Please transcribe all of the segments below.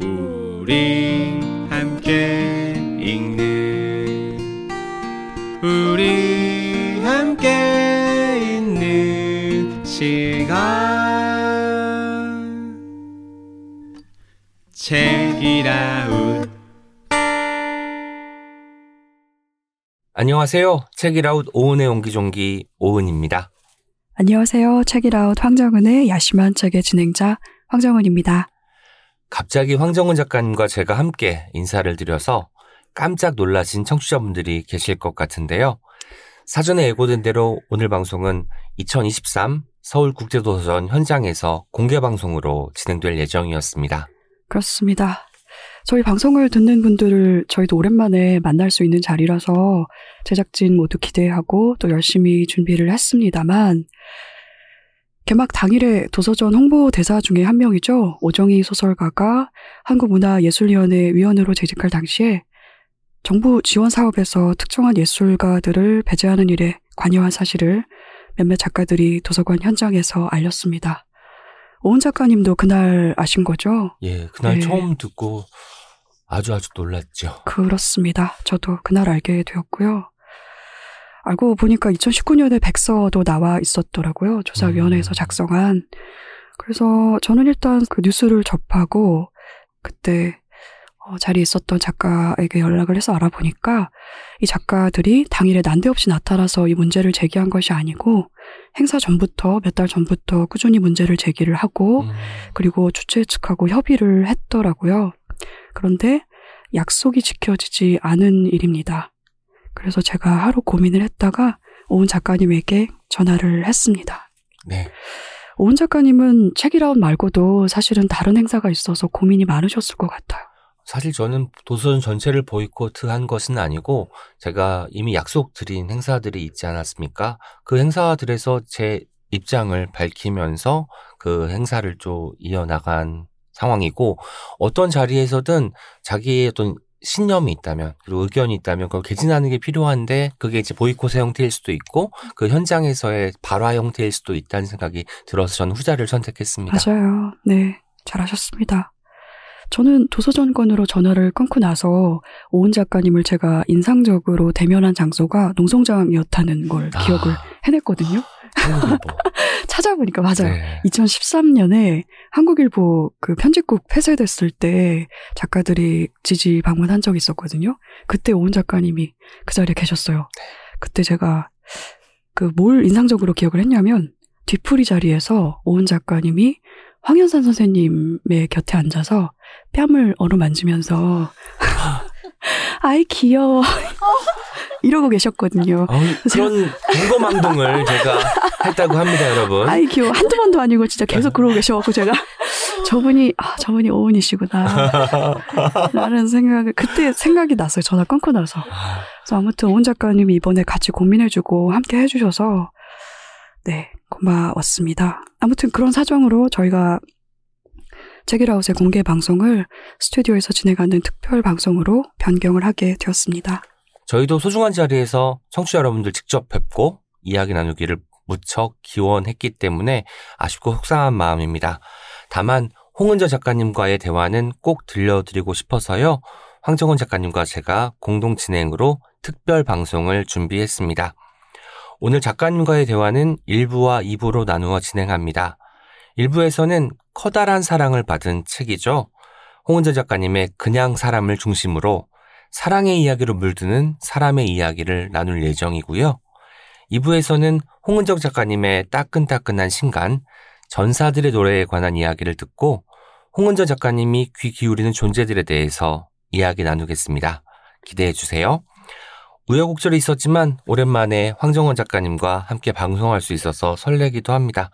우리 함께 읽는 우리 함께 있는 시간 책이라웃 안녕하세요. 책이라웃 오은의 옹기종기 오은입니다. 안녕하세요. 책이라웃 황정은의 야심한 책의 진행자 황정은입니다. 갑자기 황정은 작가님과 제가 함께 인사를 드려서 깜짝 놀라신 청취자분들이 계실 것 같은데요. 사전에 예고된 대로 오늘 방송은 2023 서울국제도서전 현장에서 공개 방송으로 진행될 예정이었습니다. 그렇습니다. 저희 방송을 듣는 분들을 저희도 오랜만에 만날 수 있는 자리라서 제작진 모두 기대하고 또 열심히 준비를 했습니다만 개막 당일에 도서전 홍보 대사 중에 한 명이죠. 오정희 소설가가 한국문화예술위원회 위원으로 재직할 당시에 정부 지원 사업에서 특정한 예술가들을 배제하는 일에 관여한 사실을 몇몇 작가들이 도서관 현장에서 알렸습니다. 오은 작가님도 그날 아신 거죠? 예, 그날 네. 처음 듣고 아주 아주 놀랐죠. 그렇습니다. 저도 그날 알게 되었고요. 알고 보니까 2019년에 백서도 나와 있었더라고요. 조사위원회에서 음. 작성한. 그래서 저는 일단 그 뉴스를 접하고 그때 어, 자리에 있었던 작가에게 연락을 해서 알아보니까 이 작가들이 당일에 난데없이 나타나서 이 문제를 제기한 것이 아니고 행사 전부터 몇 달 전부터 꾸준히 문제를 제기를 하고 음, 그리고 주최 측하고 협의를 했더라고요. 그런데 약속이 지켜지지 않은 일입니다. 그래서 제가 하루 고민을 했다가 오은 작가님에게 전화를 했습니다. 네. 오은 작가님은 책이라운 말고도 사실은 다른 행사가 있어서 고민이 많으셨을 것 같아요. 사실 저는 도서전 전체를 보이콧한 것은 아니고 제가 이미 약속드린 행사들이 있지 않았습니까? 그 행사들에서 제 입장을 밝히면서 그 행사를 좀 이어나간 상황이고 어떤 자리에서든 자기의 어떤 신념이 있다면 그리고 의견이 있다면 그걸 개진하는 게 필요한데 그게 이제 보이콧의 형태일 수도 있고 그 현장에서의 발화 형태일 수도 있다는 생각이 들어서 저는 후자를 선택했습니다. 맞아요. 네. 잘하셨습니다. 저는 도서전권으로 전화를 끊고 나서 오은 작가님을 제가 인상적으로 대면한 장소가 농성장이었다는 걸 아. 기억을 해냈거든요. 한국일보. 찾아보니까 맞아요. 네. 2013년에 한국일보 그 편집국 폐쇄됐을 때 작가들이 지지 방문한 적이 있었거든요. 그때 오은 작가님이 그 자리에 계셨어요. 그때 제가 그 뭘 인상적으로 기억을 했냐면 뒤풀이 자리에서 오은 작가님이 황현산 선생님의 곁에 앉아서 뺨을 어루만지면서 아이 귀여워 이러고 계셨거든요. 어, 그런 공검망동을 제가 했다고 합니다, 여러분. 아이 귀여워. 한두 번도 아니고 진짜 계속 그러고 계셔갖고 제가. 저분이 아 저분이 오은이시구나. 라는 생각을 그때 생각이 났어요 전화 끊고 나서. 그래서 아무튼 오은 작가님이 이번에 같이 고민해주고 함께 해주셔서 네 고마웠습니다. 아무튼 그런 사정으로 저희가 책이라웃의 공개 방송을 스튜디오에서 진행하는 특별 방송으로 변경을 하게 되었습니다 저희도 소중한 자리에서 청취자 여러분들 직접 뵙고 이야기 나누기를 무척 기원했기 때문에 아쉽고 속상한 마음입니다. 다만 홍은저 작가님과의 대화는 꼭 들려드리고 싶어서요. 황정원 작가님과 제가 공동 진행으로 특별 방송을 준비했습니다. 오늘 작가님과의 대화는 1부와 2부로 나누어 진행합니다. 1부에서는 커다란 사랑을 받은 책이죠. 홍은저 작가님의 그냥 사람을 중심으로 사랑의 이야기로 물드는 사람의 이야기를 나눌 예정이고요. 2부에서는 홍은정 작가님의 따끈따끈한 신간, 전사들의 노래에 관한 이야기를 듣고 홍은정 작가님이 귀 기울이는 존재들에 대해서 이야기 나누겠습니다. 기대해 주세요. 우여곡절이 있었지만 오랜만에 황정원 작가님과 함께 방송할 수 있어서 설레기도 합니다.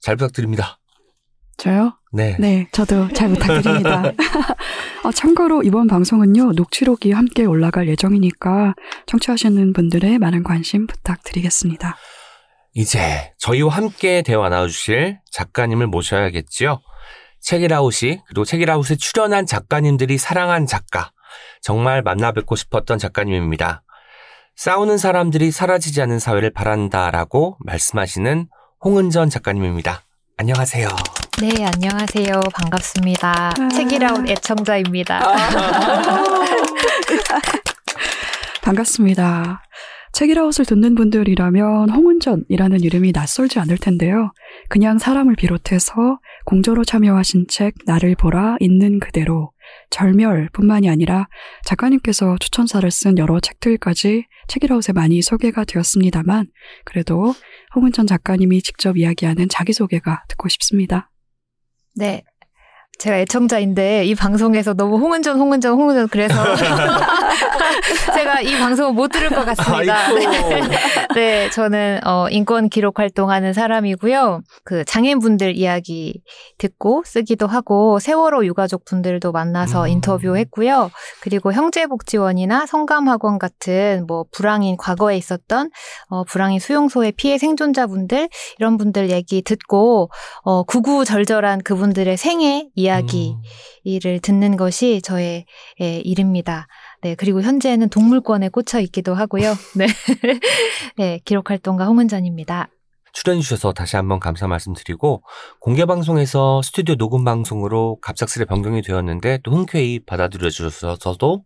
잘 부탁드립니다. 저요? 네. 네, 저도 잘 부탁드립니다. 어, 참고로 이번 방송은요, 녹취록이 함께 올라갈 예정이니까 청취하시는 분들의 많은 관심 부탁드리겠습니다. 이제 저희와 함께 대화 나눠주실 작가님을 모셔야겠지요. 책이라웃이 그리고 책이라웃에 출연한 작가님들이 사랑한 작가 정말 만나 뵙고 싶었던 작가님입니다. 싸우는 사람들이 사라지지 않는 사회를 바란다라고 말씀하시는 홍은전 작가님입니다. 안녕하세요. 네, 안녕하세요. 반갑습니다. 아. 책이라운 애청자입니다. 반갑습니다. 책이라웃을 듣는 분들이라면 홍은전이라는 이름이 낯설지 않을 텐데요. 그냥 사람을 비롯해서 공저로 참여하신 책 나를 보라 있는 그대로 절멸뿐만이 아니라 작가님께서 추천사를 쓴 여러 책들까지 책이라웃에 많이 소개가 되었습니다만 그래도 홍은전 작가님이 직접 이야기하는 자기소개가 듣고 싶습니다. 네. 제가 애청자인데 이 방송에서 너무 홍은전, 홍은전, 홍은전 그래서 제가 이 방송을 못 들을 것 같습니다. 네. 네, 저는 어, 인권 기록 활동하는 사람이고요. 그 장애인분들 이야기 듣고 쓰기도 하고 세월호 유가족 분들도 만나서 음. 인터뷰했고요. 그리고 형제복지원이나 성감학원 같은 뭐 불황인 과거에 있었던 어, 불황인 수용소의 피해 생존자분들 이런 분들 얘기 듣고 어, 구구절절한 그분들의 생애 이야기 음. 이를 듣는 것이 저의 예, 일입니다. 네, 그리고 현재는 동물권에 꽂혀 있기도 하고요. 네. 네, 기록 활동가 홍은전입니다. 출연해 주셔서 다시 한번 감사 말씀드리고 공개 방송에서 스튜디오 녹음 방송으로 갑작스레 변경이 되었는데 또 흔쾌히 받아들여 주셔서도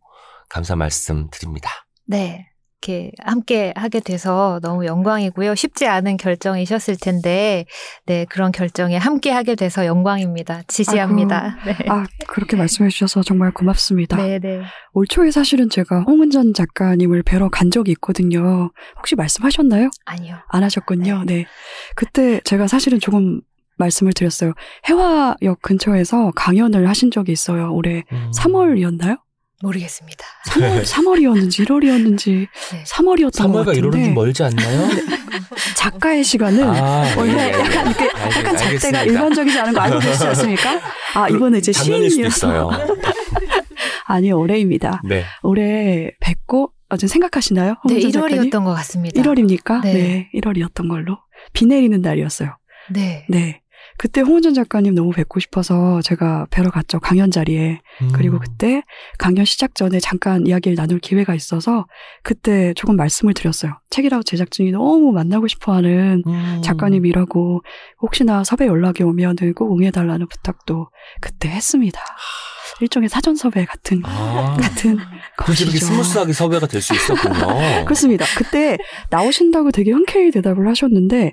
감사 말씀드립니다. 네. 이렇게 함께 하게 돼서 너무 영광이고요. 쉽지 않은 결정이셨을 텐데, 네, 그런 결정에 함께 하게 돼서 영광입니다. 지지합니다. 네. 아, 그렇게 말씀해 주셔서 정말 고맙습니다. 네, 네. 올 초에 사실은 제가 홍은전 작가님을 뵈러 간 적이 있거든요. 혹시 말씀하셨나요? 아니요. 안 하셨군요. 네. 그때 제가 사실은 조금 말씀을 드렸어요. 해화역 근처에서 강연을 하신 적이 있어요. 올해 음. 3월이었나요? 모르겠습니다. 3월, 3월이었는지 1월이었는지 네. 3월이었던 것 3월과 같은데 1월은 멀지 않나요? 작가의 시간은 아, 원래 예, 예, 예. 약간 이렇게 알겠- 약간 작대가 알겠습니다. 일반적이지 않은 거 알고 계시지 않습니까? 아 이번에 이제 작년일 수도 시인이어서 있어요. 아니 올해입니다. 네. 올해 뵙고 어제 생각하시나요? 네, 홍은전 작가님? 1월이었던 것 같습니다. 1월입니까? 네. 네. 1월이었던 걸로. 비 내리는 날이었어요. 네. 네. 그때 홍은전 작가님 너무 뵙고 싶어서 제가 뵈러 갔죠. 강연 자리에. 그리고 음. 그때 강연 시작 전에 잠깐 이야기를 나눌 기회가 있어서 그때 조금 말씀을 드렸어요. 책읽아웃 제작진이 너무 만나고 싶어 하는 음. 작가님이라고 혹시나 섭외 연락이 오면은 꼭 응해달라는 부탁도 그때 했습니다. 일종의 사전 섭외 같은 아. 같은 그래서 이렇게 것이죠. smooth하게 섭외가 될 수 있었군요. 그렇습니다. 그때 나오신다고 되게 흔쾌히 대답을 하셨는데,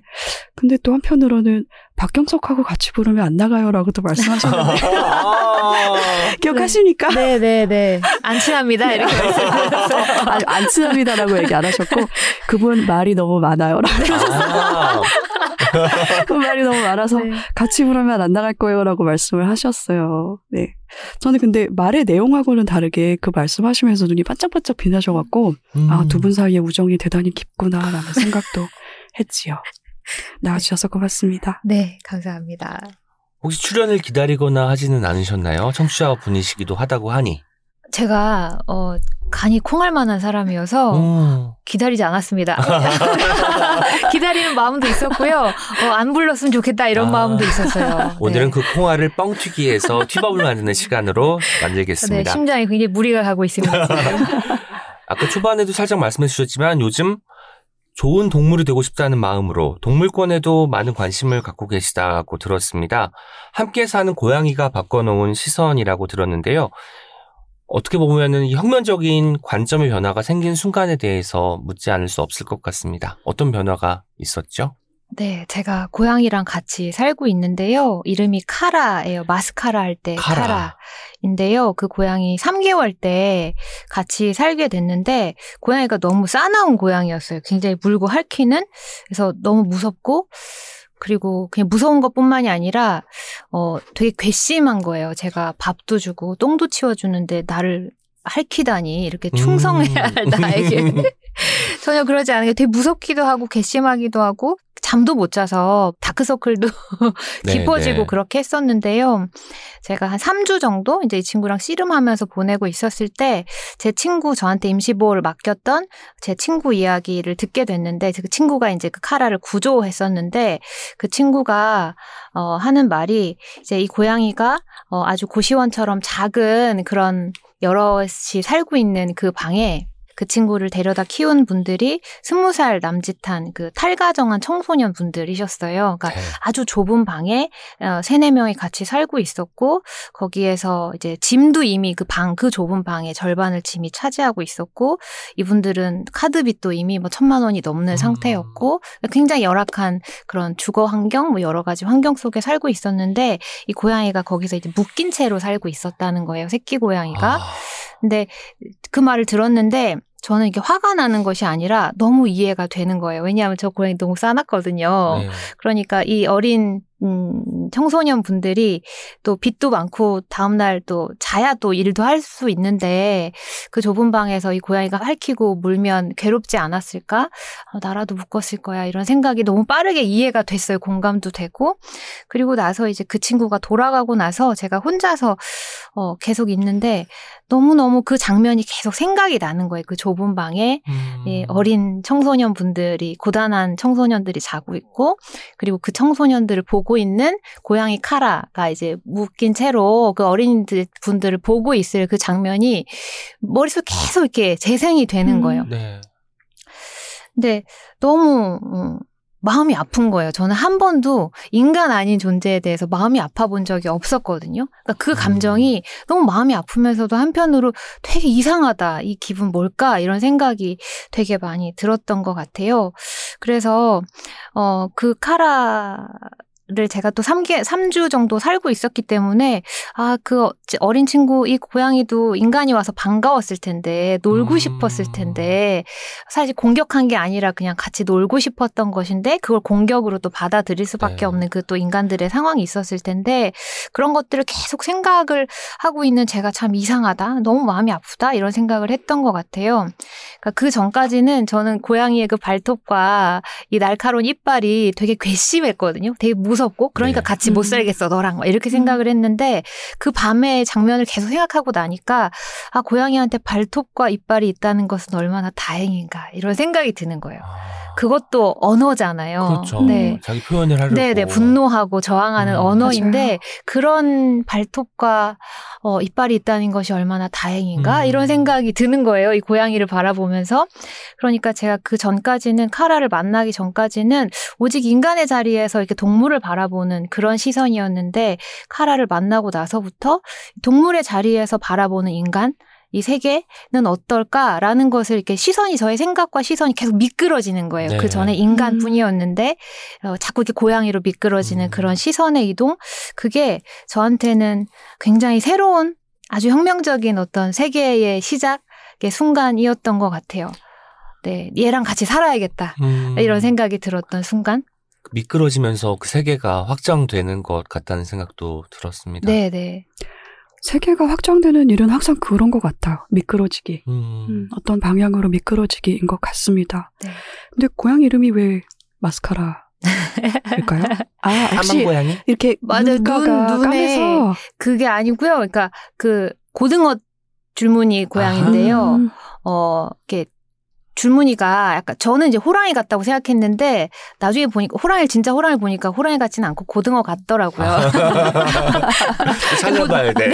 근데 또 한편으로는 박경석하고 같이 부르면 안 나가요라고 또 말씀하셨는데 아. 기억하십니까? 네, 네, 네. 안 친합니다. 이렇게 말씀하셨어요. 아니, 안 친합니다라고 얘기 안 하셨고 그분 말이 너무 많아요라고 아. 그 말이 너무 많아서 네. 같이 부르면 안 나갈 거예요라고 말씀을 하셨어요. 네. 저는 근데 말의 내용하고는 다르게 그 말씀하시면서 눈이 반짝반짝 빛나셔갖고 음. 아, 두 분 사이의 우정이 대단히 깊구나라는 생각도 했지요. 나와주셔서 고맙습니다. 네, 감사합니다. 혹시 출연을 기다리거나 하지는 않으셨나요? 청취자 분이시기도 하다고 하니. 제가 어 간이 콩할 만한 사람이어서 음. 기다리지 않았습니다. 기다리는 마음도 있었고요. 어, 안 불렀으면 좋겠다 이런 아. 마음도 있었어요. 오늘은 네. 그 콩알을 뻥튀기해서 튀밥을 만드는 시간으로 네, 만들겠습니다. 심장이 굉장히 무리가 가고 있습니다. 아까 초반에도 살짝 말씀해 주셨지만 요즘 좋은 동물이 되고 싶다는 마음으로 동물권에도 많은 관심을 갖고 계시다고 들었습니다. 함께 사는 고양이가 바꿔놓은 시선이라고 들었는데요. 어떻게 보면은 이 혁명적인 관점의 변화가 생긴 순간에 대해서 묻지 않을 수 없을 것 같습니다. 어떤 변화가 있었죠? 네, 제가 고양이랑 같이 살고 있는데요. 이름이 카라예요. 마스카라 할 때 카라. 인데요. 그 고양이 3개월 때 같이 살게 됐는데 고양이가 너무 싸나운 고양이였어요. 굉장히 물고 핥히는 그래서 너무 무섭고 그리고 그냥 무서운 것뿐만이 아니라 어 되게 괘씸한 거예요. 제가 밥도 주고 똥도 치워주는데 나를 핥히다니 이렇게 충성해야 할 음. 나에게 전혀 그러지 않은 게 되게 무섭기도 하고 괘씸하기도 하고 잠도 못 자서 다크서클도 네, 깊어지고 네. 그렇게 했었는데요. 제가 한 3주 정도 이제 이 친구랑 씨름하면서 보내고 있었을 때 제 친구 저한테 임시보호를 맡겼던 제 친구 이야기를 듣게 됐는데 그 친구가 이제 그 카라를 구조했었는데 그 친구가 어 하는 말이 이제 이 고양이가 어 아주 고시원처럼 작은 그런 여럿이 살고 있는 그 방에 그 친구를 데려다 키운 분들이 스무 살 남짓한 그 탈가정한 청소년 분들이셨어요. 그러니까 네. 아주 좁은 방에 어, 세네 명이 같이 살고 있었고 거기에서 이제 짐도 이미 그방그 좁은 방의 절반을 짐이 차지하고 있었고 이분들은 카드빚도 이미 뭐 천만 원이 넘는 음. 상태였고 굉장히 열악한 그런 주거 환경 뭐 여러 가지 환경 속에 살고 있었는데 이 고양이가 거기서 이제 묶인 채로 살고 있었다는 거예요 새끼 고양이가 아, 근데 그 말을 들었는데 저는 이게 화가 나는 것이 아니라 너무 이해가 되는 거예요. 왜냐하면 저 고양이 너무 싸놨거든요. 네. 그러니까 이 어린 음, 청소년 분들이 또 빚도 많고 다음날 또 자야 또 일도 할 수 있는데 그 좁은 방에서 이 고양이가 핥히고 물면 괴롭지 않았을까? 어, 나라도 묶었을 거야. 이런 생각이 너무 빠르게 이해가 됐어요. 공감도 되고. 그리고 나서 이제 그 친구가 돌아가고 나서 제가 혼자서 어, 계속 있는데 너무너무 그 장면이 계속 생각이 나는 거예요. 그 좁은 방에 음. 이 어린 청소년 분들이 고단한 청소년들이 자고 있고 그리고 그 청소년들을 보고 있는 고양이 카라가 이제 묶인 채로 그 어린이들 분들을 보고 있을 그 장면이 머릿속에 계속 이렇게 재생이 되는 음. 거예요. 네. 근데 너무 음, 마음이 아픈 거예요. 저는 한 번도 인간 아닌 존재에 대해서 마음이 아파 본 적이 없었거든요. 그러니까 그 감정이 너무 마음이 아프면서도 한편으로 되게 이상하다. 이 기분 뭘까? 이런 생각이 되게 많이 들었던 것 같아요. 그래서 어, 그 카라 를 제가 또 3개, 3주 정도 살고 있었기 때문에, 아, 그 어린 친구, 이 고양이도 인간이 와서 반가웠을 텐데, 놀고 음. 싶었을 텐데, 사실 공격한 게 아니라 그냥 같이 놀고 싶었던 것인데, 그걸 공격으로 또 받아들일 수밖에 네. 없는 그 또 인간들의 상황이 있었을 텐데, 그런 것들을 계속 생각을 하고 있는 제가 참 이상하다. 너무 마음이 아프다. 이런 생각을 했던 것 같아요. 그러니까 그 전까지는 저는 고양이의 그 발톱과 이 날카로운 이빨이 되게 괘씸했거든요. 되게 무섭고 그러니까 네. 같이 못 음. 살겠어 너랑 막 이렇게 생각을 했는데 그 밤의 장면을 계속 생각하고 나니까 아 고양이한테 발톱과 이빨이 있다는 것은 얼마나 다행인가 이런 생각이 드는 거예요. 아, 그것도 언어잖아요. 그렇죠. 네. 자기 표현을 하려고. 네네 분노하고 저항하는 음, 언어인데 맞아요. 그런 발톱과 어, 이빨이 있다는 것이 얼마나 다행인가 음. 이런 생각이 드는 거예요 이 고양이를 바라보면서 그러니까 제가 그 전까지는 카라를 만나기 전까지는 오직 인간의 자리에서 이렇게 동물을 바라보는 그런 시선이었는데 카라를 만나고 나서부터 동물의 자리에서 바라보는 인간 이 세계는 어떨까라는 것을 이렇게 시선이 저의 생각과 시선이 계속 미끄러지는 거예요. 네. 그 전에 인간뿐이었는데 어, 자꾸 이렇게 고양이로 미끄러지는 음. 그런 시선의 이동 그게 저한테는 굉장히 새로운 아주 혁명적인 어떤 세계의 시작의 순간이었던 것 같아요. 네, 얘랑 같이 살아야겠다. 음, 이런 생각이 들었던 순간. 미끄러지면서 그 세계가 확장되는 것 같다는 생각도 들었습니다. 네, 네. 세계가 확장되는 일은 항상 그런 것 같아요. 미끄러지기. 음, 음, 어떤 방향으로 미끄러지기인 것 같습니다. 네. 근데 고양이 이름이 왜 마스카라 일까요? 아, 까만 혹시 고양이? 이렇게. 눈가가 눈, 눈에 까매서 그게 아니고요. 그러니까 그 고등어 줄무늬 고양인데요. 음, 어, 이렇게 줄무늬가 약간 저는 이제 호랑이 같다고 생각했는데 나중에 보니까 호랑이를 진짜 호랑이 보니까 호랑이 같지는 않고 고등어 같더라고요. 살려봐야 돼.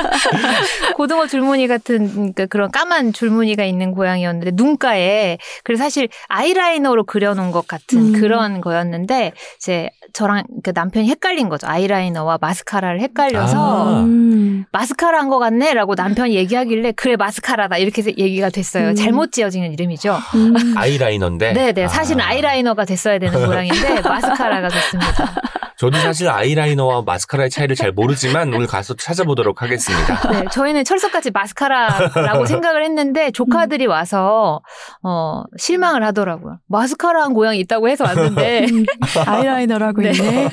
고등어 줄무늬 같은 그러니까 그런 까만 줄무늬가 있는 고양이였는데 눈가에 그래서 사실 아이라이너로 그려놓은 것 같은 음. 그런 거였는데 이제 저랑 그 남편이 헷갈린 거죠. 아이라이너와 마스카라를 헷갈려서 아. 음, 마스카라 한거 같네라고 남편이 얘기하길래 그래 마스카라다 이렇게 얘기가 됐어요. 음. 잘못 지어진 이름 이죠. 음. 아이라이너인데. 네네 사실은 아. 아이라이너가 됐어야 되는 고양인데 마스카라가 됐습니다. 저도 사실 아이라이너와 마스카라의 차이를 잘 모르지만 오늘 가서 찾아보도록 하겠습니다. 네, 저희는 철석같이 마스카라라고 생각을 했는데 조카들이 와서 어 실망을 하더라고요. 마스카라한 고양이 있다고 해서 왔는데 음, 아이라이너라고 네. 있네.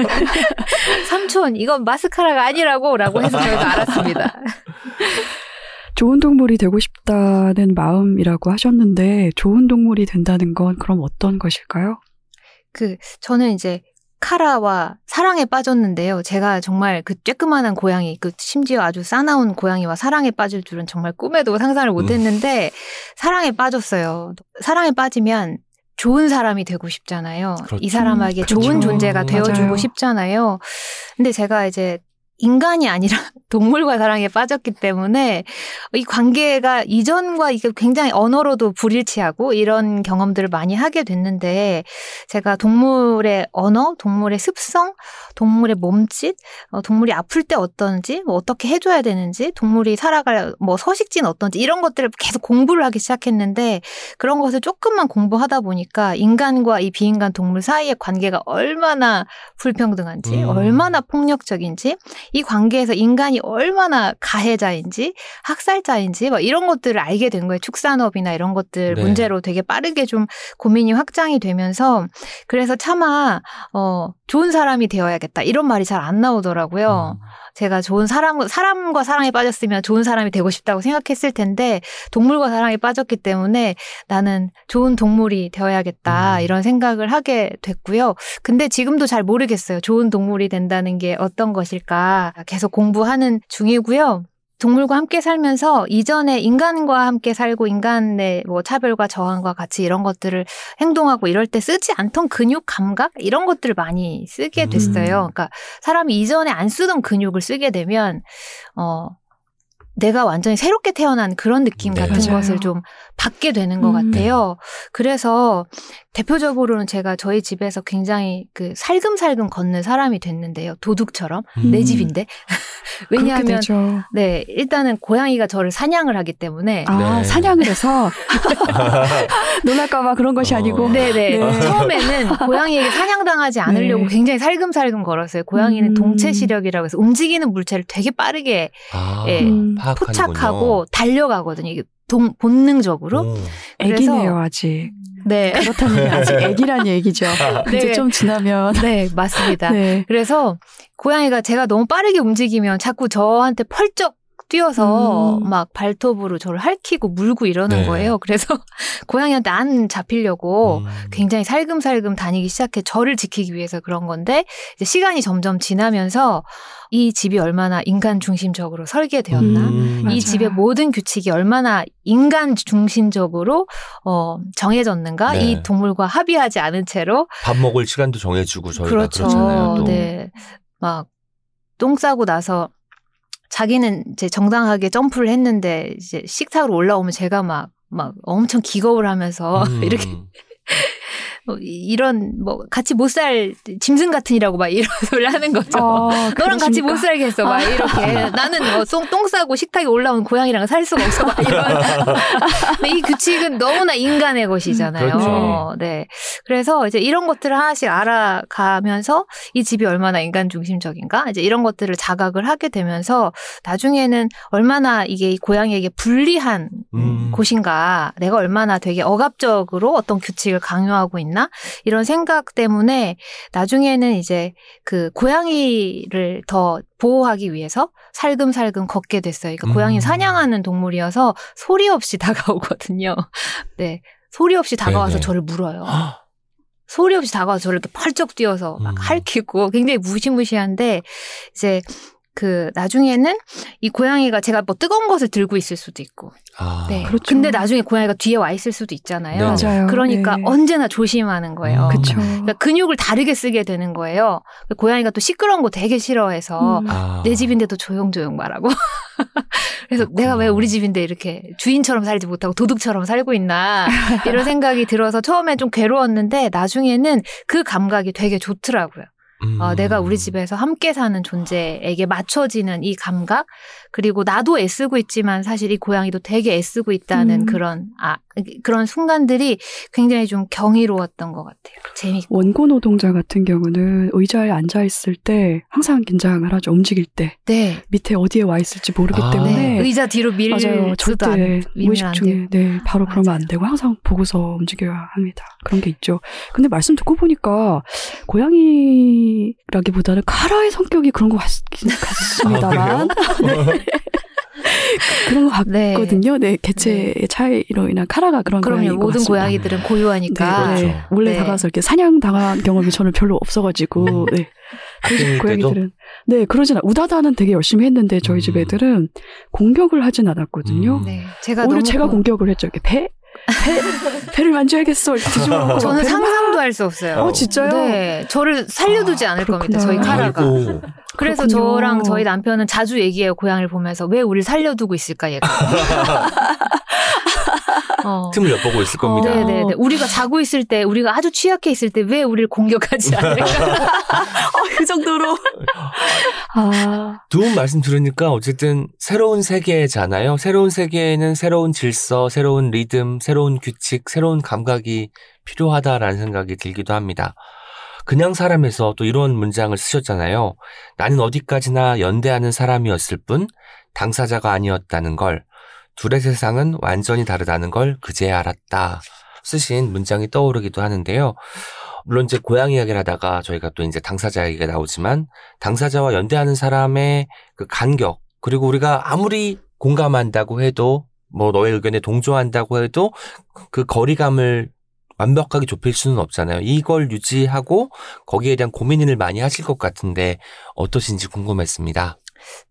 삼촌 이건 마스카라가 아니라고라고 해서 저희가 알았습니다. 좋은 동물이 되고 싶다는 마음이라고 하셨는데 좋은 동물이 된다는 건 그럼 어떤 것일까요? 그 저는 이제 카라와 사랑에 빠졌는데요. 제가 정말 그 쬐끄만한 고양이, 그 심지어 아주 싸나운 고양이와 사랑에 빠질 줄은 정말 꿈에도 상상을 못 했는데 사랑에 빠졌어요. 사랑에 빠지면 좋은 사람이 되고 싶잖아요. 그렇죠. 이 사람에게 그렇죠. 좋은 존재가 되어주고 맞아요. 싶잖아요. 근데 제가 이제 인간이 아니라 동물과 사랑에 빠졌기 때문에 이 관계가 이전과 이게 굉장히 언어로도 불일치하고 이런 경험들을 많이 하게 됐는데 제가 동물의 언어, 동물의 습성, 동물의 몸짓, 어, 동물이 아플 때 어떤지, 뭐 어떻게 해줘야 되는지, 동물이 살아갈 뭐 서식지는 어떤지 이런 것들을 계속 공부를 하기 시작했는데 그런 것을 조금만 공부하다 보니까 인간과 이 비인간 동물 사이의 관계가 얼마나 불평등한지, 음. 얼마나 폭력적인지 이 관계에서 인간이 얼마나 가해자인지 학살자인지 막 이런 것들을 알게 된 거예요. 축산업이나 이런 것들 네. 문제로 되게 빠르게 좀 고민이 확장이 되면서 그래서 차마 어 좋은 사람이 되어야겠다 이런 말이 잘 안 나오더라고요. 음. 제가 좋은 사람 사람과 사랑에 빠졌으면 좋은 사람이 되고 싶다고 생각했을 텐데 동물과 사랑에 빠졌기 때문에 나는 좋은 동물이 되어야겠다 음. 이런 생각을 하게 됐고요. 근데 지금도 잘 모르겠어요. 좋은 동물이 된다는 게 어떤 것일까 계속 공부하는 중이고요. 동물과 함께 살면서 이전에 인간과 함께 살고 인간의 뭐 차별과 저항과 같이 이런 것들을 행동하고 이럴 때 쓰지 않던 근육 감각 이런 것들을 많이 쓰게 음. 됐어요. 그러니까 사람이 이전에 안 쓰던 근육을 쓰게 되면 어 내가 완전히 새롭게 태어난 그런 느낌 네. 같은 맞아요. 것을 좀 받게 되는 것 음. 같아요. 그래서 대표적으로는 제가 저희 집에서 굉장히 그 살금살금 걷는 사람이 됐는데요. 도둑처럼 내 음. 집인데 그렇게 왜냐하면. 네 일단은 고양이가 저를 사냥을 하기 때문에 아 네. 사냥을 해서 놀랄까봐 그런 것이 어. 아니고 네네. 네. 처음에는 고양이에게 사냥당하지 않으려고 네. 굉장히 살금살금 걸었어요. 고양이는 음. 동체 시력이라고 해서 움직이는 물체를 되게 빠르게 아, 예, 음. 포착하고 달려가거든요. 이게 동, 본능적으로. 오. 그래서- 애기네요 아직 네. 그렇다는 아직 애기란 얘기죠. 이제 네. 좀 지나면 네, 맞습니다. 네. 그래서 고양이가 제가 너무 빠르게 움직이면 자꾸 저한테 펄쩍 뛰어서 음. 막 발톱으로 저를 핥히고 물고 이러는 네. 거예요. 그래서 고양이한테 안 잡히려고 음. 굉장히 살금살금 다니기 시작해 저를 지키기 위해서 그런 건데 이제 시간이 점점 지나면서 이 집이 얼마나 인간 중심적으로 설계되었나 음. 이 맞아요. 집의 모든 규칙이 얼마나 인간 중심적으로 어, 정해졌는가 네. 이 동물과 합의하지 않은 채로 밥 먹을 시간도 정해주고 저희가 그렇죠. 그렇잖아요 또. 네. 막 똥 싸고 나서 자기는 이제 정당하게 점프를 했는데 이제 식탁으로 올라오면 제가 막 막 엄청 기겁을 하면서 음. 이렇게 뭐 이- 이런 뭐 같이 못 살 짐승 같으니라고 막 이런 소리를 하는 거죠. 어, 너랑 같이 못? 살겠어. 막 이렇게. 나는 뭐 똥, 똥 싸고 식탁에 올라온 고양이랑 살 수가 없어. 막 이런. 근데 이 규칙은 너무나 인간의 것이잖아요. 그렇죠. 네. 그래서 이제 이런 것들을 하나씩 알아가면서 이 집이 얼마나 인간 중심적인가? 이제 이런 것들을 자각을 하게 되면서 나중에는 얼마나 이게 이 고양이에게 불리한 음. 곳인가? 내가 얼마나 되게 억압적으로 어떤 규칙을 강요하고 있나? 이런 생각 때문에 나중에는 이제 그 고양이를 더 보호하기 위해서 살금살금 걷게 됐어요. 그러니까 음. 고양이 사냥하는 동물이어서 소리 없이 다가오거든요. 네. 소리 없이 다가와서 네네. 저를 물어요. 헉, 소리 없이 다가와서 저를 이렇게 펄쩍 뛰어서 막 음. 핥히고 굉장히 무시무시한데 이제 그 나중에는 이 고양이가 제가 뭐 뜨거운 것을 들고 있을 수도 있고 아. 네. 그렇죠. 근데 나중에 고양이가 뒤에 와 있을 수도 있잖아요. 네. 맞아요. 그러니까 네. 언제나 조심하는 거예요. 음. 그쵸. 그러니까 근육을 다르게 쓰게 되는 거예요. 고양이가 또 시끄러운 거 되게 싫어해서 음. 아. 내 집인데도 조용조용 말하고. 그래서 그렇구나. 내가 왜 우리 집인데 이렇게 주인처럼 살지 못하고 도둑처럼 살고 있나 이런 생각이 들어서 처음엔 좀 괴로웠는데 나중에는 그 감각이 되게 좋더라고요. 음. 어, 내가 우리 집에서 함께 사는 존재에게 맞춰지는 이 감각 그리고 나도 애쓰고 있지만 사실 이 고양이도 되게 애쓰고 있다는 음. 그런 아 그런 순간들이 굉장히 좀 경이로웠던 것 같아요. 재밌고. 원고 노동자 같은 경우는 의자에 앉아 있을 때 항상 긴장을 하죠. 움직일 때 네. 밑에 어디에 와 있을지 모르기 아. 때문에 네. 의자 뒤로 밀 맞아요. 절대 무의식 안 중에. 네 바로 그러면 맞아요. 안 되고 항상 보고서 움직여야 합니다. 그런 게 있죠. 근데 말씀 듣고 보니까 고양이라기보다는 카라의 성격이 그런 것 같, 같습니다만 네. 그런 것 네. 같거든요. 네 개체의 차이로 인한 카라가 그런 그럼요. 고양이인 것 모든 같습니다. 고양이들은 고유하니까. 네, 네. 그렇죠. 원래 네. 다가서 이렇게 사냥 당한 경험이 저는 별로 없어가지고 음. 네. 때도? 고양이들은 네 그러진 않. 우다다는 되게 열심히 했는데 저희 집 음. 애들은 공격을 하진 않았거든요. 음. 네. 제가 오히려 제가 고- 공격을 했죠. 이렇게 배, 배 배를 만져야겠어. 이렇게 뒤집어놓고 저는 상상도 할 수 없어요. 어, 진짜요? 네. 저를 살려두지 아, 않을 겁니다. 그렇구나. 저희 카라가. 그래서 그렇군요. 저랑 저희 남편은 자주 얘기해요. 고양이를 보면서 왜 우리를 살려두고 있을까 얘가. 어. 틈을 엿보고 있을 겁니다. 네네네. 우리가 자고 있을 때, 우리가 아주 취약해 있을 때 왜 우리를 공격하지 않을까? 어, 그 정도로. 아, 두 분 말씀 들으니까 어쨌든 새로운 세계잖아요. 새로운 세계에는 새로운 질서, 새로운 리듬, 새로운 규칙, 새로운 감각이 필요하다라는 생각이 들기도 합니다. 그냥 사람에서 또 이런 문장을 쓰셨잖아요. 나는 어디까지나 연대하는 사람이었을 뿐 당사자가 아니었다는 걸, 둘의 세상은 완전히 다르다는 걸 그제야 알았다. 쓰신 문장이 떠오르기도 하는데요. 물론 이제 고양이 이야기를 하다가 저희가 또 이제 당사자 얘기가 나오지만 당사자와 연대하는 사람의 그 간격 그리고 우리가 아무리 공감한다고 해도 뭐 너의 의견에 동조한다고 해도 그 거리감을 완벽하게 좁힐 수는 없잖아요. 이걸 유지하고 거기에 대한 고민을 많이 하실 것 같은데 어떠신지 궁금했습니다.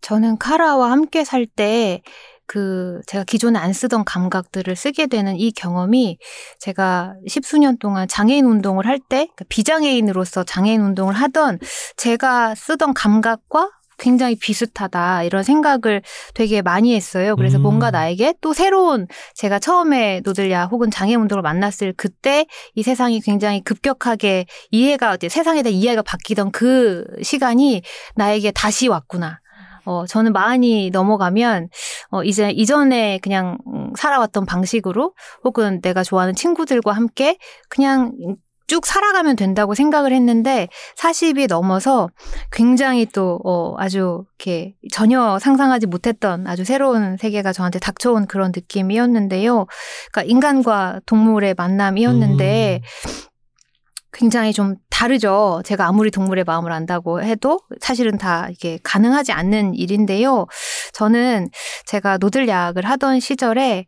저는 카라와 함께 살 때, 그, 제가 기존에 안 쓰던 감각들을 쓰게 되는 이 경험이 제가 십수년 동안 장애인 운동을 할 때, 그러니까 비장애인으로서 장애인 운동을 하던 제가 쓰던 감각과 굉장히 비슷하다 이런 생각을 되게 많이 했어요. 그래서 음. 뭔가 나에게 또 새로운 제가 처음에 노들야 혹은 장애 운동을 만났을 그때 이 세상이 굉장히 급격하게 이해가 이제 세상에 대한 이해가 바뀌던 그 시간이 나에게 다시 왔구나. 어, 저는 마흔이 넘어가면, 어, 이제 이전에 그냥 음, 살아왔던 방식으로 혹은 내가 좋아하는 친구들과 함께 그냥 쭉 살아가면 된다고 생각을 했는데 40이 넘어서 굉장히 또, 어, 아주 이렇게 전혀 상상하지 못했던 아주 새로운 세계가 저한테 닥쳐온 그런 느낌이었는데요. 그러니까 인간과 동물의 만남이었는데 굉장히 좀 다르죠. 제가 아무리 동물의 마음을 안다고 해도 사실은 다 이게 가능하지 않는 일인데요. 저는 제가 노들약을 하던 시절에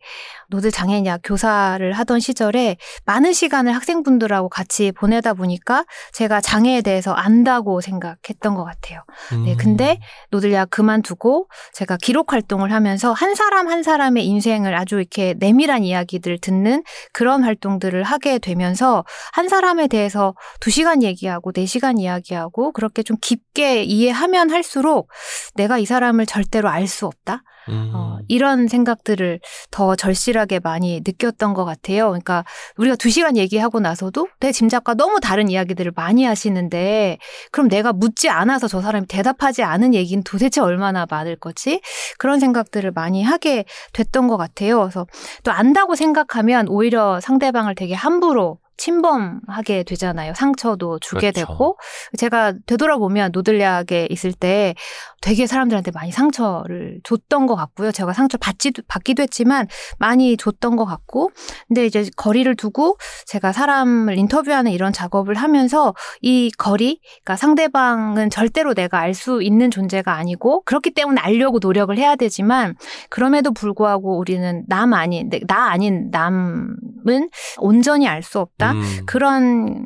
노들 장애인약 교사를 하던 시절에 많은 시간을 학생분들하고 같이 보내다 보니까 제가 장애에 대해서 안다고 생각했던 것 같아요. 네, 음. 근데 노들약 그만두고 제가 기록 활동을 하면서 한 사람 한 사람의 인생을 아주 이렇게 내밀한 이야기들 듣는 그런 활동들을 하게 되면서 한 사람에 대해서 두 시간 얘기하고 네 시간 이야기하고 그렇게 좀 깊게 이해하면 할수록 내가 이 사람을 절대로 알 수 없다. 음. 어, 이런 생각들을 더 절실하게 많이 느꼈던 것 같아요. 그러니까 우리가 두 시간 얘기하고 나서도 내 짐작과 너무 다른 이야기들을 많이 하시는데 그럼 내가 묻지 않아서 저 사람이 대답하지 않은 얘기는 도대체 얼마나 많을 거지? 그런 생각들을 많이 하게 됐던 것 같아요. 그래서 또 안다고 생각하면 오히려 상대방을 되게 함부로 침범하게 되잖아요. 상처도 주게 그렇죠. 되고 제가 되돌아보면 노들약에 있을 때 되게 사람들한테 많이 상처를 줬던 것 같고요. 제가 상처 받지도 받기도 했지만 많이 줬던 것 같고 근데 이제 거리를 두고 제가 사람을 인터뷰하는 이런 작업을 하면서 이 거리, 그러니까 상대방은 절대로 내가 알 수 있는 존재가 아니고 그렇기 때문에 알려고 노력을 해야 되지만 그럼에도 불구하고 우리는 남 아닌 나 아닌 남은 온전히 알 수 없다. 음. 그런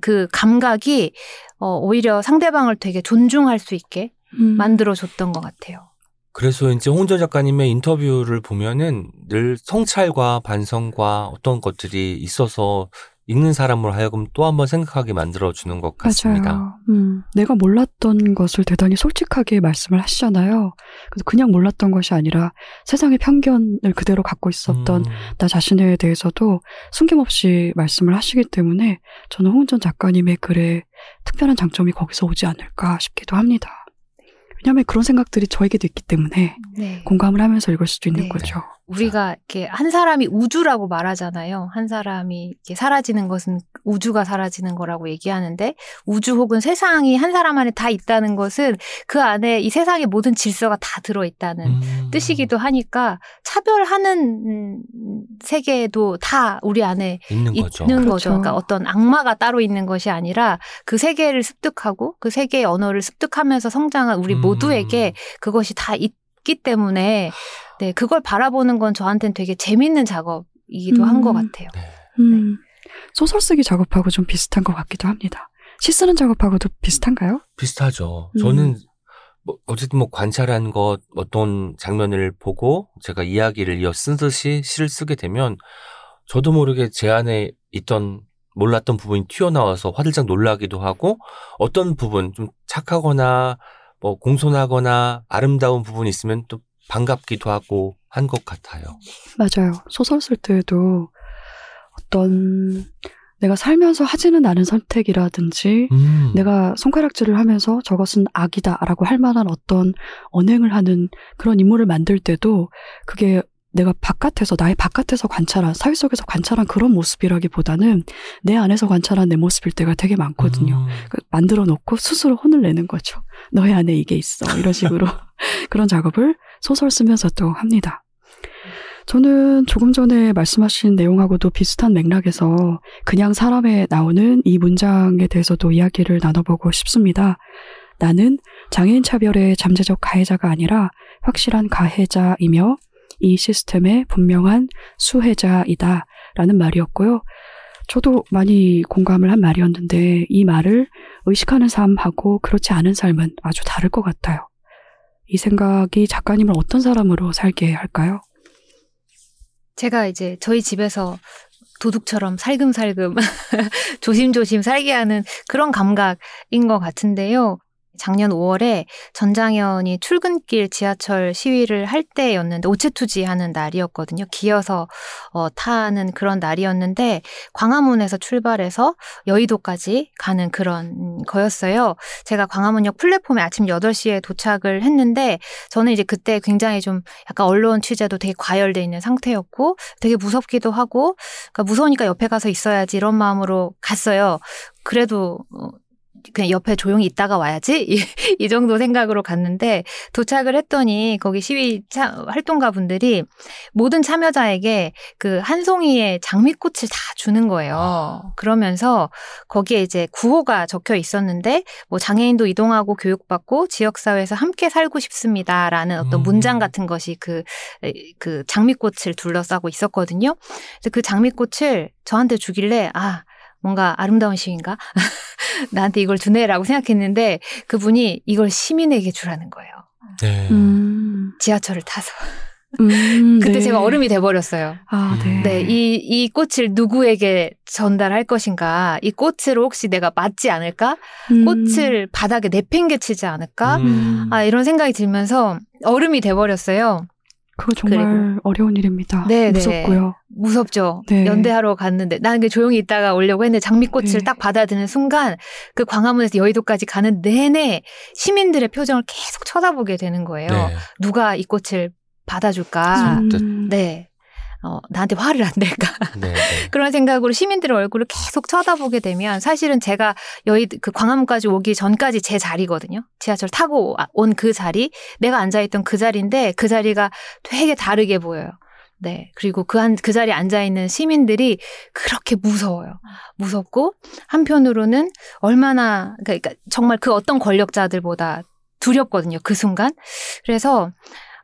그 감각이 어, 오히려 상대방을 되게 존중할 수 있게 음. 만들어 줬던 것 같아요. 그래서 이제 홍전 작가님의 인터뷰를 보면은 늘 성찰과 반성과 어떤 것들이 있어서 읽는 사람으로 하여금 또 한번 생각하게 만들어주는 것 같습니다. 맞아요. 음, 내가 몰랐던 것을 대단히 솔직하게 말씀을 하시잖아요. 그래서 그냥 몰랐던 것이 아니라 세상의 편견을 그대로 갖고 있었던 음, 나 자신에 대해서도 숨김없이 말씀을 하시기 때문에 저는 홍은전 작가님의 글에 특별한 장점이 거기서 오지 않을까 싶기도 합니다. 왜냐하면 그런 생각들이 저에게도 있기 때문에 네. 공감을 하면서 읽을 수도 있는 네. 거죠. 우리가 이렇게 한 사람이 우주라고 말하잖아요. 한 사람이 이렇게 사라지는 것은 우주가 사라지는 거라고 얘기하는데 우주 혹은 세상이 한 사람 안에 다 있다는 것은 그 안에 이 세상의 모든 질서가 다 들어 있다는 음. 뜻이기도 하니까 차별하는 음, 세계도 다 우리 안에 있는 거죠. 있는 그렇죠. 거죠. 그러니까 어떤 악마가 따로 있는 것이 아니라 그 세계를 습득하고 그 세계의 언어를 습득하면서 성장한 우리 음. 모두에게 그것이 다 있기 때문에 네 그걸 바라보는 건 저한테는 되게 재밌는 작업이기도 한것 음. 같아요. 네. 음, 소설 쓰기 작업하고 좀 비슷한 것 같기도 합니다. 시 쓰는 작업하고도 비슷한가요? 비슷하죠. 음. 저는 뭐 어쨌든 뭐 관찰한 것 어떤 장면을 보고 제가 이야기를 이어 쓰듯이 시를 쓰게 되면 저도 모르게 제 안에 있던 몰랐던 부분이 튀어나와서 화들짝 놀라기도 하고 어떤 부분 좀 착하거나 뭐 공손하거나 아름다운 부분이 있으면 또 반갑기도 하고 한 것 같아요. 맞아요. 소설 쓸 때에도 어떤 내가 살면서 하지는 않은 선택이라든지 음. 내가 손가락질을 하면서 저것은 악이다라고 할 만한 어떤 언행을 하는 그런 인물을 만들 때도 그게 내가 바깥에서 나의 바깥에서 관찰한 사회 속에서 관찰한 그런 모습이라기보다는 내 안에서 관찰한 내 모습일 때가 되게 많거든요. 음. 그 만들어 놓고 스스로 혼을 내는 거죠. 너의 안에 이게 있어. 이런 식으로 그런 작업을 소설 쓰면서도 합니다. 저는 조금 전에 말씀하신 내용하고도 비슷한 맥락에서 그냥 사람에 나오는 이 문장에 대해서도 이야기를 나눠보고 싶습니다. 나는 장애인 차별의 잠재적 가해자가 아니라 확실한 가해자이며 이 시스템의 분명한 수혜자이다. 라는 말이었고요. 저도 많이 공감을 한 말이었는데 이 말을 의식하는 삶하고 그렇지 않은 삶은 아주 다를 것 같아요. 이 생각이 작가님을 어떤 사람으로 살게 할까요? 제가 이제 저희 집에서 도둑처럼 살금살금 조심조심 살게 하는 그런 감각인 것 같은데요. 작년 5월에 전장현이 출근길 지하철 시위를 할 때였는데 오체투지 하는 날이었거든요. 기어서 어, 타는 그런 날이었는데 광화문에서 출발해서 여의도까지 가는 그런 거였어요. 제가 광화문역 플랫폼에 아침 8시에 도착을 했는데 저는 이제 그때 굉장히 좀 약간 언론 취재도 되게 과열돼 있는 상태였고 되게 무섭기도 하고 그러니까 무서우니까 옆에 가서 있어야지 이런 마음으로 갔어요. 그래도 어, 그냥 옆에 조용히 있다가 와야지 이, 이 정도 생각으로 갔는데 도착을 했더니 거기 시위 차, 활동가 분들이 모든 참여자에게 그 한 송이의 장미꽃을 다 주는 거예요. 그러면서 거기에 이제 구호가 적혀 있었는데 뭐 장애인도 이동하고 교육받고 지역사회에서 함께 살고 싶습니다라는 어떤 음. 문장 같은 것이 그, 그 장미꽃을 둘러싸고 있었거든요. 그래서 그 장미꽃을 저한테 주길래 아, 뭔가 아름다운 시인가? 나한테 이걸 주네라고 생각했는데 그분이 이걸 시민에게 주라는 거예요. 네. 음, 지하철을 타서. 음, 그때 네. 제가 얼음이 돼버렸어요. 아, 네. 네, 이, 이 꽃을 누구에게 전달할 것인가? 이 꽃으로 혹시 내가 맞지 않을까? 음, 꽃을 바닥에 내팽개치지 않을까? 음. 아, 이런 생각이 들면서 얼음이 돼버렸어요. 그거 정말 어려운 일입니다. 네, 네. 무섭고요. 무섭죠. 네. 연대하러 갔는데 나는 그 조용히 있다가 오려고 했는데 장미꽃을 네. 딱 받아드는 순간 그 광화문에서 여의도까지 가는 내내 시민들의 표정을 계속 쳐다보게 되는 거예요. 네. 누가 이 꽃을 받아줄까? 선뜻. 음, 네. 어, 나한테 화를 안 낼까? 네. 네. 그런 생각으로 시민들의 얼굴을 계속 쳐다보게 되면 사실은 제가 여의 그 광화문까지 오기 전까지 제 자리거든요. 지하철 타고 온 그 자리, 내가 앉아있던 그 자리인데 그 자리가 되게 다르게 보여요. 네. 그리고 그 한, 그 자리에 앉아있는 시민들이 그렇게 무서워요. 무섭고, 한편으로는 얼마나, 그러니까 정말 그 어떤 권력자들보다 두렵거든요. 그 순간. 그래서,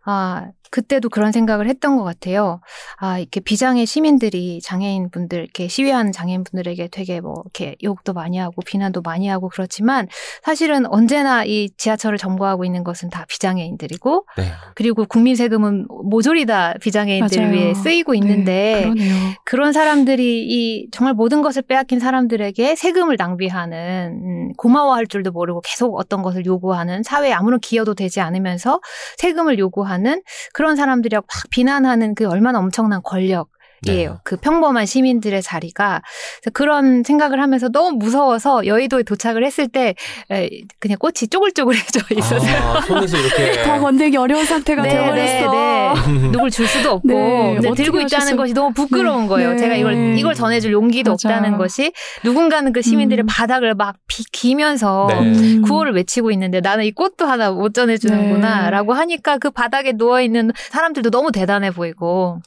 아, 그때도 그런 생각을 했던 것 같아요. 아, 이렇게 비장의 시민들이 장애인 분들, 이렇게 시위하는 장애인 분들에게 되게 뭐, 이렇게 욕도 많이 하고 비난도 많이 하고 그렇지만 사실은 언제나 이 지하철을 점거하고 있는 것은 다 비장애인들이고 네. 그리고 국민 세금은 모조리 다 비장애인들을 맞아요. 위해 쓰이고 네, 있는데 그러네요. 그런 사람들이 이 정말 모든 것을 빼앗긴 사람들에게 세금을 낭비하는 음, 고마워할 줄도 모르고 계속 어떤 것을 요구하는 사회에 아무런 기여도 되지 않으면서 세금을 요구하는 그런 사람들이라고 막 비난하는 그 얼마나 엄청난 권력 이에요. 네. 그 평범한 시민들의 자리가 그런 생각을 하면서 너무 무서워서 여의도에 도착을 했을 때 에, 그냥 꽃이 쪼글쪼글해져 있었어요. 아, 손에서 이렇게. 다 건네기 어려운 상태가 네, 되어버렸어. 네, 네. 누굴 줄 수도 없고 네, 들고 있다는 것이 너무 부끄러운 네, 거예요. 네. 제가 이걸 이걸 전해줄 용기도 맞아. 없다는 것이 누군가는 그 시민들의 음. 바닥을 막 비, 기면서 네. 음. 구호를 외치고 있는데 나는 이 꽃도 하나 못 전해주는구나라고 하니까 그 바닥에 누워 있는 사람들도 너무 대단해 보이고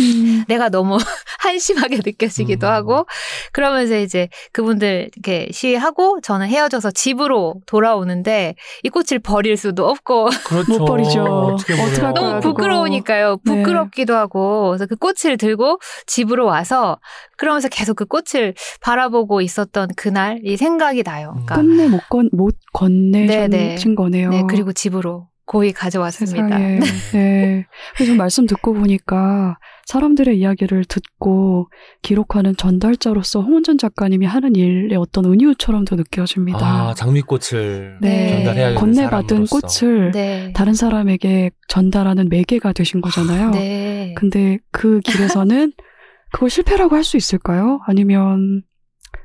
음. 내가 너무 한심하게 느껴지기도 음. 하고 그러면서 이제 그분들 이렇게 시위하고 저는 헤어져서 집으로 돌아오는데 이 꽃을 버릴 수도 없고 그렇죠. 못 버리죠. 어떻게? 어떡할 너무. 부끄러우니까요. 네. 부끄럽기도 하고 그래서 그 꽃을 들고 집으로 와서 그러면서 계속 그 꽃을 바라보고 있었던 그날 이 생각이 나요. 그러니까 끝내 못, 건, 못 건네신 네, 네. 거네요. 네 그리고 집으로 고이 가져왔습니다. 세상에. 네. 그래서 말씀 듣고 보니까 사람들의 이야기를 듣고 기록하는 전달자로서 홍은전 작가님이 하는 일의 어떤 은유처럼도 느껴집니다. 아, 장미꽃을 네. 전달해야 되는 건네받은 사람으로서. 꽃을 네. 다른 사람에게 전달하는 매개가 되신 거잖아요. 네. 근데 그 길에서는 그걸 실패라고 할 수 있을까요? 아니면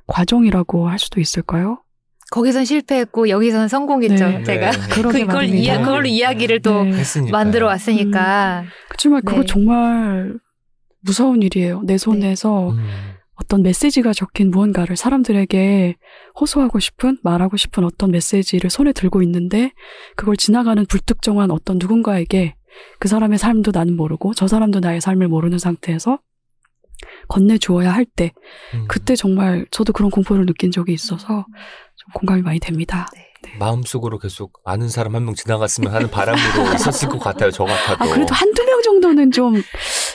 과정이라고 할 수도 있을까요? 거기선 실패했고 여기선 성공했죠. 네. 제가 네. 그걸. 이야, 그걸로 이야기를 또 네. 했으니까요. 만들어 왔으니까. 그렇지만 그거 네. 정말 무서운 일이에요. 내 손에서 음. 어떤 메시지가 적힌 무언가를 사람들에게 호소하고 싶은, 말하고 싶은 어떤 메시지를 손에 들고 있는데 그걸 지나가는 불특정한 어떤 누군가에게 그 사람의 삶도 나는 모르고 저 사람도 나의 삶을 모르는 상태에서 건네주어야 할 때, 음. 그때 정말 저도 그런 공포를 느낀 적이 있어서 좀 공감이 많이 됩니다. 마음속으로 계속 아는 사람 한 명 지나갔으면 하는 바람으로 있었을 것 같아요. 저 같아도. 아, 그래도 한두 명 정도는 좀,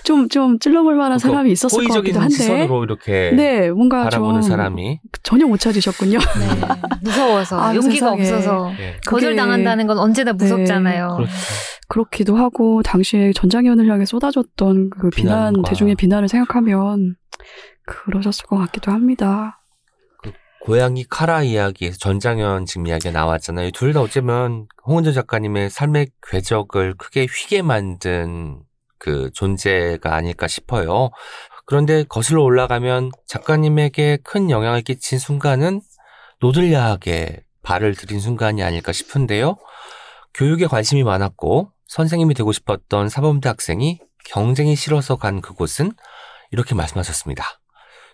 좀, 좀 찔러볼 만한 그러니까 사람이 있었을 것 호의적인 같기도 한데. 시선으로 이렇게 네, 뭔가 바라보는 좀 사람이 전혀 못 찾으셨군요. 네. 무서워서 아, 용기가 세상에. 없어서 예. 거절당한다는 건 언제나 무섭잖아요. 그렇죠. 그렇기도 하고 당시에 전장현을 향해 쏟아졌던 그 비난 비난과. 대중의 비난을 생각하면 그러셨을 것 같기도 합니다. 고양이 카라 이야기에서 전장현 지금 이야기가 나왔잖아요. 둘 다 어쩌면 홍은조 작가님의 삶의 궤적을 크게 휘게 만든 그 존재가 아닐까 싶어요. 그런데 거슬러 올라가면 작가님에게 큰 영향을 끼친 순간은 노들야하게 발을 들인 순간이 아닐까 싶은데요. 교육에 관심이 많았고 선생님이 되고 싶었던 사범대 학생이 경쟁이 싫어서 간 그곳은 이렇게 말씀하셨습니다.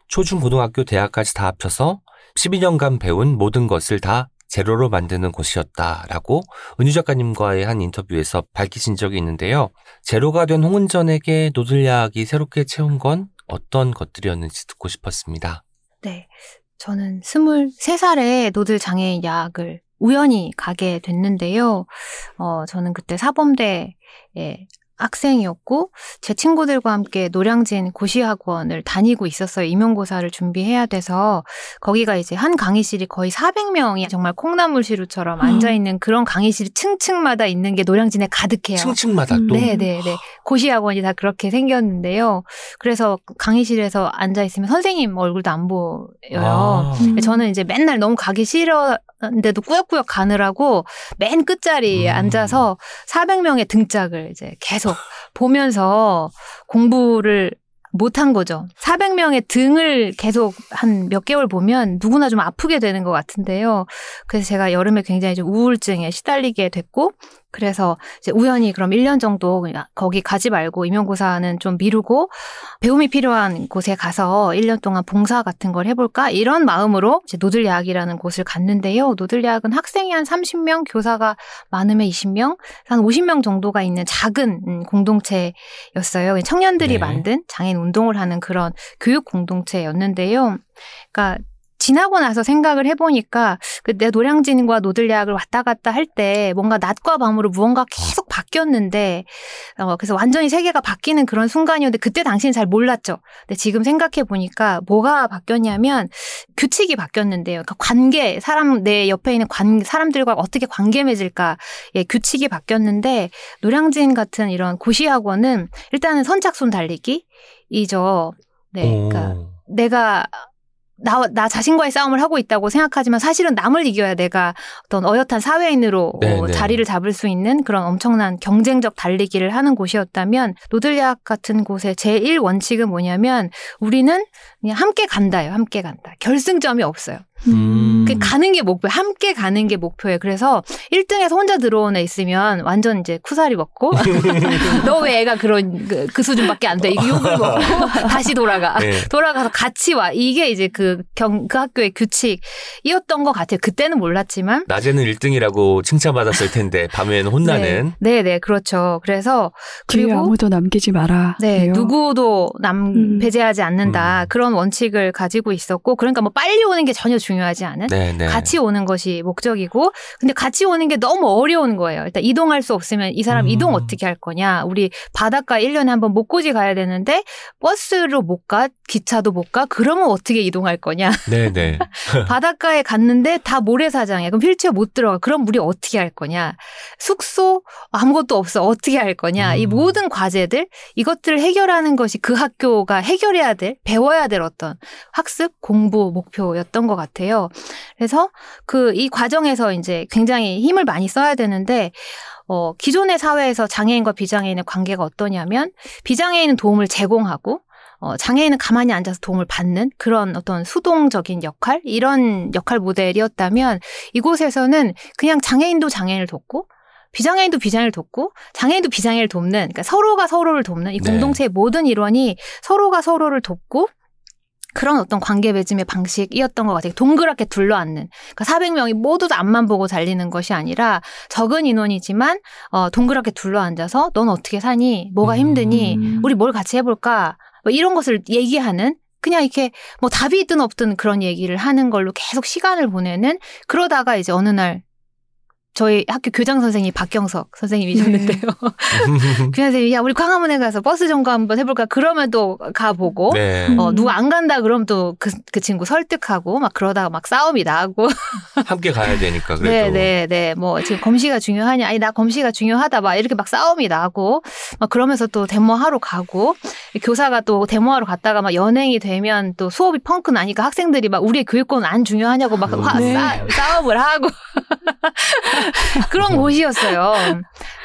초중 고등학교 대학까지 다 합쳐서 12년간 배운 모든 것을 다 제로로 만드는 곳이었다라고 은유 작가님과의 한 인터뷰에서 밝히신 적이 있는데요. 제로가 된 홍은전에게 노들야학이 새롭게 채운 건 어떤 것들이었는지 듣고 싶었습니다. 네. 저는 23살에 노들 장애인 야학을 우연히 가게 됐는데요. 어, 저는 그때 사범대에 학생이었고 제 친구들과 함께 노량진 고시학원을 다니고 있었어요. 임용고사를 준비해야 돼서 거기가 이제 한 강의실이 거의 400명이 정말 콩나물 시루처럼 음. 앉아 있는 그런 강의실이 층층마다 있는 게 노량진에 가득해요. 층층마다 음. 또 네, 네, 네. 고시학원이 다 그렇게 생겼는데요. 그래서 강의실에서 앉아 있으면 선생님 얼굴도 안 보여요. 아, 음. 저는 이제 맨날 너무 가기 싫었는데도 꾸역꾸역 가느라고 맨 끝자리에 음. 앉아서 400명의 등짝을 이제 계속 보면서 공부를 못한 거죠. 400명의 등을 계속 한 몇 개월 보면 누구나 좀 아프게 되는 것 같은데요. 그래서 제가 여름에 굉장히 좀 우울증에 시달리게 됐고, 그래서 이제 우연히 그럼 1년 정도 그냥 거기 가지 말고 임용고사는 좀 미루고 배움이 필요한 곳에 가서 1년 동안 봉사 같은 걸 해볼까? 이런 마음으로 이제 노들야학이라는 곳을 갔는데요. 노들야학은 학생이 한 30명, 교사가 많으면 20명, 한 50명 정도가 있는 작은 음, 공동체였어요. 청년들이 네. 만든 장애인 운동을 하는 그런 교육 공동체였는데요. 그러니까 지나고 나서 생각을 해보니까 그내 노량진과 노들야학을 왔다 갔다 할 때 뭔가 낮과 밤으로 무언가 계속 바뀌었는데 어, 그래서 완전히 세계가 바뀌는 그런 순간이었는데 그때 당시는 잘 몰랐죠. 근데 지금 생각해 보니까 뭐가 바뀌었냐면 규칙이 바뀌었는데요. 그러니까 관계 사람 내 옆에 있는 관 사람들과 어떻게 관계 맺을까 예, 규칙이 바뀌었는데 노량진 같은 이런 고시학원은 일단은 선착순 달리기 이죠. 네, 그러니까 오. 내가 나, 나 자신과의 싸움을 하고 있다고 생각하지만 사실은 남을 이겨야 내가 어떤 어엿한 사회인으로 네, 어, 네. 자리를 잡을 수 있는 그런 엄청난 경쟁적 달리기를 하는 곳이었다면 노들야학 같은 곳의 제1 원칙은 뭐냐면 우리는 그냥 함께 간다요. 함께 간다. 결승점이 없어요. 음. 그 가는 게 목표, 함께 가는 게 목표예요. 그래서 1등에서 혼자 들어온 애 있으면 완전 이제 쿠사리 먹고 너 왜 애가 그런 그, 그 수준밖에 안 돼? 이거 욕을 먹고 다시 돌아가. 네. 돌아가서 같이 와. 이게 이제 그 경, 그 학교의 규칙이었던 것 같아요. 그때는 몰랐지만. 낮에는 1등이라고 칭찬받았을 텐데 밤에는 혼나는 네, 네, 그렇죠. 그래서 그리고 아무도 남기지 마라. 네, 예요. 누구도 남 음. 배제하지 않는다. 음. 그런 원칙을 가지고 있었고, 그러니까 뭐 빨리 오는 게 전혀 중요 하지 않은 네, 네. 같이 오는 것이 목적이고 근데 같이 오는 게 너무 어려운 거예요. 일단 이동할 수 없으면 이 사람 음. 이동 어떻게 할 거냐. 우리 바닷가 1년에 한 번 목고지 가야 되는데 버스로 못 가, 기차도 못 가. 그러면 어떻게 이동할 거냐. 네, 네. 바닷가에 갔는데 다 모래사장이야. 그럼 휠체어 못 들어가. 그럼 우리 어떻게 할 거냐. 숙소 아무것도 없어. 어떻게 할 거냐. 이 음. 모든 과제들 이것들을 해결하는 것이 그 학교가 해결해야 될 배워야 될 어떤 학습 공부 목표였던 것 같아요. 그래서 그 이 과정에서 이제 굉장히 힘을 많이 써야 되는데 어, 기존의 사회에서 장애인과 비장애인의 관계가 어떠냐면 비장애인은 도움을 제공하고 어, 장애인은 가만히 앉아서 도움을 받는 그런 어떤 수동적인 역할 이런 역할 모델이었다면 이곳에서는 그냥 장애인도 장애인을 돕고 비장애인도 비장애인을 돕고 장애인도 비장애인을 돕는 그러니까 서로가 서로를 돕는 이 네. 공동체의 모든 일원이 서로가 서로를 돕고 그런 어떤 관계 맺음의 방식이었던 것 같아요. 동그랗게 둘러앉는. 그러니까 400명이 모두 다 앞만 보고 달리는 것이 아니라 적은 인원이지만 어, 동그랗게 둘러앉아서 넌 어떻게 사니? 뭐가 힘드니? 음. 우리 뭘 같이 해볼까? 뭐 이런 것을 얘기하는 그냥 이렇게 뭐 답이 있든 없든 그런 얘기를 하는 걸로 계속 시간을 보내는 그러다가 이제 어느 날 저희 학교 교장 선생님이 박경석 선생님이셨는데요. 교장 선생님이 야 우리 광화문에 가서 버스 점검 한번 해볼까? 그러면 또 가보고 네. 어, 누가 안 간다 그럼 또그 그 친구 설득하고 막 그러다가 막 싸움이 나고 함께 가야 되니까 그래도. 네, 네, 네. 뭐 지금 검시가 중요하냐? 아니 나 검시가 중요하다. 막 이렇게 막 싸움이 나고 막 그러면서 또 데모하러 가고 교사가 또 데모하러 갔다가 막 연행이 되면 또 수업이 펑크 나니까 학생들이 막 우리의 교육권 안 중요하냐고 막 화, 네. 싸, 싸움을 하고 그런 곳이었어요.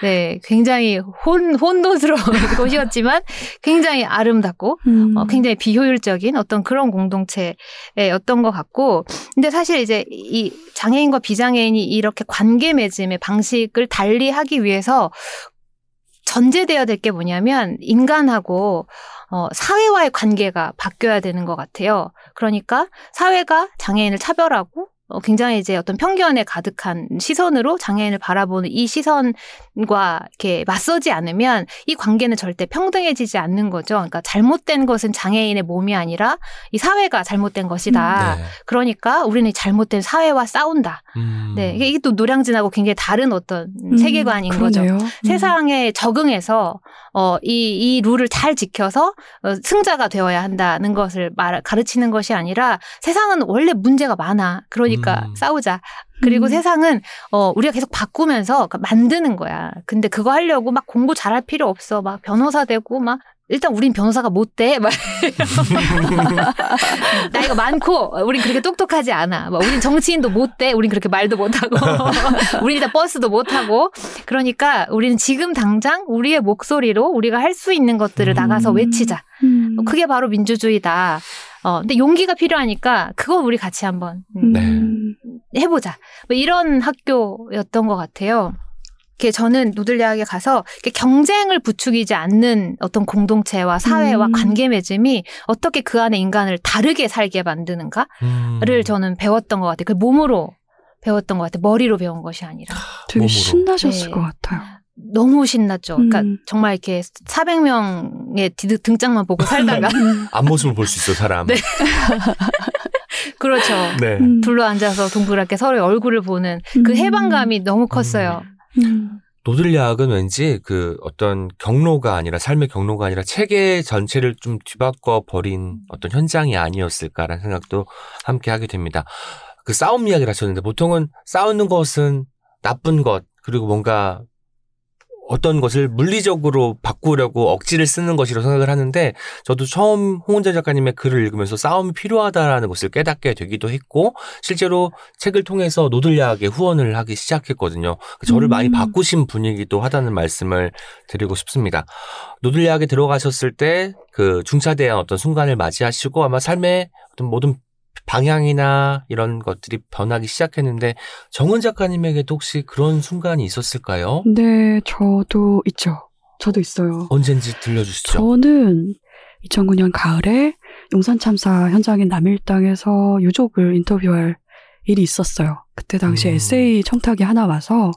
네, 굉장히 혼 혼돈스러운 곳이었지만 굉장히 아름답고 음. 어, 굉장히 비효율적인 어떤 그런 공동체였던 것 같고, 근데 사실 이제 이 장애인과 비장애인이 이렇게 관계 맺음의 방식을 달리 하기 위해서 전제되어야 될 게 뭐냐면 인간하고 어, 사회와의 관계가 바뀌어야 되는 것 같아요. 그러니까 사회가 장애인을 차별하고 어, 굉장히 이제 어떤 편견에 가득한 시선으로 장애인을 바라보는 이 시선과 이렇게 맞서지 않으면 이 관계는 절대 평등해지지 않는 거죠. 그러니까 잘못된 것은 장애인의 몸이 아니라 이 사회가 잘못된 것이다. 네. 그러니까 우리는 이 잘못된 사회와 싸운다. 음. 네, 이게 이게 또 노량진하고 굉장히 다른 어떤 음, 세계관인 거죠. 그러네요. 음. 세상에 적응해서 어, 이, 이 룰을 잘 지켜서 어, 승자가 되어야 한다는 것을 말, 가르치는 것이 아니라 세상은 원래 문제가 많아. 그러니 까 음. 싸우자. 그리고 음. 세상은 어, 우리가 계속 바꾸면서 그러니까 만드는 거야. 근데 그거 하려고 막 공부 잘할 필요 없어. 막 변호사 되고 막 일단 우린 변호사가 못 돼. 막 나이가 많고 우린 그렇게 똑똑하지 않아. 막 우린 정치인도 못 돼. 우린 그렇게 말도 못 하고. 우린 일단 버스도 못 타고. 그러니까 우리는 지금 당장 우리의 목소리로 우리가 할 수 있는 것들을 음. 나가서 외치자. 음. 그게 바로 민주주의다. 어, 근데 용기가 필요하니까 그거 우리 같이 한번 음, 네. 음. 해보자. 뭐 이런 학교였던 것 같아요. 이렇게 저는 노들대학에 가서 경쟁을 부추기지 않는 어떤 공동체와 사회와 음. 관계 맺음이 어떻게 그 안에 인간을 다르게 살게 만드는가를 음. 저는 배웠던 것 같아요. 그 몸으로 배웠던 것 같아요. 머리로 배운 것이 아니라. 되게 몸으로. 신나셨을 네. 것 같아요. 너무 신났죠. 그러니까 음. 정말 이렇게 400명의 등장만 보고 살다가 음. 앞모습을 볼 수 있어 사람. 네. 그렇죠. 네. 음. 둘러 앉아서 동그랗게 서로의 얼굴을 보는 그 음. 해방감이 너무 컸어요. 음. 노들야학은 왠지 그 어떤 경로가 아니라 삶의 경로가 아니라 체계 전체를 좀 뒤바꿔 버린 어떤 현장이 아니었을까라는 생각도 함께 하게 됩니다. 그 싸움 이야기를 하셨는데 보통은 싸우는 것은 나쁜 것 그리고 뭔가 어떤 것을 물리적으로 바꾸려고 억지를 쓰는 것이라고 생각을 하는데 저도 처음 홍은자 작가님의 글을 읽으면서 싸움이 필요하다라는 것을 깨닫게 되기도 했고 실제로 책을 통해서 노들야학에 후원을 하기 시작했거든요. 저를 음. 많이 바꾸신 분이기도 하다는 말씀을 드리고 싶습니다. 노들야학에 들어가셨을 때 그 중차대한 어떤 순간을 맞이하시고 아마 삶의 어떤 모든 방향이나 이런 것들이 변하기 시작했는데 정은 작가님에게도 혹시 그런 순간이 있었을까요? 네, 저도 있죠. 저도 있어요. 언젠지 들려주시죠. 저는 2009년 가을에 용산 참사 현장인 남일당에서 유족을 인터뷰할 일이 있었어요. 그때 당시 음. 에세이 청탁이 하나 와서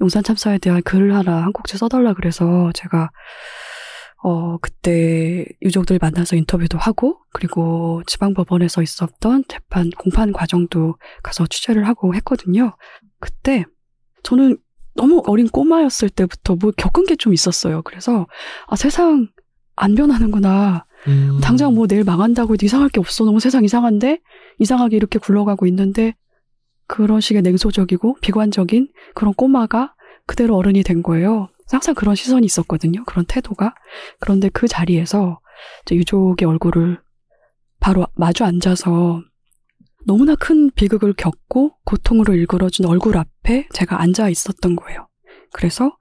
용산 참사에 대한 글을 하나 한 곡지 써달라 그래서 제가 어, 그때 유족들 만나서 인터뷰도 하고, 그리고 지방법원에서 있었던 재판, 공판 과정도 가서 취재를 하고 했거든요. 그때 저는 너무 어린 꼬마였을 때부터 뭐 겪은 게 좀 있었어요. 그래서, 아, 세상 안 변하는구나. 음. 당장 뭐 내일 망한다고 해도 이상할 게 없어. 너무 세상 이상한데? 이상하게 이렇게 굴러가고 있는데, 그런 식의 냉소적이고 비관적인 그런 꼬마가 그대로 어른이 된 거예요. 항상 그런 시선이 있었거든요. 그런 태도가. 그런데 그 자리에서 유족의 얼굴을 바로 마주 앉아서 너무나 큰 비극을 겪고 고통으로 일그러진 얼굴 앞에 제가 앉아 있었던 거예요. 그래서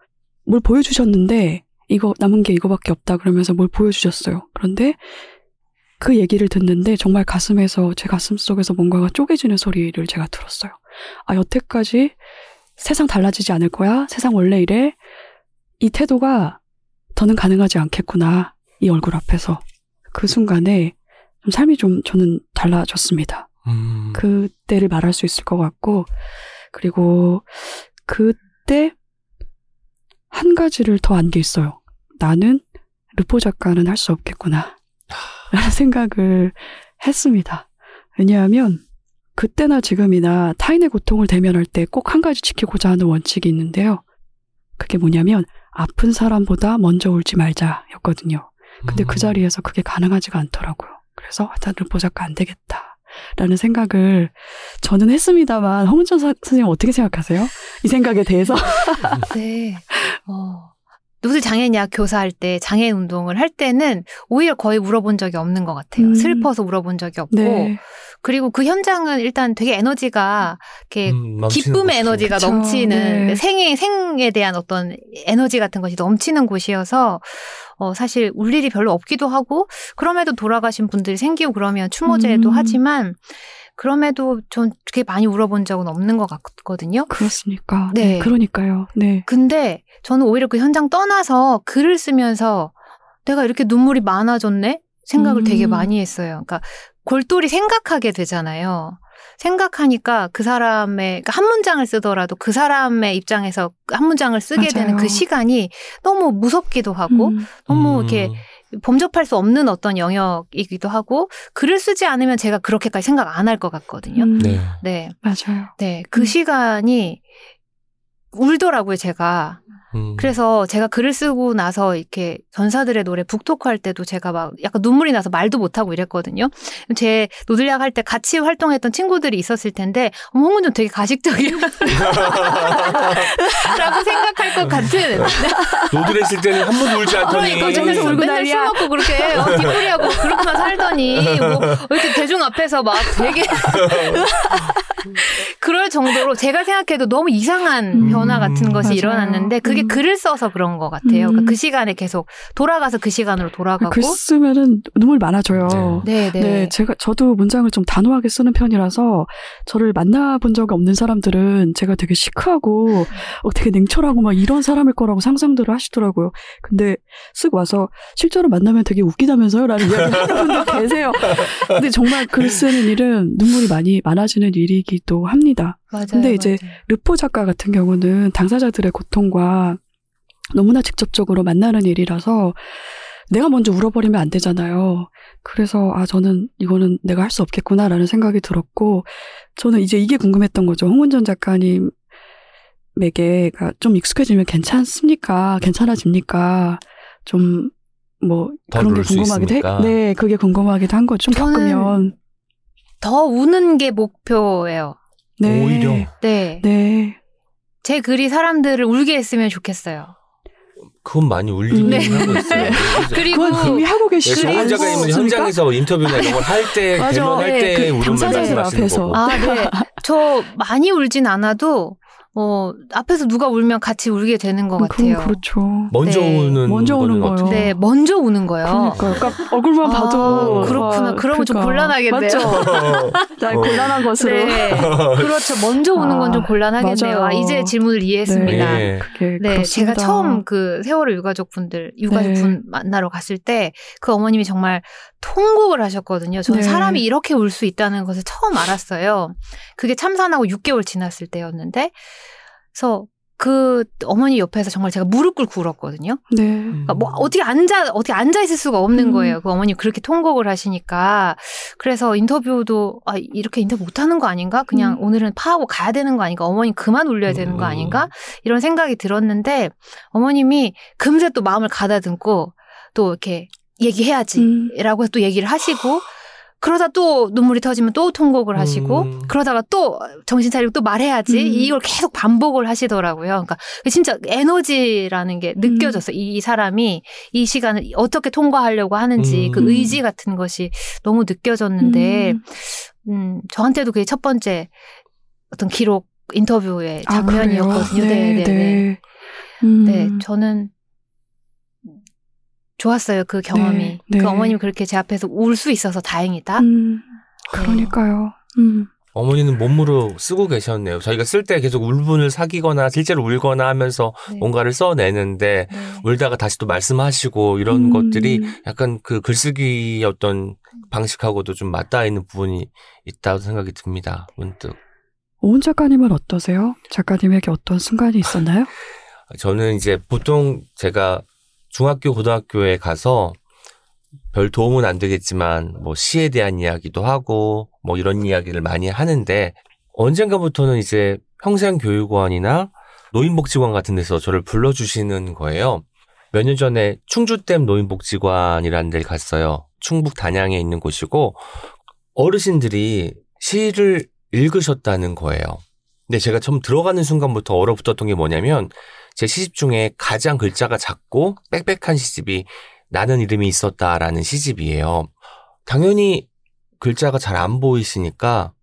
뭘 보여주셨는데 이거 남은 게 이거밖에 없다 그러면서 뭘 보여주셨어요. 그런데 그 얘기를 듣는데 정말 가슴에서 제 가슴 속에서 뭔가가 쪼개지는 소리를 제가 들었어요. 아 여태까지 세상 달라지지 않을 거야. 세상 원래 이래. 이 태도가 더는 가능하지 않겠구나. 이 얼굴 앞에서. 그 순간에 좀 삶이 좀 저는 달라졌습니다. 음. 그때를 말할 수 있을 것 같고, 그리고 그때 한 가지를 더 안겨 있어요. 나는 르포 작가는 할 수 없겠구나. 라는 생각을 했습니다. 왜냐하면 그때나 지금이나 타인의 고통을 대면할 때 꼭 한 가지 지키고자 하는 원칙이 있는데요. 그게 뭐냐면 아픈 사람보다 먼저 울지 말자였거든요. 근데 그 음. 자리에서 그게 가능하지가 않더라고요. 그래서 일단 르포 작가 안 되겠다. 라는 생각을 저는 했습니다만 홍은천 사- 선생님 어떻게 생각하세요? 이 생각에 대해서 네. 어. 노들 장애인 약 교사할 때 장애인 운동을 할 때는 오히려 거의 울어본 적이 없는 것 같아요. 음. 슬퍼서 울어본 적이 없고 네. 그리고 그 현장은 일단 되게 에너지가 이렇게 음, 기쁨의. 에너지가 그쵸, 넘치는 네. 생에 생에 대한 어떤 에너지 같은 것이 넘치는 곳이어서 어 사실 울 일이 별로 없기도 하고 그럼에도 돌아가신 분들이 생기고 그러면 추모제도 음. 하지만 그럼에도 전 그렇게 많이 울어본 적은 없는 것 같거든요. 그렇습니까? 네. 네. 그러니까요. 네. 근데 저는 오히려 그 현장 떠나서 글을 쓰면서 내가 이렇게 눈물이 많아졌네? 생각을 음. 되게 많이 했어요. 그러니까 골똘히 생각하게 되잖아요. 생각하니까 그 사람의, 그러니까 한 문장을 쓰더라도 그 사람의 입장에서 한 문장을 쓰게 되는 맞아요. 그 시간이 너무 무섭기도 하고 음. 너무 음. 이렇게 범접할 수 없는 어떤 영역이기도 하고 글을 쓰지 않으면 제가 그렇게까지 생각 안 할 것 같거든요. 음, 네. 네. 맞아요. 네. 그 음. 시간이 울더라고요, 제가. 음. 그래서 제가 글을 쓰고 나서 이렇게 전사들의 노래 북토크 할 때도 제가 막 약간 눈물이 나서 말도 못하고 이랬거든요. 제 노들약 할 때 같이 활동했던 친구들이 있었을 텐데, 어머, 홍은 좀 되게 가식적이야. 라고 생각할 것 같은. 노드했을 때는 한 번도 울지 않더니 그러니까 맨날, 울고 맨날. 술 먹고 그렇게 어, 뒷풀이하고 그렇게만 살더니 뭐 이렇게 대중 앞에서 막 되게 그럴 정도로 제가 생각해도 너무 이상한 음, 변화 같은 것이 맞아요. 일어났는데 그게 음. 글을 써서 그런 것 같아요. 음. 그러니까 그 시간에 계속 돌아가서 그 시간으로 돌아가고. 글 쓰면은 눈물 많아져요. 네, 네. 네, 제가 저도 문장을 좀 단호하게 쓰는 편이라서 저를 만나본 적이 없는 사람들은 제가 되게 시크하고 어, 되게 냉철하고 막 이런 사람일 거라고 상상들을 하시더라고요. 근데 쓱 와서 실제로 만나면 되게 웃기다면서요 라는 이야기를 하는 분들 계세요. 근데 정말 글 쓰는 일은 눈물이 많이 많아지는 일이기도 합니다. 맞아요. 근데 이제 맞아요. 르포 작가 같은 경우는 당사자들의 고통과 너무나 직접적으로 만나는 일이라서 내가 먼저 울어버리면 안 되잖아요. 그래서 아 저는 이거는 내가 할 수 없겠구나라는 생각이 들었고 저는 이제 이게 궁금했던 거죠. 홍은전 작가님 에게 좀 익숙해지면 괜찮습니까? 괜찮아집니까? 좀뭐더 그런 게 궁금하기도 해. 있습니까? 네, 그게 궁금하기도 한 거죠. 좀 겪으면 더 우는 게 목표예요. 네. 오히려. 네. 네. 제 글이 사람들을 울게 했으면 좋겠어요. 그건 많이 울리긴 네. 하고 있어요. 그리고 그건 이미 하고 네, 계시지 정원 작가님은 않습니까? 현장에서 인터뷰나 이런 걸 할 때. 대면할 네, 때그 울음을 말씀하시는 앞에서. 거고. 아, 네. 저 많이 울진 않아도 어, 앞에서 누가 울면 같이 울게 되는 것 같아요. 그건 그렇죠. 먼저 네. 우는 먼저 거는 우는 거요. 네, 먼저 우는 거예요. 그러니까, 그러니까 얼굴만 아, 봐도 그렇구나. 막 그러면 좀 그러니까. 곤란하겠네요. 맞죠? 자, 어. 곤란한 것으로. 네. 그렇죠. 먼저 우는 건좀 아, 곤란하겠네요. 아, 이제 질문을 이해했습니다. 네. 네. 그게 네. 제가 처음 그 세월호 유가족 분들, 유가족 네. 분 만나러 갔을 때 그 어머님이 정말 통곡을 하셨거든요. 저는 네. 사람이 이렇게 울 수 있다는 것을 처음 알았어요. 그게 참산하고 6개월 지났을 때였는데, 그래서 그 어머니 옆에서 정말 제가 무릎 꿇고 울었거든요. 네. 그러니까 뭐 어떻게 앉아 어떻게 앉아 있을 수가 없는 음. 거예요. 그 어머니 그렇게 통곡을 하시니까 그래서 인터뷰도 아 이렇게 인터뷰 못 하는 거 아닌가? 그냥 음. 오늘은 파하고 가야 되는 거 아닌가? 어머니 그만 울려야 되는 거 음. 아닌가? 이런 생각이 들었는데 어머님이 금세 또 마음을 가다듬고 또 이렇게 얘기해야지라고 음. 또 얘기를 하시고 그러다 또 눈물이 터지면 또 통곡을 하시고 음. 그러다가 또 정신 차리고 또 말해야지 음. 이걸 계속 반복을 하시더라고요. 그러니까 진짜 에너지라는 게 느껴졌어요. 이, 이 사람이 이 시간을 어떻게 통과하려고 하는지 음. 그 의지 같은 것이 너무 느껴졌는데 음. 음, 저한테도 그게 첫 번째 어떤 기록 인터뷰의 아? 장면이었거든요. 네, 네, 네. 네. 음. 네, 저는 좋았어요. 그 경험이. 네, 네. 그 어머님 그렇게 제 앞에서 울 수 있어서 다행이다. 음. 그러니까요. 음. 어머니는 몸으로 쓰고 계셨네요. 저희가 쓸 때 계속 울분을 사귀거나 실제로 울거나 하면서 네. 뭔가를 써내는데 네. 울다가 다시 또 말씀하시고 이런 음. 것들이 약간 그 글쓰기 어떤 방식하고도 좀 맞닿아 있는 부분이 있다고 생각이 듭니다. 문득. 오은 작가님은 어떠세요? 작가님에게 어떤 순간이 있었나요? 저는 이제 보통 제가 중학교, 고등학교에 가서 별 도움은 안 되겠지만 뭐 시에 대한 이야기도 하고 뭐 이런 이야기를 많이 하는데 언젠가부터는 이제 평생교육원이나 노인복지관 같은 데서 저를 불러주시는 거예요. 몇 년 전에 충주댐 노인복지관이라는 데를 갔어요. 충북 단양에 있는 곳이고 어르신들이 시를 읽으셨다는 거예요. 근데 제가 처음 들어가는 순간부터 얼어붙었던 게 뭐냐면 제 시집 중에 가장 글자가 작고 빽빽한 시집이 나는 이름이 있었다라는 시집이에요. 당연히 글자가 잘 안 보이시니까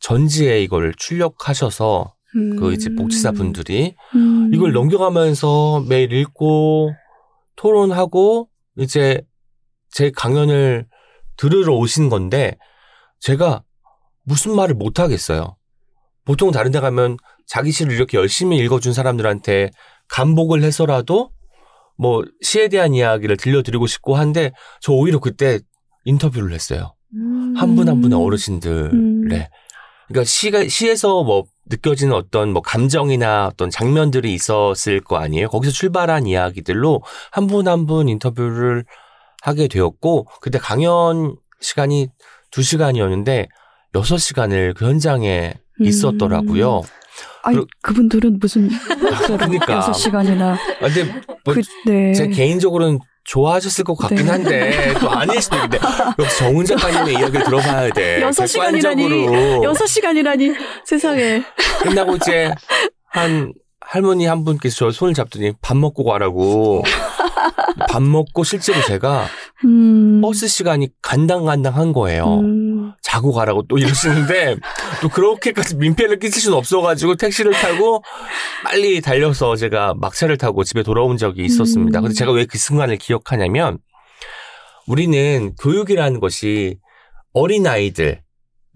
전지에 이걸 출력하셔서 음. 그 이제 복지사 분들이 음. 이걸 넘겨가면서 매일 읽고 토론하고 이제 제 강연을 들으러 오신 건데 제가 무슨 말을 못 하겠어요. 보통 다른 데 가면 자기 시를 이렇게 열심히 읽어준 사람들한테 감복을 해서라도 뭐 시에 대한 이야기를 들려드리고 싶고 한데 저 오히려 그때 인터뷰를 했어요. 음. 한분 한 분의 음. 어르신들에. 음. 그러니까 시가 시에서 뭐 느껴지는 어떤 뭐 감정이나 어떤 장면들이 있었을 거 아니에요. 거기서 출발한 이야기들로 한 분 한분 인터뷰를 하게 되었고 그때 강연 시간이 두 시간이었는데 여섯 시간을 그 현장에 음. 있었더라고요. 아니, 그러- 그분들은 무슨 그러니까. 6시간이나 아, 근데 뭐 그, 네. 제 개인적으로는 좋아하셨을 것 같긴 네. 한데 또 아닐 수도 있는데 역시 정훈 작가님의 이야기를 들어봐야 돼. 여섯 시간이라니. 객관적으로. 6시간이라니 세상에. 끝나고 이제 한 할머니 한 분께서 저 손을 잡더니 밥 먹고 가라고. 밥 먹고 실제로 제가 음. 버스 시간이 간당간당한 거예요. 음. 자고 가라고 또 이러시는데 또 그렇게까지 민폐를 끼칠 수는 없어가지고 택시를 타고 빨리 달려서 제가 막차를 타고 집에 돌아온 적이 있었습니다. 음. 근데 제가 왜 그 순간을 기억하냐면 우리는 교육이라는 것이 어린아이들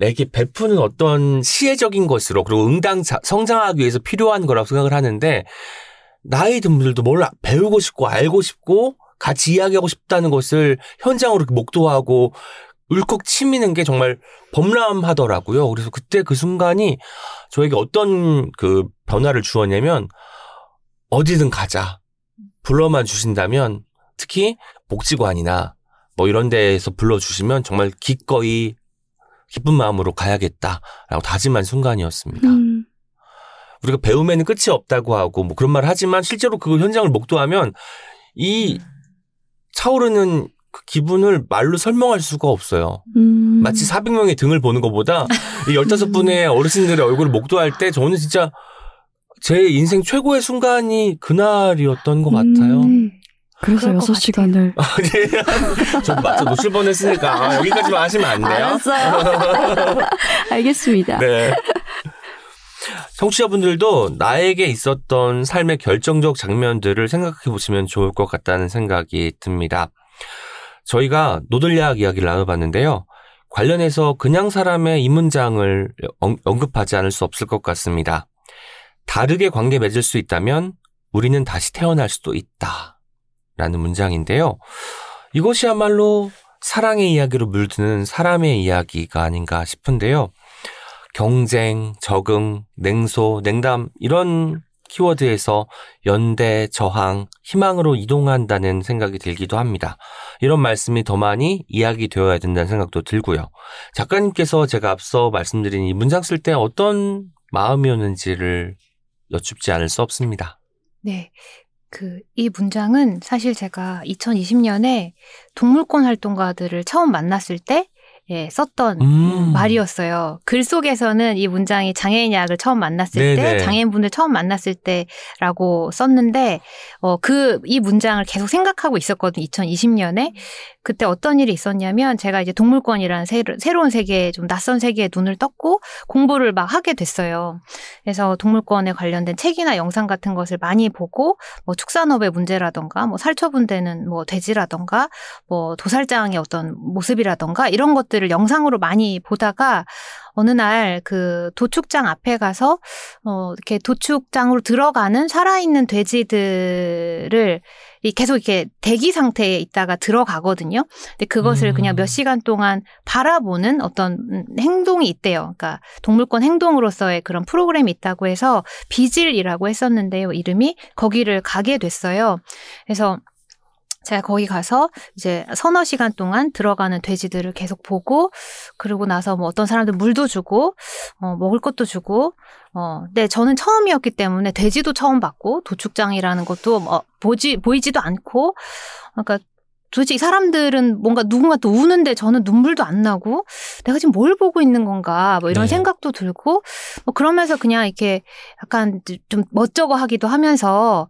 에게 베푸는 어떤 시혜적인 것으로 그리고 응당 자- 성장하기 위해서 필요한 거라고 생각을 하는데 나이 든 분들도 뭘 배우고 싶고 알고 싶고 같이 이야기하고 싶다는 것을 현장으로 목도하고 울컥 치미는 게 정말 범람하더라고요. 그래서 그때 그 순간이 저에게 어떤 그 변화를 주었냐면 어디든 가자. 불러만 주신다면 특히 복지관이나 뭐 이런 데에서 불러주시면 정말 기꺼이 기쁜 마음으로 가야겠다라고 다짐한 순간이었습니다. 음. 우리가 배움에는 끝이 없다고 하고 뭐 그런 말을 하지만 실제로 그 현장을 목도하면 이 차오르는 그 기분을 말로 설명할 수가 없어요. 음. 마치 400명의 등을 보는 것보다 이 15분의 어르신들의 얼굴을 목도할 때 저는 진짜 제 인생 최고의 순간이 그날이었던 것 같아요. 음. 그래서 그럴 것 6시간을. 아니, 저 맞아 놓칠 뻔 했으니까 아, 여기까지만 하시면 안 돼요? 알겠습니다. 네. 청취자분들도 나에게 있었던 삶의 결정적 장면들을 생각해 보시면 좋을 것 같다는 생각이 듭니다. 저희가 노들야학 이야기를 나눠봤는데요. 관련해서 그냥 사람의 이 문장을 언- 언급하지 않을 수 없을 것 같습니다. 다르게 관계 맺을 수 있다면 우리는 다시 태어날 수도 있다. 라는 문장인데요. 이것이야말로 사랑의 이야기로 물드는 사람의 이야기가 아닌가 싶은데요. 경쟁, 적응, 냉소, 냉담 이런 키워드에서 연대, 저항, 희망으로 이동한다는 생각이 들기도 합니다. 이런 말씀이 더 많이 이야기 되어야 된다는 생각도 들고요. 작가님께서 제가 앞서 말씀드린 이 문장 쓸 때 어떤 마음이었는지를 여쭙지 않을 수 없습니다. 네. 그, 이 문장은 사실 제가 2020년에 동물권 활동가들을 처음 만났을 때, 예, 썼던 음. 말이었어요. 글 속에서는 이 문장이 장애인 약을 처음 만났을 네네. 때, 장애인분들 처음 만났을 때라고 썼는데, 어, 그, 이 문장을 계속 생각하고 있었거든요. 2020년에. 그때 어떤 일이 있었냐면, 제가 이제 동물권이라는 새로, 새로운 세계에 좀 낯선 세계에 눈을 떴고, 공부를 막 하게 됐어요. 그래서 동물권에 관련된 책이나 영상 같은 것을 많이 보고, 뭐 축산업의 문제라던가, 뭐 살처분되는 뭐 돼지라던가, 뭐 도살장의 어떤 모습이라던가, 이런 것들 을 영상으로 많이 보다가, 어느 날 그 도축장 앞에 가서 어 이렇게 도축장으로 들어가는 살아있는 돼지들을 이 계속 이렇게 대기 상태에 있다가 들어가거든요. 근데 그것을 음. 그냥 몇 시간 동안 바라보는 어떤 음, 행동이 있대요. 그러니까 동물권 행동으로서의 그런 프로그램이 있다고 해서 비질이라고 했었는데요. 이름이 거기를 가게 됐어요. 그래서 제가 거기 가서 이제 서너 시간 동안 들어가는 돼지들을 계속 보고 그러고 나서 뭐 어떤 사람들 물도 주고 어 먹을 것도 주고 어 근데 저는 처음이었기 때문에 돼지도 처음 봤고 도축장이라는 것도 뭐 보지 보이지도 않고 그러니까 도대체 이 사람들은 뭔가 누군가 또 우는데 저는 눈물도 안 나고 내가 지금 뭘 보고 있는 건가 뭐 이런 네. 생각도 들고 뭐 그러면서 그냥 이렇게 약간 좀 멋쩍어 하기도 하면서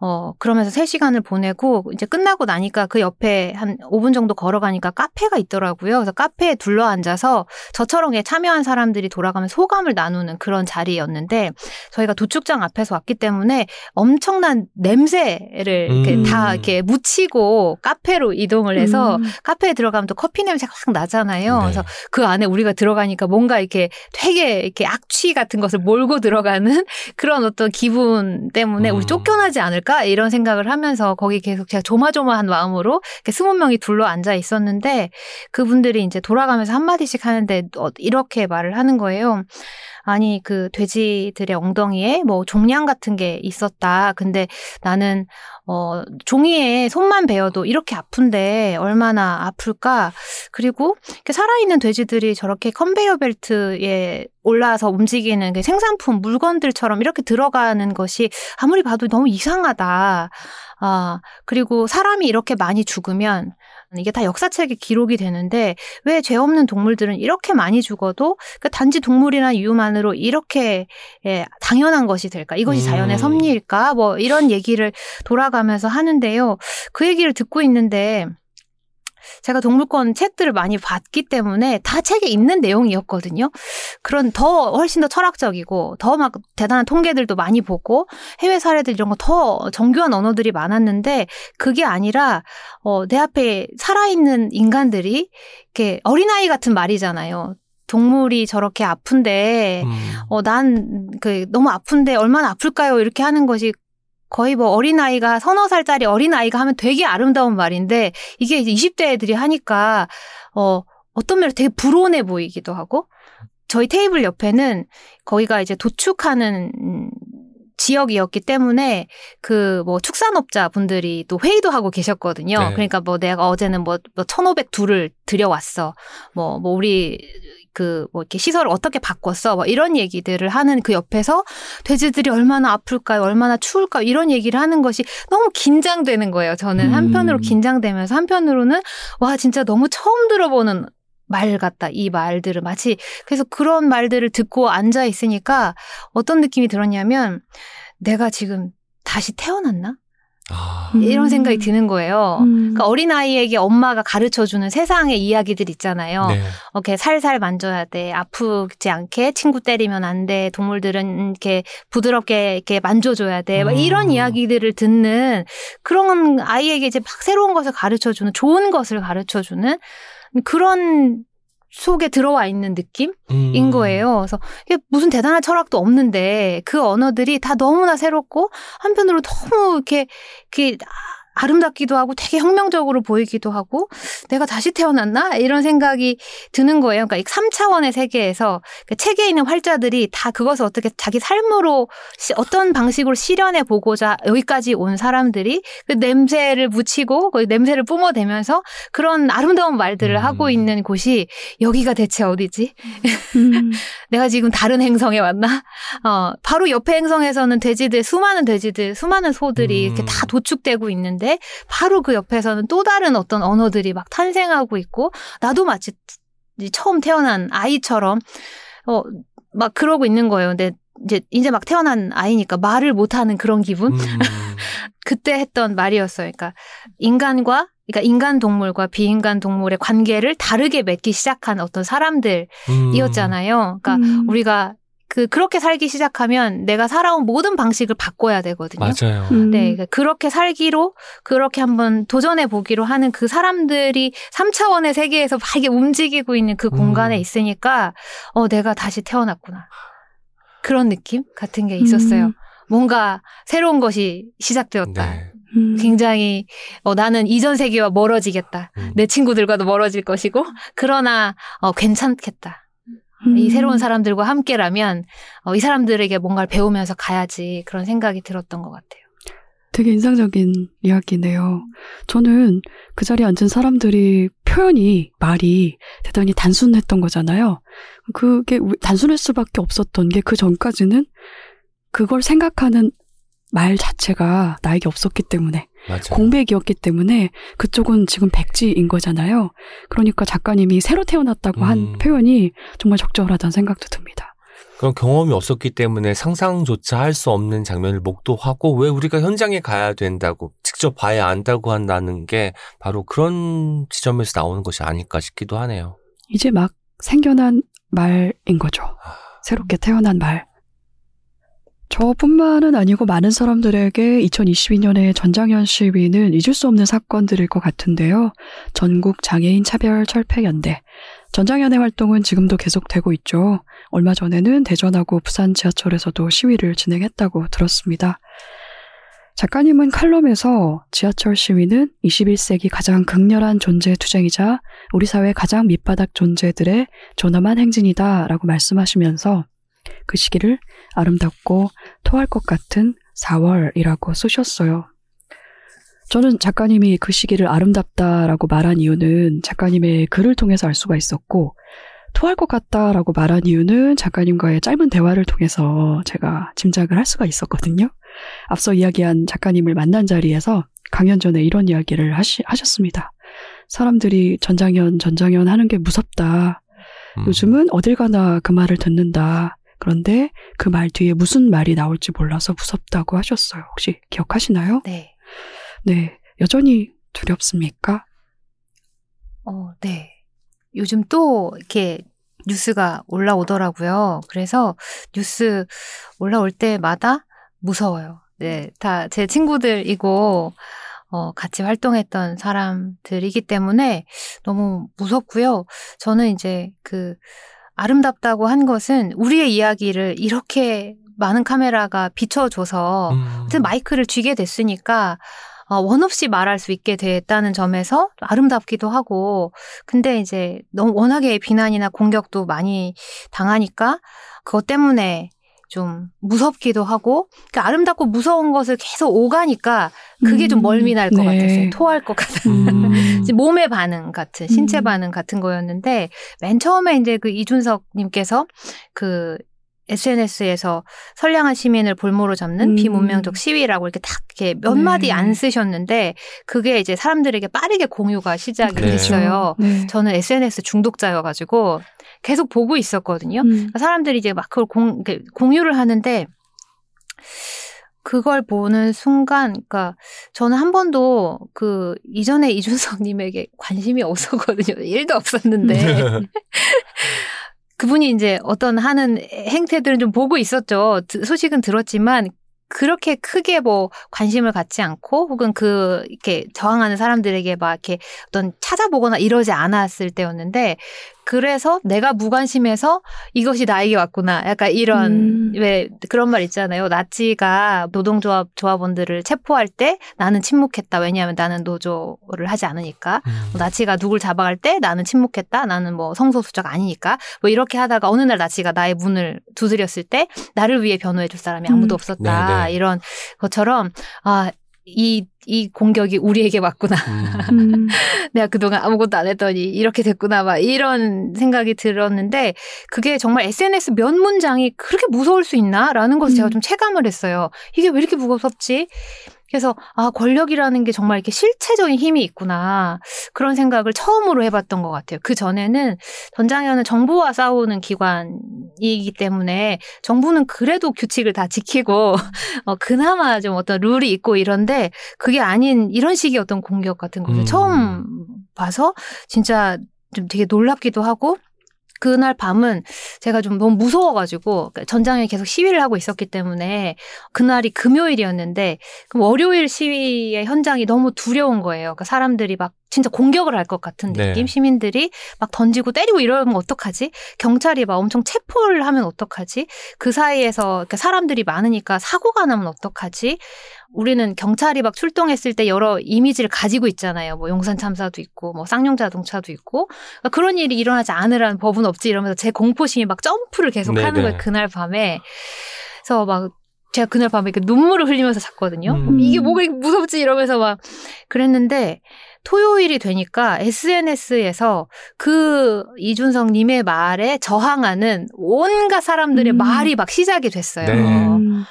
어 그러면서 3시간을 보내고 이제 끝나고 나니까 그 옆에 한 5분 정도 걸어가니까 카페가 있더라고요. 그래서 카페에 둘러 앉아서 저처럼 에 참여한 사람들이 돌아가면 소감을 나누는 그런 자리였는데 저희가 도축장 앞에서 왔기 때문에 엄청난 냄새를 이렇게 음. 다 이렇게 묻히고 카페로 이동을 해서 음. 카페에 들어가면 또 커피 냄새가 확 나잖아요. 네. 그래서 그 안에 우리가 들어가니까 뭔가 이렇게 되게 이렇게 악취 같은 것을 몰고 들어가는 그런 어떤 기분 때문에 우리 음. 쫓겨나지 않을까 이런 생각을 하면서 거기 계속 제가 조마조마한 마음으로 이렇게 스무 명이 둘러 앉아 있었는데 그분들이 이제 돌아가면서 한 마디씩 하는데 어, 이렇게 말을 하는 거예요. 아니 그 돼지들의 엉덩이에 뭐 종양 같은 게 있었다. 근데 나는 어 종이에 손만 베어도 이렇게 아픈데 얼마나 아플까? 그리고 살아있는 돼지들이 저렇게 컨베이어 벨트에 올라서 움직이는 그 생산품 물건들처럼 이렇게 들어가는 것이 아무리 봐도 너무 이상하다. 아, 그리고 사람이 이렇게 많이 죽으면 이게 다 역사책에 기록이 되는데 왜 죄 없는 동물들은 이렇게 많이 죽어도 그 단지 동물이라는 이유만으로 이렇게 예, 당연한 것이 될까? 이것이 음. 자연의 섭리일까? 뭐 이런 얘기를 돌아가면서 하는데요. 그 얘기를 듣고 있는데 제가 동물권 책들을 많이 봤기 때문에 다 책에 있는 내용이었거든요. 그런 더 훨씬 더 철학적이고 더 막 대단한 통계들도 많이 보고 해외 사례들 이런 거 더 정교한 언어들이 많았는데 그게 아니라 어, 내 앞에 살아있는 인간들이 이렇게 어린아이 같은 말이잖아요. 동물이 저렇게 아픈데 음. 어, 난, 그, 너무 아픈데 얼마나 아플까요? 이렇게 하는 것이 거의 뭐 어린아이가, 서너 살짜리 어린아이가 하면 되게 아름다운 말인데, 이게 이제 20대 애들이 하니까, 어, 어떤 면에서 되게 불온해 보이기도 하고, 저희 테이블 옆에는 거기가 이제 도축하는, 음, 지역이었기 때문에 그 뭐 축산업자 분들이 또 회의도 하고 계셨거든요. 네. 그러니까 뭐 내가 어제는 뭐, 뭐 1,500두를 들여왔어. 뭐, 뭐 우리 그 뭐 이렇게 시설을 어떻게 바꿨어. 뭐 이런 얘기들을 하는 그 옆에서 돼지들이 얼마나 아플까요? 얼마나 추울까요? 이런 얘기를 하는 것이 너무 긴장되는 거예요. 저는 음. 한편으로 긴장되면서 한편으로는 와, 진짜 너무 처음 들어보는 말 같다. 이 말들을 마치 그래서 그런 말들을 듣고 앉아 있으니까 어떤 느낌이 들었냐면 내가 지금 다시 태어났나? 아. 음. 이런 생각이 드는 거예요. 음. 그러니까 어린아이에게 엄마가 가르쳐 주는 세상의 이야기들 있잖아요. 네. 이렇게 살살 만져야 돼. 아프지 않게 친구 때리면 안 돼. 동물들은 이렇게 부드럽게 이렇게 만져줘야 돼. 막 음. 이런 이야기들을 듣는 그런 아이에게 이제 막 새로운 것을 가르쳐 주는 좋은 것을 가르쳐 주는 그런 속에 들어와 있는 느낌? 음. 인 거예요. 그래서 이게 무슨 대단한 철학도 없는데 그 언어들이 다 너무나 새롭고 한편으로 너무 이렇게 이렇게 아름답기도 하고 되게 혁명적으로 보이기도 하고 내가 다시 태어났나 이런 생각이 드는 거예요. 그러니까 이 3차원의 세계에서 그 책에 있는 활자들이 다 그것을 어떻게 자기 삶으로 시- 어떤 방식으로 실현해 보고자 여기까지 온 사람들이 그 냄새를 묻히고 그 냄새를 뿜어대면서 그런 아름다운 말들을 음. 하고 있는 곳이 여기가 대체 어디지? 음, 내가 지금 다른 행성에 왔나? 어, 바로 옆에 행성에서는 돼지들, 수많은 돼지들, 수많은 소들이 음. 이렇게 다 도축되고 있는데, 바로 그 옆에서는 또 다른 어떤 언어들이 막 탄생하고 있고, 나도 마치 처음 태어난 아이처럼, 어, 막 그러고 있는 거예요. 근데 이제, 이제 막 태어난 아이니까 말을 못 하는 그런 기분? 음. 그때 했던 말이었어요. 그러니까 인간과 그러니까 인간 동물과 비인간 동물의 관계를 다르게 맺기 시작한 어떤 사람들이었잖아요. 그러니까 음. 우리가 그 그렇게 살기 시작하면 내가 살아온 모든 방식을 바꿔야 되거든요. 맞아요. 음. 네, 그러니까 그렇게 살기로 그렇게 한번 도전해 보기로 하는 그 사람들이 3차원의 세계에서 막 이게 움직이고 있는 그 공간에 음. 있으니까 어 내가 다시 태어났구나. 그런 느낌 같은 게 있었어요. 음, 뭔가 새로운 것이 시작되었다. 네. 음. 굉장히 어, 나는 이전 세계와 멀어지겠다. 음. 내 친구들과도 멀어질 것이고 그러나 어, 괜찮겠다. 이 음. 새로운 사람들과 함께라면 어, 이 사람들에게 뭔가를 배우면서 가야지 그런 생각이 들었던 것 같아요. 되게 인상적인 이야기네요. 저는 그 자리에 앉은 사람들이 표현이, 말이 대단히 단순했던 거잖아요. 그게 왜- 단순할 수밖에 없었던 게 그 전까지는 그걸 생각하는 말 자체가 나에게 없었기 때문에 맞아요. 공백이었기 때문에 그쪽은 지금 백지인 거잖아요. 그러니까 작가님이 새로 태어났다고 한 음. 표현이 정말 적절하다는 생각도 듭니다. 그런 경험이 없었기 때문에 상상조차 할 수 없는 장면을 목도하고 왜 우리가 현장에 가야 된다고 직접 봐야 안다고 한다는 게 바로 그런 지점에서 나오는 것이 아닐까 싶기도 하네요. 이제 막 생겨난 말인 거죠. 새롭게 태어난 말. 저뿐만은 아니고 많은 사람들에게 2022년의 전장현 시위는 잊을 수 없는 사건들일 것 같은데요. 전국 장애인 차별 철폐 연대. 전장현의 활동은 지금도 계속되고 있죠. 얼마 전에는 대전하고 부산 지하철에서도 시위를 진행했다고 들었습니다. 작가님은 칼럼에서 지하철 시위는 21세기 가장 극렬한 존재 투쟁이자 우리 사회 가장 밑바닥 존재들의 존엄한 행진이다 라고 말씀하시면서 그 시기를 아름답고 토할 것 같은 4월이라고 쓰셨어요. 저는 작가님이 그 시기를 아름답다라고 말한 이유는 작가님의 글을 통해서 알 수가 있었고, 토할 것 같다라고 말한 이유는 작가님과의 짧은 대화를 통해서 제가 짐작을 할 수가 있었거든요. 앞서 이야기한 작가님을 만난 자리에서 강연 전에 이런 이야기를 하시, 하셨습니다. 사람들이 전장현, 전장현 하는 게 무섭다. 음. 요즘은 어딜 가나 그 말을 듣는다. 그런데 그 말 뒤에 무슨 말이 나올지 몰라서 무섭다고 하셨어요. 혹시 기억하시나요? 네. 네. 여전히 두렵습니까? 어, 네. 요즘 또 이렇게 뉴스가 올라오더라고요. 그래서 뉴스 올라올 때마다 무서워요. 네. 다 제 친구들이고, 어, 같이 활동했던 사람들이기 때문에 너무 무섭고요. 저는 이제 그 아름답다고 한 것은 우리의 이야기를 이렇게 많은 카메라가 비춰줘서 음. 마이크를 쥐게 됐으니까 어, 원 없이 말할 수 있게 됐다는 점에서 아름답기도 하고 근데 이제 너무 워낙에 비난이나 공격도 많이 당하니까 그것 때문에 좀 무섭기도 하고 그러니까 아름답고 무서운 것을 계속 오가니까 그게 좀 음, 멀미 날 것 네. 같았어요. 토할 것 같은. 음. 몸의 반응 같은 신체 음. 반응 같은 거였는데 맨 처음에 이제 그 이준석님께서 그 SNS에서 선량한 시민을 볼모로 잡는 음. 비문명적 시위라고 이렇게 딱 이렇게 몇 네. 마디 안 쓰셨는데 그게 이제 사람들에게 빠르게 공유가 시작이 네. 됐어요. 네. 저는 SNS 중독자여가지고 계속 보고 있었거든요. 음. 그러니까 사람들이 이제 막 그걸 공, 공유를 하는데 그걸 보는 순간, 그러니까 저는 한 번도 그 이전에 이준석님에게 관심이 없었거든요. 일도 없었는데 그분이 이제 어떤 하는 행태들은 좀 보고 있었죠. 드- 소식은 들었지만 그렇게 크게 뭐 관심을 갖지 않고 혹은 그 이렇게 저항하는 사람들에게 막 이렇게 어떤 찾아보거나 이러지 않았을 때였는데 그래서 내가 무관심해서 이것이 나에게 왔구나. 약간 이런 음. 왜 그런 말 있잖아요. 나치가 노동조합 조합원들을 체포할 때 나는 침묵했다. 왜냐하면 나는 노조를 하지 않으니까. 음. 뭐 나치가 누굴 잡아갈 때 나는 침묵했다. 나는 뭐 성소수자가 아니니까. 뭐 이렇게 하다가 어느 날 나치가 나의 문을 두드렸을 때 나를 위해 변호해 줄 사람이 아무도 음. 없었다. 네네. 이런 것처럼 아, 이, 이 공격이 우리에게 왔구나. 음. 음. 내가 그동안 아무것도 안 했더니 이렇게 됐구나. 막 이런 생각이 들었는데 그게 정말 SNS 몇 문장이 그렇게 무서울 수 있나? 라는 것을 제가 음. 좀 체감을 했어요. 이게 왜 이렇게 무섭지? 그래서 아 권력이라는 게 정말 이렇게 실체적인 힘이 있구나 그런 생각을 처음으로 해봤던 것 같아요. 그 전에는 전장현은 정부와 싸우는 기관이기 때문에 정부는 그래도 규칙을 다 지키고 어, 그나마 좀 어떤 룰이 있고 이런데 그게 아닌 이런 식의 어떤 공격 같은 것을 음. 처음 봐서 진짜 좀 되게 놀랍기도 하고 그날 밤은 제가 좀 너무 무서워가지고 전장에 계속 시위를 하고 있었기 때문에 그날이 금요일이었는데 그럼 월요일 시위의 현장이 너무 두려운 거예요. 그러니까 사람들이 막 진짜 공격을 할 것 같은 네. 느낌, 시민들이 막 던지고 때리고 이러면 어떡하지? 경찰이 막 엄청 체포를 하면 어떡하지? 그 사이에서 그러니까 사람들이 많으니까 사고가 나면 어떡하지? 우리는 경찰이 막 출동했을 때 여러 이미지를 가지고 있잖아요. 뭐 용산 참사도 있고, 뭐 쌍용 자동차도 있고, 그러니까 그런 일이 일어나지 않으라는 법은 없지 이러면서 제 공포심이 막 점프를 계속 네네. 하는 거예요. 그날 밤에. 그래서 막 제가 그날 밤에 이렇게 눈물을 흘리면서 잤거든요. 음. 이게 뭐가 무섭지 이러면서 막 그랬는데 토요일이 되니까 SNS에서 그 이준석 님의 말에 저항하는 온갖 사람들의 음. 말이 막 시작이 됐어요. 네. 음.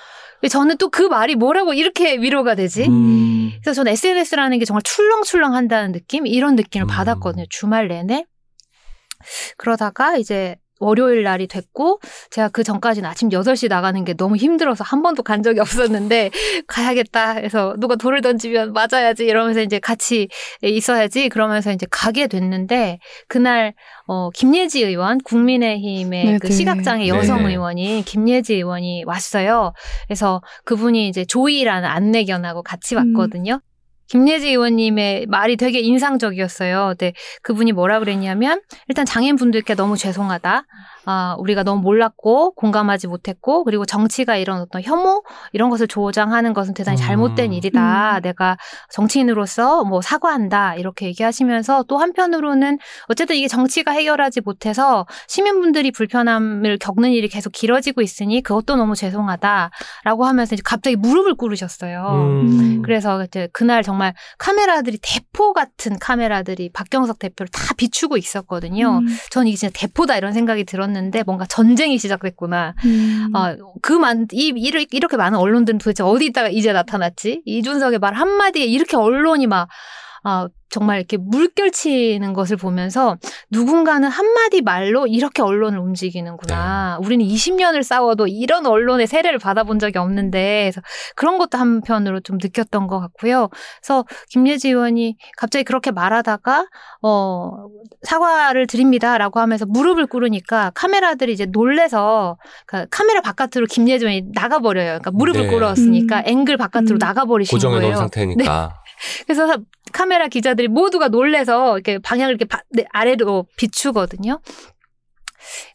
저는 또 그 말이 뭐라고 이렇게 위로가 되지? 음. 그래서 저는 SNS라는 게 정말 출렁출렁 한다는 느낌? 이런 느낌을 음. 받았거든요. 주말 내내. 그러다가 이제 월요일 날이 됐고 제가 그 전까지는 아침 8시 나가는 게 너무 힘들어서 한 번도 간 적이 없었는데 가야겠다 해서 누가 돌을 던지면 맞아야지 이러면서 이제 같이 있어야지 그러면서 이제 가게 됐는데 그날 어 김예지 의원 국민의힘의 네네. 그 시각장애 여성 네네. 의원이 김예지 의원이 왔어요. 그래서 그분이 이제 조이라는 안내견하고 같이 왔거든요. 김예지 의원님의 말이 되게 인상적이었어요. 근데 그분이 뭐라 그랬냐면 일단 장애인분들께 너무 죄송하다. 아, 우리가 너무 몰랐고 공감하지 못했고 그리고 정치가 이런 어떤 혐오 이런 것을 조장하는 것은 대단히 잘못된 음. 일이다. 음. 내가 정치인으로서 뭐 사과한다. 이렇게 얘기하시면서 또 한편으로는 어쨌든 이게 정치가 해결하지 못해서 시민분들이 불편함을 겪는 일이 계속 길어지고 있으니 그것도 너무 죄송하다라고 하면서 이제 갑자기 무릎을 꿇으셨어요. 음. 그래서 이제 그날 정말 카메라들이 대포 같은 카메라들이 박경석 대표를 다 비추고 있었거든요. 음. 전 이게 진짜 대포다 이런 생각이 들었는데 뭔가 전쟁이 시작됐구나. 음. 아, 그만 이 이렇게, 이렇게 많은 언론들은 도대체 어디 있다가 이제 나타났지? 이준석의 말 한마디에 이렇게 언론이 막 아, 정말 이렇게 물결치는 것을 보면서 누군가는 한마디 말로 이렇게 언론을 움직이는구나. 우리는 20년을 싸워도 이런 언론의 세례를 받아본 적이 없는데, 그래서 그런 것도 한편으로 좀 느꼈던 것 같고요. 그래서 김예지 의원이 갑자기 그렇게 말하다가, 어, 사과를 드립니다라고 하면서 무릎을 꿇으니까 카메라들이 이제 놀래서 그 카메라 바깥으로 김예지 의원이 나가버려요. 그러니까 무릎을 네. 꿇었으니까 음. 앵글 바깥으로 음. 나가버리신 고정해 놓은 거예요. 상태니까. 그래서 카메라 기자들이 모두가 놀래서 이렇게 방향을 이렇게 바- 네, 아래로 비추거든요.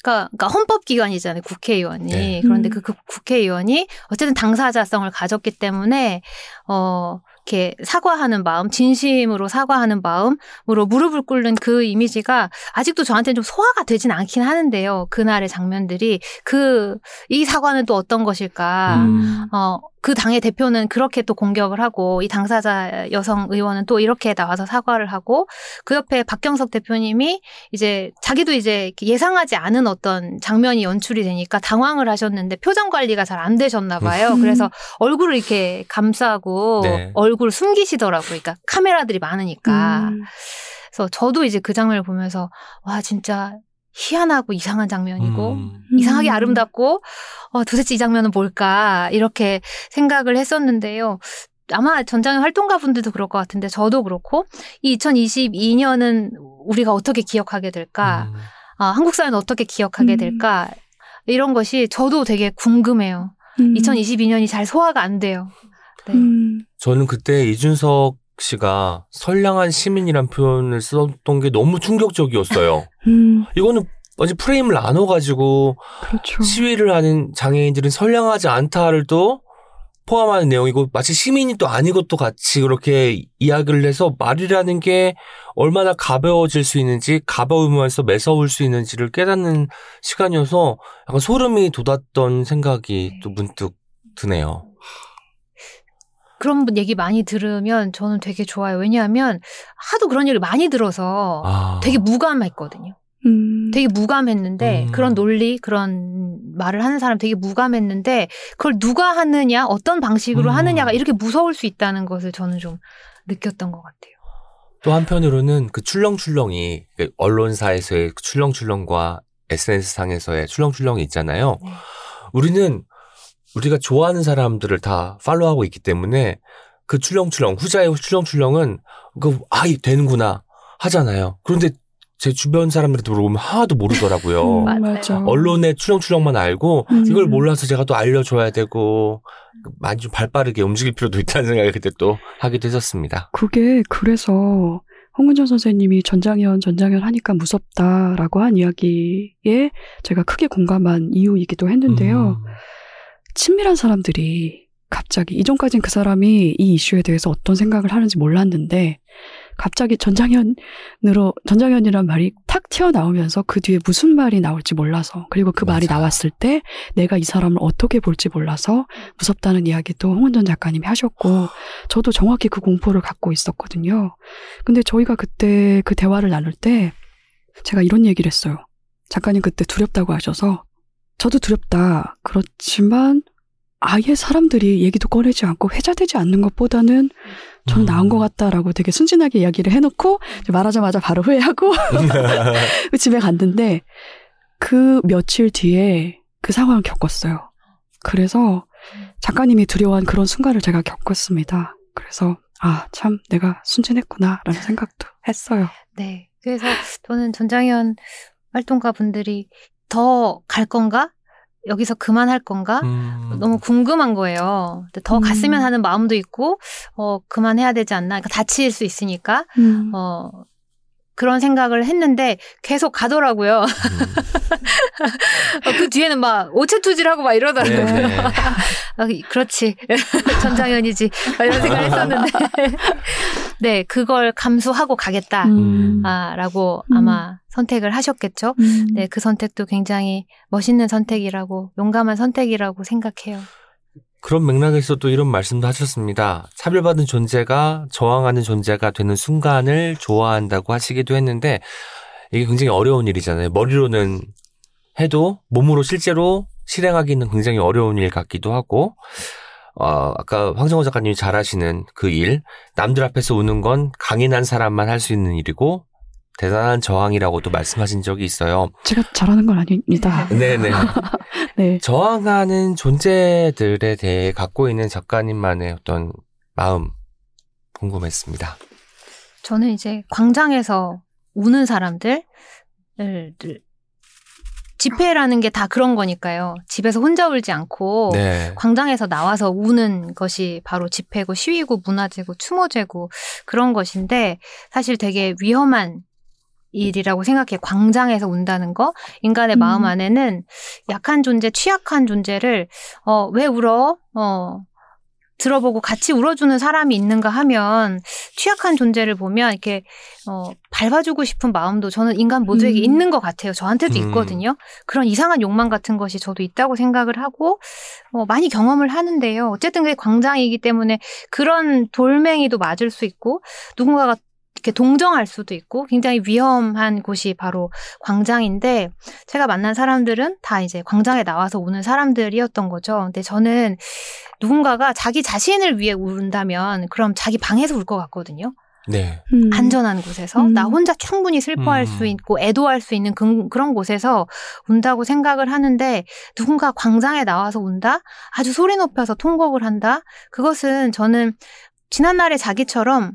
그러니까, 그러니까 헌법기관이잖아요, 국회의원이. 네. 그런데 음. 그, 그 국회의원이 어쨌든 당사자성을 가졌기 때문에, 어, 이렇게 사과하는 마음, 진심으로 사과하는 마음으로 무릎을 꿇는 그 이미지가 아직도 저한테는 좀 소화가 되진 않긴 하는데요. 그날의 장면들이 그, 이 사과는 또 어떤 것일까. 음. 어, 그 당의 대표는 그렇게 또 공격을 하고 이 당사자 여성 의원은 또 이렇게 나와서 사과를 하고 그 옆에 박경석 대표님이 이제 자기도 이제 예상하지 않은 어떤 장면이 연출이 되니까 당황을 하셨는데 표정 관리가 잘 안 되셨나 봐요. 음. 그래서 얼굴을 이렇게 감싸고 네. 얼굴을 숨기시더라고요. 그러니까 카메라들이 많으니까. 음. 그래서 저도 이제 그 장면을 보면서 와 진짜 희한하고 이상한 장면이고 음. 이상하게 음. 아름답고 어, 도대체 이 장면은 뭘까 이렇게 생각을 했었는데요. 아마 전장의 활동가 분들도 그럴 것 같은데 저도 그렇고 이 2022년은 우리가 어떻게 기억하게 될까? 음. 아, 한국 사회는 어떻게 기억하게 음. 될까? 이런 것이 저도 되게 궁금해요. 음. 2022년이 잘 소화가 안 돼요. 네. 음. 저는 그때 이준석 씨가 선량한 시민이란 표현을 썼던 게 너무 충격적이었어요. 음. 이거는 완전 프레임을 나눠가지고 그렇죠. 시위를 하는 장애인들은 선량하지 않다를 또 포함하는 내용이고 마치 시민이 또 아닌 것도 같이 그렇게 이야기를 해서 말이라는 게 얼마나 가벼워질 수 있는지 가벼우면서 매서울 수 있는지를 깨닫는 시간이어서 약간 소름이 돋았던 생각이 또 문득 드네요. 그런 얘기 많이 들으면 저는 되게 좋아요. 왜냐하면 하도 그런 얘기를 많이 들어서 아. 되게 무감했거든요. 음. 되게 무감했는데 음. 그런 논리 그런 말을 하는 사람 되게 무감했는데 그걸 누가 하느냐 어떤 방식으로 음. 하느냐가 이렇게 무서울 수 있다는 것을 저는 좀 느꼈던 것 같아요. 또 한편으로는 그 출렁출렁이 그 언론사에서의 그 출렁출렁과 SNS상에서의 출렁출렁이 있잖아요. 네. 우리는 우리가 좋아하는 사람들을 다 팔로우하고 있기 때문에 그 출렁출렁 후자의 출렁출렁은 그 아이 되는구나 하잖아요. 그런데 제 주변 사람들한테 물어보면 하나도 모르더라고요. 음, 맞아요. 맞아. 언론의 출렁출렁만 알고 음. 이걸 몰라서 제가 또 알려줘야 되고 많이 좀 발빠르게 움직일 필요도 있다는 생각을 그때 또 하기도 했었습니다. 그게 그래서 홍은정 선생님이 전장현 전장현 하니까 무섭다라고 한 이야기에 제가 크게 공감한 이유이기도 했는데요. 음. 친밀한 사람들이 갑자기 이전까진 그 사람이 이 이슈에 대해서 어떤 생각을 하는지 몰랐는데 갑자기 전장현으로 전장현이란 말이 탁 튀어나오면서 그 뒤에 무슨 말이 나올지 몰라서 그리고 그 말이 맞아. 나왔을 때 내가 이 사람을 어떻게 볼지 몰라서 무섭다는 이야기도 홍은전 작가님이 하셨고 저도 정확히 그 공포를 갖고 있었거든요. 근데 저희가 그때 그 대화를 나눌 때 제가 이런 얘기를 했어요. 작가님 그때 두렵다고 하셔서 저도 두렵다. 그렇지만 아예 사람들이 얘기도 꺼내지 않고 회자되지 않는 것보다는 저는 음. 나은 것 같다라고 되게 순진하게 이야기를 해놓고 말하자마자 바로 후회하고 집에 갔는데 그 며칠 뒤에 그 상황을 겪었어요. 그래서 작가님이 두려워한 그런 순간을 제가 겪었습니다. 그래서 아 참 내가 순진했구나라는 생각도 했어요. 네. 그래서 저는 전장현 활동가 분들이 더 갈 건가? 여기서 그만할 건가? 음. 너무 궁금한 거예요. 더 음. 갔으면 하는 마음도 있고, 어, 그만해야 되지 않나. 그러니까 다칠 수 있으니까, 음. 어, 그런 생각을 했는데 계속 가더라고요. 어, 그 뒤에는 막 오체투질하고 막 이러더라고요. 네네. 아, 그렇지. 전장현이지. 막 이런 생각을 했었는데. 네, 그걸 감수하고 가겠다. 음. 아, 라고 음. 아마 선택을 하셨겠죠. 음. 네, 그 선택도 굉장히 멋있는 선택이라고, 용감한 선택이라고 생각해요. 그런 맥락에서 또 이런 말씀도 하셨습니다. 차별받은 존재가 저항하는 존재가 되는 순간을 좋아한다고 하시기도 했는데 이게 굉장히 어려운 일이잖아요. 머리로는 해도 몸으로 실제로 실행하기는 굉장히 어려운 일 같기도 하고 어, 아까 황정호 작가님이 잘 하시는 그 일, 남들 앞에서 우는 건 강인한 사람만 할 수 있는 일이고 대단한 저항이라고도 말씀하신 적이 있어요. 제가 잘하는 건 아닙니다. 네네. 네. 저항하는 존재들에 대해 갖고 있는 작가님만의 어떤 마음 궁금했습니다. 저는 이제 광장에서 우는 사람들, 집회라는 게 다 그런 거니까요. 집에서 혼자 울지 않고 네. 광장에서 나와서 우는 것이 바로 집회고 시위고 문화제고 추모제고 그런 것인데 사실 되게 위험한 일이라고 생각해. 광장에서 운다는 거. 인간의 음. 마음 안에는 약한 존재, 취약한 존재를 어, 왜 울어? 어, 들어보고 같이 울어주는 사람이 있는가 하면 취약한 존재를 보면 이렇게 어, 밟아주고 싶은 마음도 저는 인간 모두에게 음. 있는 것 같아요. 저한테도 음. 있거든요. 그런 이상한 욕망 같은 것이 저도 있다고 생각을 하고 어, 많이 경험을 하는데요. 어쨌든 그게 광장이기 때문에 그런 돌멩이도 맞을 수 있고 누군가가 이렇게 동정할 수도 있고 굉장히 위험한 곳이 바로 광장인데 제가 만난 사람들은 다 이제 광장에 나와서 오는 사람들이었던 거죠. 근데 저는 누군가가 자기 자신을 위해 운다면 그럼 자기 방에서 울 것 같거든요. 네. 음. 안전한 곳에서 음. 나 혼자 충분히 슬퍼할 음. 수 있고 애도할 수 있는 그, 그런 곳에서 운다고 생각을 하는데 누군가 광장에 나와서 운다 아주 소리 높여서 통곡을 한다 그것은 저는 지난날의 자기처럼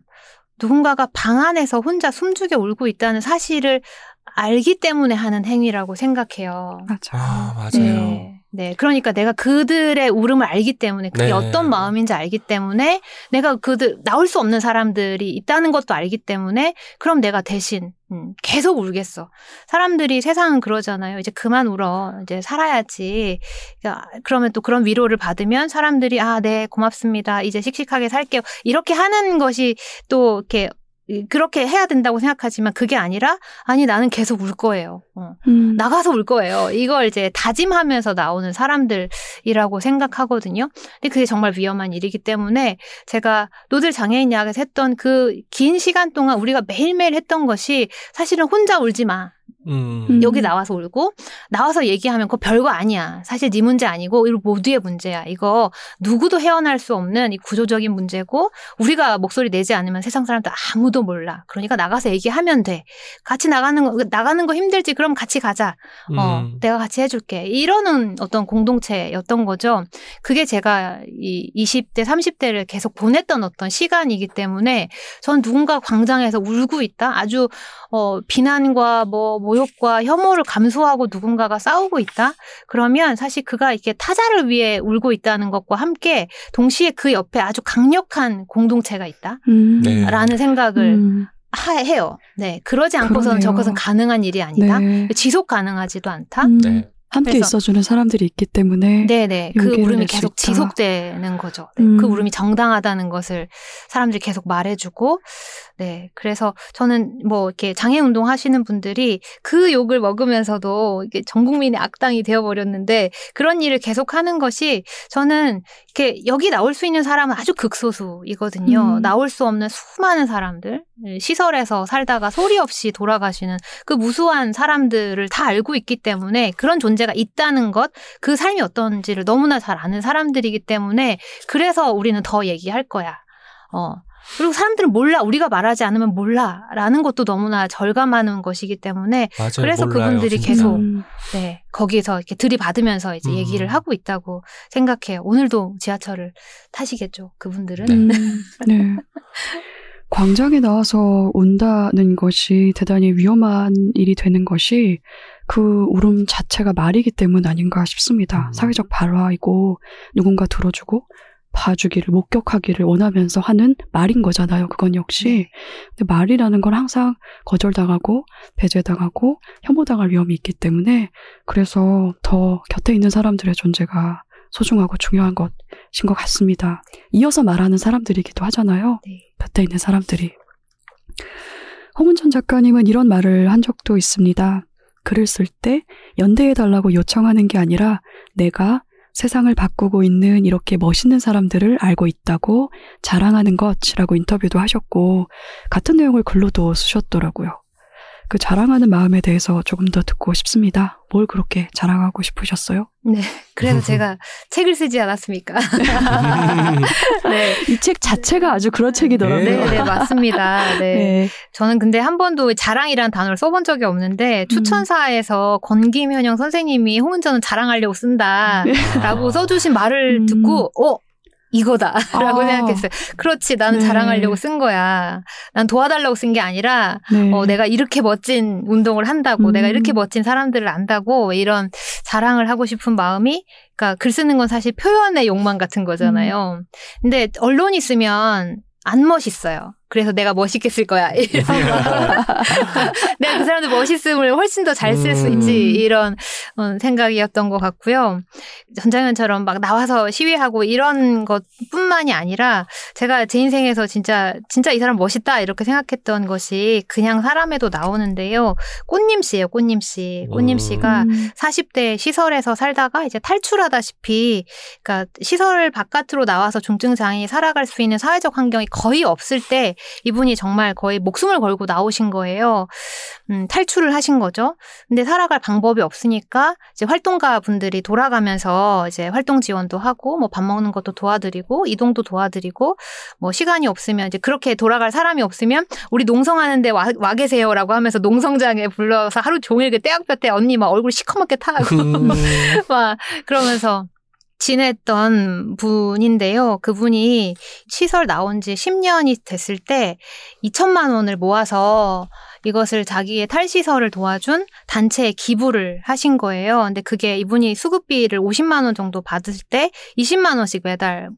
누군가가 방 안에서 혼자 숨죽여 울고 있다는 사실을 알기 때문에 하는 행위라고 생각해요. 맞아. 아, 맞아요. 네. 네, 그러니까 내가 그들의 울음을 알기 때문에 그게 네. 어떤 마음인지 알기 때문에 내가 그들 나올 수 없는 사람들이 있다는 것도 알기 때문에 그럼 내가 대신 음, 계속 울겠어. 사람들이 세상은 그러잖아요. 이제 그만 울어. 이제 살아야지. 야, 그러면 또 그런 위로를 받으면 사람들이 아, 네, 고맙습니다. 이제 씩씩하게 살게요. 이렇게 하는 것이 또 이렇게 그렇게 해야 된다고 생각하지만 그게 아니라 아니 나는 계속 울 거예요. 어. 음. 나가서 울 거예요. 이걸 이제 다짐하면서 나오는 사람들이라고 생각하거든요. 근데 그게 정말 위험한 일이기 때문에 제가 노들 장애인 야학에서 했던 그 긴 시간 동안 우리가 매일매일 했던 것이 사실은 혼자 울지 마. 음. 음. 여기 나와서 울고 나와서 얘기하면 그거 별거 아니야. 사실 네 문제 아니고 이거 모두의 문제야. 이거 누구도 헤어날 수 없는 이 구조적인 문제고 우리가 목소리 내지 않으면 세상 사람들 아무도 몰라. 그러니까 나가서 얘기하면 돼. 같이 나가는 거 나가는 거 힘들지. 그럼 같이 가자. 어, 음. 내가 같이 해줄게. 이러는 어떤 공동체였던 거죠. 그게 제가 이 20대, 30대를 계속 보냈던 어떤 시간이기 때문에 전 누군가 광장에서 울고 있다? 아주, 어, 비난과 뭐, 모욕과 혐오를 감수하고 누군가가 싸우고 있다? 그러면 사실 그가 이렇게 타자를 위해 울고 있다는 것과 함께 동시에 그 옆에 아주 강력한 공동체가 있다? 음. 네. 라는 생각을 음. 하, 해요. 네. 그러지 않고서는. 저것은 가능한 일이 아니다. 네. 지속 가능하지도 않다. 음. 네. 함께 있어주는 사람들이 있기 때문에 네네. 그 용기를 울음이 계속. 지속되는 거죠. 네, 음. 그 울음이 정당하다는 것을 사람들이 계속 말해주고, 네. 그래서 저는 뭐 이렇게 장애 운동 하시는 분들이 그 욕을 먹으면서도 이게 전 국민의 악당이 되어버렸는데 그런 일을 계속 하는 것이 저는 이렇게 여기 나올 수 있는 사람은 아주 극소수이거든요. 음. 나올 수 없는 수많은 사람들, 시설에서 살다가 소리 없이 돌아가시는 그 무수한 사람들을 다 알고 있기 때문에 그런 존재가 있다는 것, 그 삶이 어떤지를 너무나 잘 아는 사람들이기 때문에 그래서 우리는 더 얘기할 거야. 어. 그리고 사람들은 몰라. 우리가 말하지 않으면 몰라. 라는 것도 너무나 절감하는 것이기 때문에 맞아요. 그래서 몰라요, 그분들이 진짜. 계속 음. 네, 거기서 이렇게 들이받으면서 이제 음. 얘기를 하고 있다고 생각해요. 오늘도 지하철을 타시겠죠. 그분들은. 네. 음, 네. 광장에 나와서 운다는 것이 대단히 위험한 일이 되는 것이 그 울음 자체가 말이기 때문 아닌가 싶습니다. 음. 사회적 발화이고 누군가 들어주고 봐주기를 목격하기를 원하면서 하는 말인 거잖아요. 그건 역시. 근데 말이라는 건 항상 거절당하고 배제당하고 혐오당할 위험이 있기 때문에 그래서 더 곁에 있는 사람들의 존재가 소중하고 중요한 것인 것 같습니다. 이어서 말하는 사람들이기도 하잖아요. 네. 곁에 있는 사람들이. 홍은천 작가님은 이런 말을 한 적도 있습니다. 글을 쓸 때 연대해달라고 요청하는 게 아니라 내가 세상을 바꾸고 있는 이렇게 멋있는 사람들을 알고 있다고 자랑하는 것이라고 인터뷰도 하셨고, 같은 내용을 글로도 쓰셨더라고요. 그 자랑하는 마음에 대해서 조금 더 듣고 싶습니다. 뭘 그렇게 자랑하고 싶으셨어요? 네. 그래서 제가 책을 쓰지 않았습니까? 네. 이 책 자체가 아주 그런 책이더라고요. 네, 네, 맞습니다. 네. 네. 저는 근데 한 번도 자랑이라는 단어를 써본 적이 없는데, 음. 추천사에서 권김현영 선생님이 홍은전은 자랑하려고 쓴다. 라고 아. 써주신 말을 음. 듣고, 어, 이거다. 라고 아. 생각했어요. 그렇지, 나는 네. 자랑하려고 쓴 거야. 난 도와달라고 쓴 게 아니라, 네. 어, 내가 이렇게 멋진 운동을 한다고, 음. 내가 이렇게 멋진 사람들을 안다고, 이런 자랑을 하고 싶은 마음이, 그러니까 글 쓰는 건 사실 표현의 욕망 같은 거잖아요. 음. 근데 언론이 쓰면 안 멋있어요. 그래서 내가 멋있게 쓸 거야. 이런 내가 그 사람들 멋있음을 훨씬 더 잘 쓸수 음. 있지. 이런 어, 생각이었던 것 같고요. 전장현처럼 막 나와서 시위하고 이런 것 뿐만이 아니라 제가 제 인생에서 진짜 진짜 이 사람 멋있다 이렇게 생각했던 것이 그냥 사람에도 나오는데요. 꽃님 씨예요. 꽃님 씨. 꽃님 음. 씨가 음. 40대 시설에서 살다가 이제 탈출하다시피 그러니까 시설 바깥으로 나와서 중증 장애인이 살아갈 수 있는 사회적 환경이 거의 없을 때 이분이 정말 거의 목숨을 걸고 나오신 거예요. 음, 탈출을 하신 거죠. 근데 살아갈 방법이 없으니까 이제 활동가 분들이 돌아가면서 이제 활동 지원도 하고 뭐 밥 먹는 것도 도와드리고 이동도 도와드리고 뭐 시간이 없으면 이제 그렇게 돌아갈 사람이 없으면 우리 농성하는데 와, 와 계세요라고 하면서 농성장에 불러서 하루 종일 그 떼약볕에 언니 막 얼굴 시커멓게 타고 음. 막 그러면서 지냈던 분인데요. 그분이 시설 나온 지 10년이 됐을 때 2천만 원을 모아서 이것을 자기의 탈시설을 도와준 단체에 기부를 하신 거예요. 근데 그게 이분이 수급비를 50만 원 정도 받을 때 20만 원씩 매달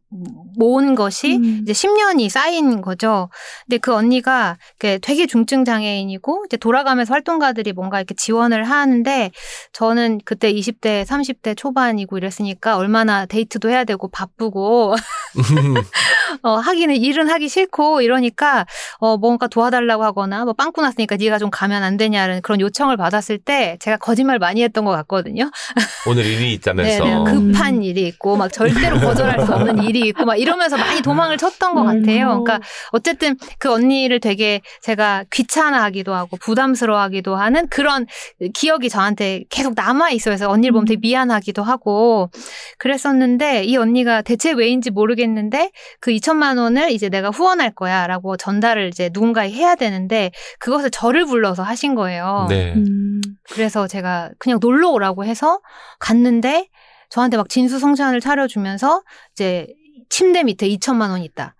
모은 것이 음. 이제 10년이 쌓인 거죠. 근데 그 언니가 되게 중증 장애인이고 이제 돌아가면서 활동가들이 뭔가 이렇게 지원을 하는데 저는 그때 20대, 30대 초반이고 이랬으니까 얼마나 데이트도 해야 되고 바쁘고 어, 하기는 일은 하기 싫고 이러니까 어, 뭔가 도와달라고 하거나 뭐 빵꾸 났으니까 네가 좀 가면 안 되냐는 그런 요청을 받았을 때 제가 거짓말 많이 했던 것 같거든요. 오늘 일이 있다면서. 네, 네. 급한 음. 일이 있고 막 절대로 거절할 수 없는 일이 있고 막 이러면서 많이 도망을 쳤던 것 음. 같아요. 그러니까 어쨌든 그 언니를 되게 제가 귀찮아하기도 하고 부담스러워하기도 하는 그런 기억이 저한테 계속 남아 있어서 언니를 보면 되게 미안하기도 하고 그랬었는데 이 언니가 대체 왜인지 모르겠는데 그 2천만 원을 이제 내가 후원할 거야라고 전달을 이제 누군가에 해야 되는데 그것을 저를 불러서 하신 거예요. 네. 음. 그래서 제가 그냥 놀러 오라고 해서 갔는데 저한테 막 진수성찬을 차려주면서 이제 침대 밑에 2천만 원 있다.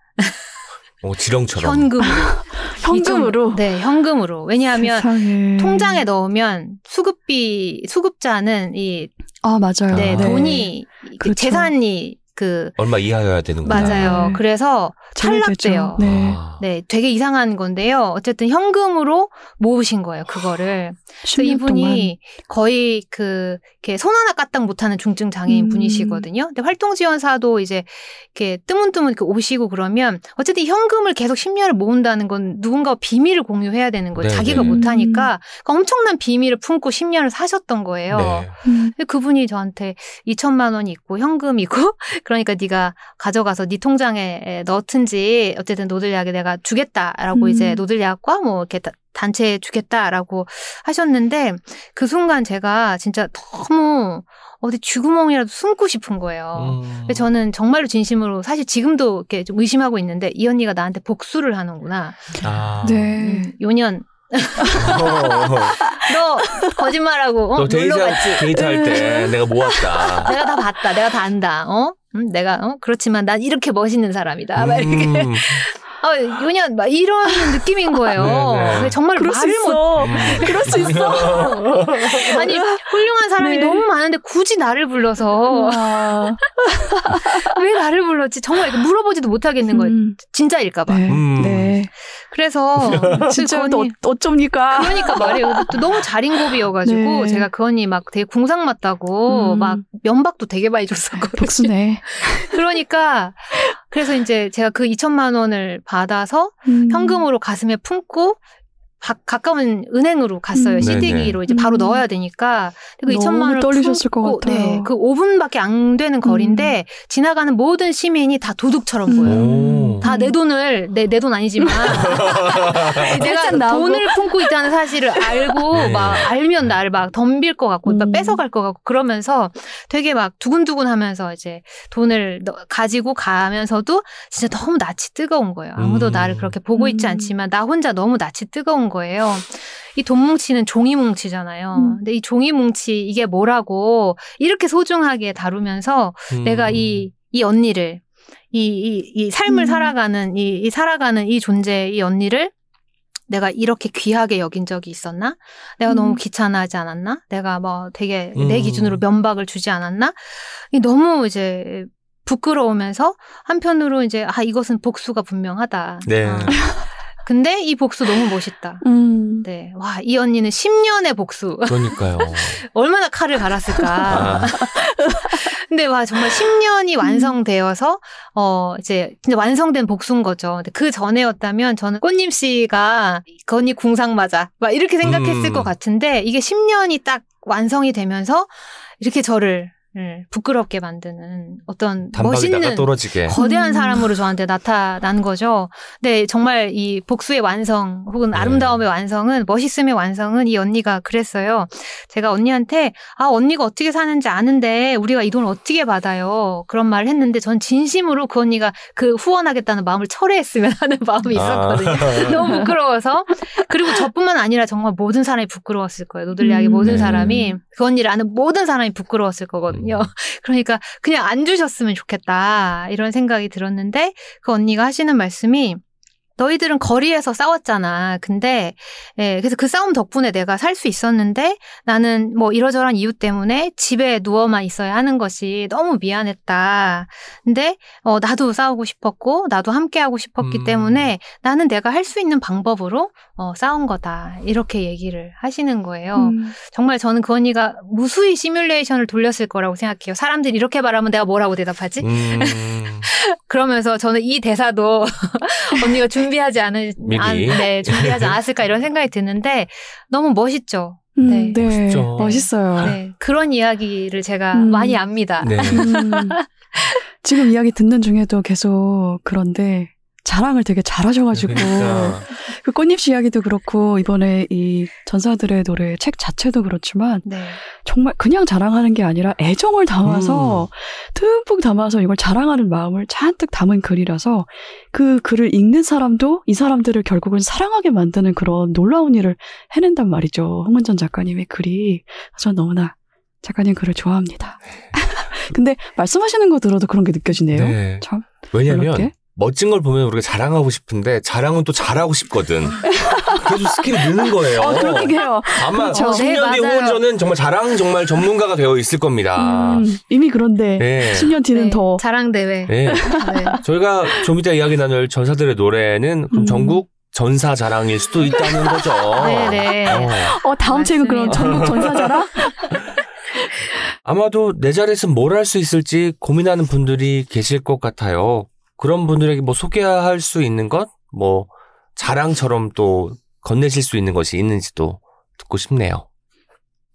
어, 지렁처럼. 현금으로. 현금으로. 이천- 네, 현금으로. 왜냐하면 세상에. 통장에 넣으면 수급비 수급자는 이 아 맞아요. 네, 네. 돈이 그 그렇죠. 재산이 그 얼마 이하여야 되는구나. 맞아요. 네. 그래서. 탈락돼요. 네. 아. 네, 되게 이상한 건데요. 어쨌든 현금으로 모으신 거예요, 그거를. 그래서 10년 이분이 거의 그, 이렇게 손 하나 까딱 못하는 중증 장애인 음. 분이시거든요. 근데 활동 지원사도 이제 이렇게 뜨문뜨문 이렇게 오시고 그러면 어쨌든 현금을 계속 10년을 모은다는 건 누군가와 비밀을 공유해야 되는 거예요. 네, 자기가 네. 못하니까 그러니까 엄청난 비밀을 품고 10년을 사셨던 거예요. 네. 동안. 음. 그분이 저한테 2천만 원이 있고 현금이 있고 그러니까 네가 가져가서 네 통장에 넣든지 어쨌든 노들약에 내가 주겠다라고 음. 이제 노들약과 뭐 이렇게 다- 단체에 주겠다라고 하셨는데 그 순간 제가 진짜 너무 어디 쥐구멍이라도 숨고 싶은 거예요. 음. 저는 정말로 진심으로 사실 지금도 이렇게 좀 의심하고 있는데 이 언니가 나한테 복수를 하는구나. 아. 네. 음, 요년 어, 너 거짓말하고 어? 너 데이트, 놀러 갔지? 데이트할 때 내가 모았다. 내가 다 봤다. 내가 다 안다. 어? 음, 내가 어? 그렇지만 난 이렇게 멋있는 사람이다. 막 이렇게 음. 아, 요년 막 이런 느낌인 거예요. 네, 네. 정말 그럴 수 말을 못 있어. 음. 그럴 수 있어. 아니 훌륭한 사람이 네. 너무 많은데 굳이 나를 불러서 아. 왜 나를 불렀지? 정말 이렇게 물어보지도 못하겠는 거예요. 음. 진짜일까봐. 네. 음. 네. 그래서 진짜 그또 언니- 어- 어쩝니까? 그러니까 말이에요. 또 너무 자린고비여가지고 네. 제가 그 언니 막 되게 궁상 맞다고 음. 막 면박도 되게 많이 줬었거든요. 복수네. 그러니까 그래서 이제 제가 그 2천만 원을 받아서 음. 현금으로 가슴에 품고 가, 가까운 은행으로 갔어요. 음. CD기로 이제 바로 음. 넣어야 되니까 그 너무 2천만 원을 떨리셨을 품고, 것 같아요. 음. 네, 그 5분밖에 안 되는 거리인데 지나가는 모든 시민이 다 도둑처럼 보여요. 오. 다내 돈을 내 내 돈 아니지만 내가. 돈을 품고 있다는 사실을 알고 네. 막 알면 나를 막 덤빌 것 같고 막 음. 뺏어갈 것 같고 그러면서 되게 막 두근두근하면서 이제 돈을 넣- 가지고 가면서도 진짜 너무 낯이 뜨거운 거예요. 아무도 음. 나를 그렇게 보고 있지 음. 않지만 나 혼자 너무 낯이 뜨거운 거예요. 이돈 뭉치는 종이 뭉치잖아요. 음. 근데 이 종이 뭉치 이게 뭐라고 이렇게 소중하게 다루면서 음. 내가 이, 이 언니를, 이, 이, 이 삶을 음. 살아가는, 이, 이 살아가는 이 존재, 이 언니를 내가 이렇게 귀하게 여긴 적이 있었나? 내가 음. 너무 귀찮아하지 않았나? 내가 뭐 되게 내 음. 기준으로 면박을 주지 않았나? 이 너무 이제 부끄러우면서 한편으로 이제 아, 이것은 복수가 분명하다. 네. 아. 근데 이 복수 너무 멋있다. 음. 네. 와, 이 언니는 10년의 복수. 그러니까요. 얼마나 칼을 갈았을까. 아. 근데 와 정말 10년이 완성되어서 어 이제 진짜 완성된 복수인 거죠. 근데 그 전에였다면 저는 꽃님 씨가 그 언니 궁상 맞아 막 이렇게 생각했을 음. 것 같은데 이게 10년이 딱 완성이 되면서 이렇게 저를 음, 부끄럽게 만드는 어떤 멋있는 떨어지게. 거대한 음. 사람으로 저한테 나타난 거죠. 근데 정말 이 복수의 완성 혹은 네. 아름다움의 완성은 멋있음의 완성은 이 언니가 그랬어요. 제가 언니한테 아 언니가 어떻게 사는지 아는데 우리가 이 돈을 어떻게 받아요? 그런 말을 했는데 전 진심으로 그 언니가 그 후원하겠다는 마음을 철회했으면 하는 마음이 있었거든요. 아. 너무 부끄러워서 그리고 저뿐만 아니라 정말 모든 사람이 부끄러웠을 거예요. 노들리하게 음. 모든 네. 사람이 그 언니를 아는 모든 사람이 부끄러웠을 거거든요. 그러니까 그냥 안 주셨으면 좋겠다 이런 생각이 들었는데 그 언니가 하시는 말씀이 너희들은 거리에서 싸웠잖아. 근데 예, 그래서 그 싸움 덕분에 내가 살 수 있었는데 나는 뭐 이러저러한 이유 때문에 집에 누워만 있어야 하는 것이 너무 미안했다. 근데 어 나도 싸우고 싶었고 나도 함께 하고 싶었기 음. 때문에 나는 내가 할 수 있는 방법으로 어 싸운 거다. 이렇게 얘기를 하시는 거예요. 음. 정말 저는 그 언니가 무수히 시뮬레이션을 돌렸을 거라고 생각해요. 사람들이 이렇게 말하면 내가 뭐라고 대답하지? 음, 그러면서 저는 이 대사도 언니가 준비하지. 안, 네, 준비하지 않았을까 이런 생각이 드는데 너무 멋있죠. 음, 네. 네. 멋있죠. 멋있어요. 네, 그런 이야기를 제가 음. 많이 압니다. 네. 음, 지금 이야기 듣는 중에도 계속 그런데 자랑을 되게 잘하셔가지고 그러니까. 그 꽃잎 이야기도 그렇고 이번에 이 전사들의 노래 책 자체도 그렇지만 네. 정말 그냥 자랑하는 게 아니라 애정을 음. 담아서 듬뿍 담아서 이걸 자랑하는 마음을 잔뜩 담은 글이라서 그 글을 읽는 사람도 이 사람들을 결국은 사랑하게 만드는 그런 놀라운 일을 해낸단 말이죠. 홍은전 작가님의 글이 저는 너무나 작가님 글을 좋아합니다. 근데 말씀하시는 거 들어도 그런 게 느껴지네요. 네. 참 왜냐면 놀랍게. 멋진 걸 보면 우리가 자랑하고 싶은데 자랑은 또 잘하고 싶거든. 그래서 skill이 느는 거예요. 어, 그렇긴 해요. 아마 그렇죠. 10년 뒤에 네, 맞아요. 홍은전은 정말 자랑 정말 전문가가 되어 있을 겁니다. 음, 이미 그런데 네. 10년 뒤는 네, 더 자랑 대회. 네. 네. 저희가 좀 이따 이야기 나눌 전사들의 노래는 그럼 음. 전국 전사 자랑일 수도 있다는 거죠. 네, 네. 어. 어, 다음 책은 그럼 맞습니다. 전국 전사자라? 아마도 내 자리에서 뭘 할 수 있을지 고민하는 분들이 계실 것 같아요. 그런 분들에게 뭐 소개할 수 있는 것, 뭐 자랑처럼 또 건네실 수 있는 것이 있는지도 듣고 싶네요.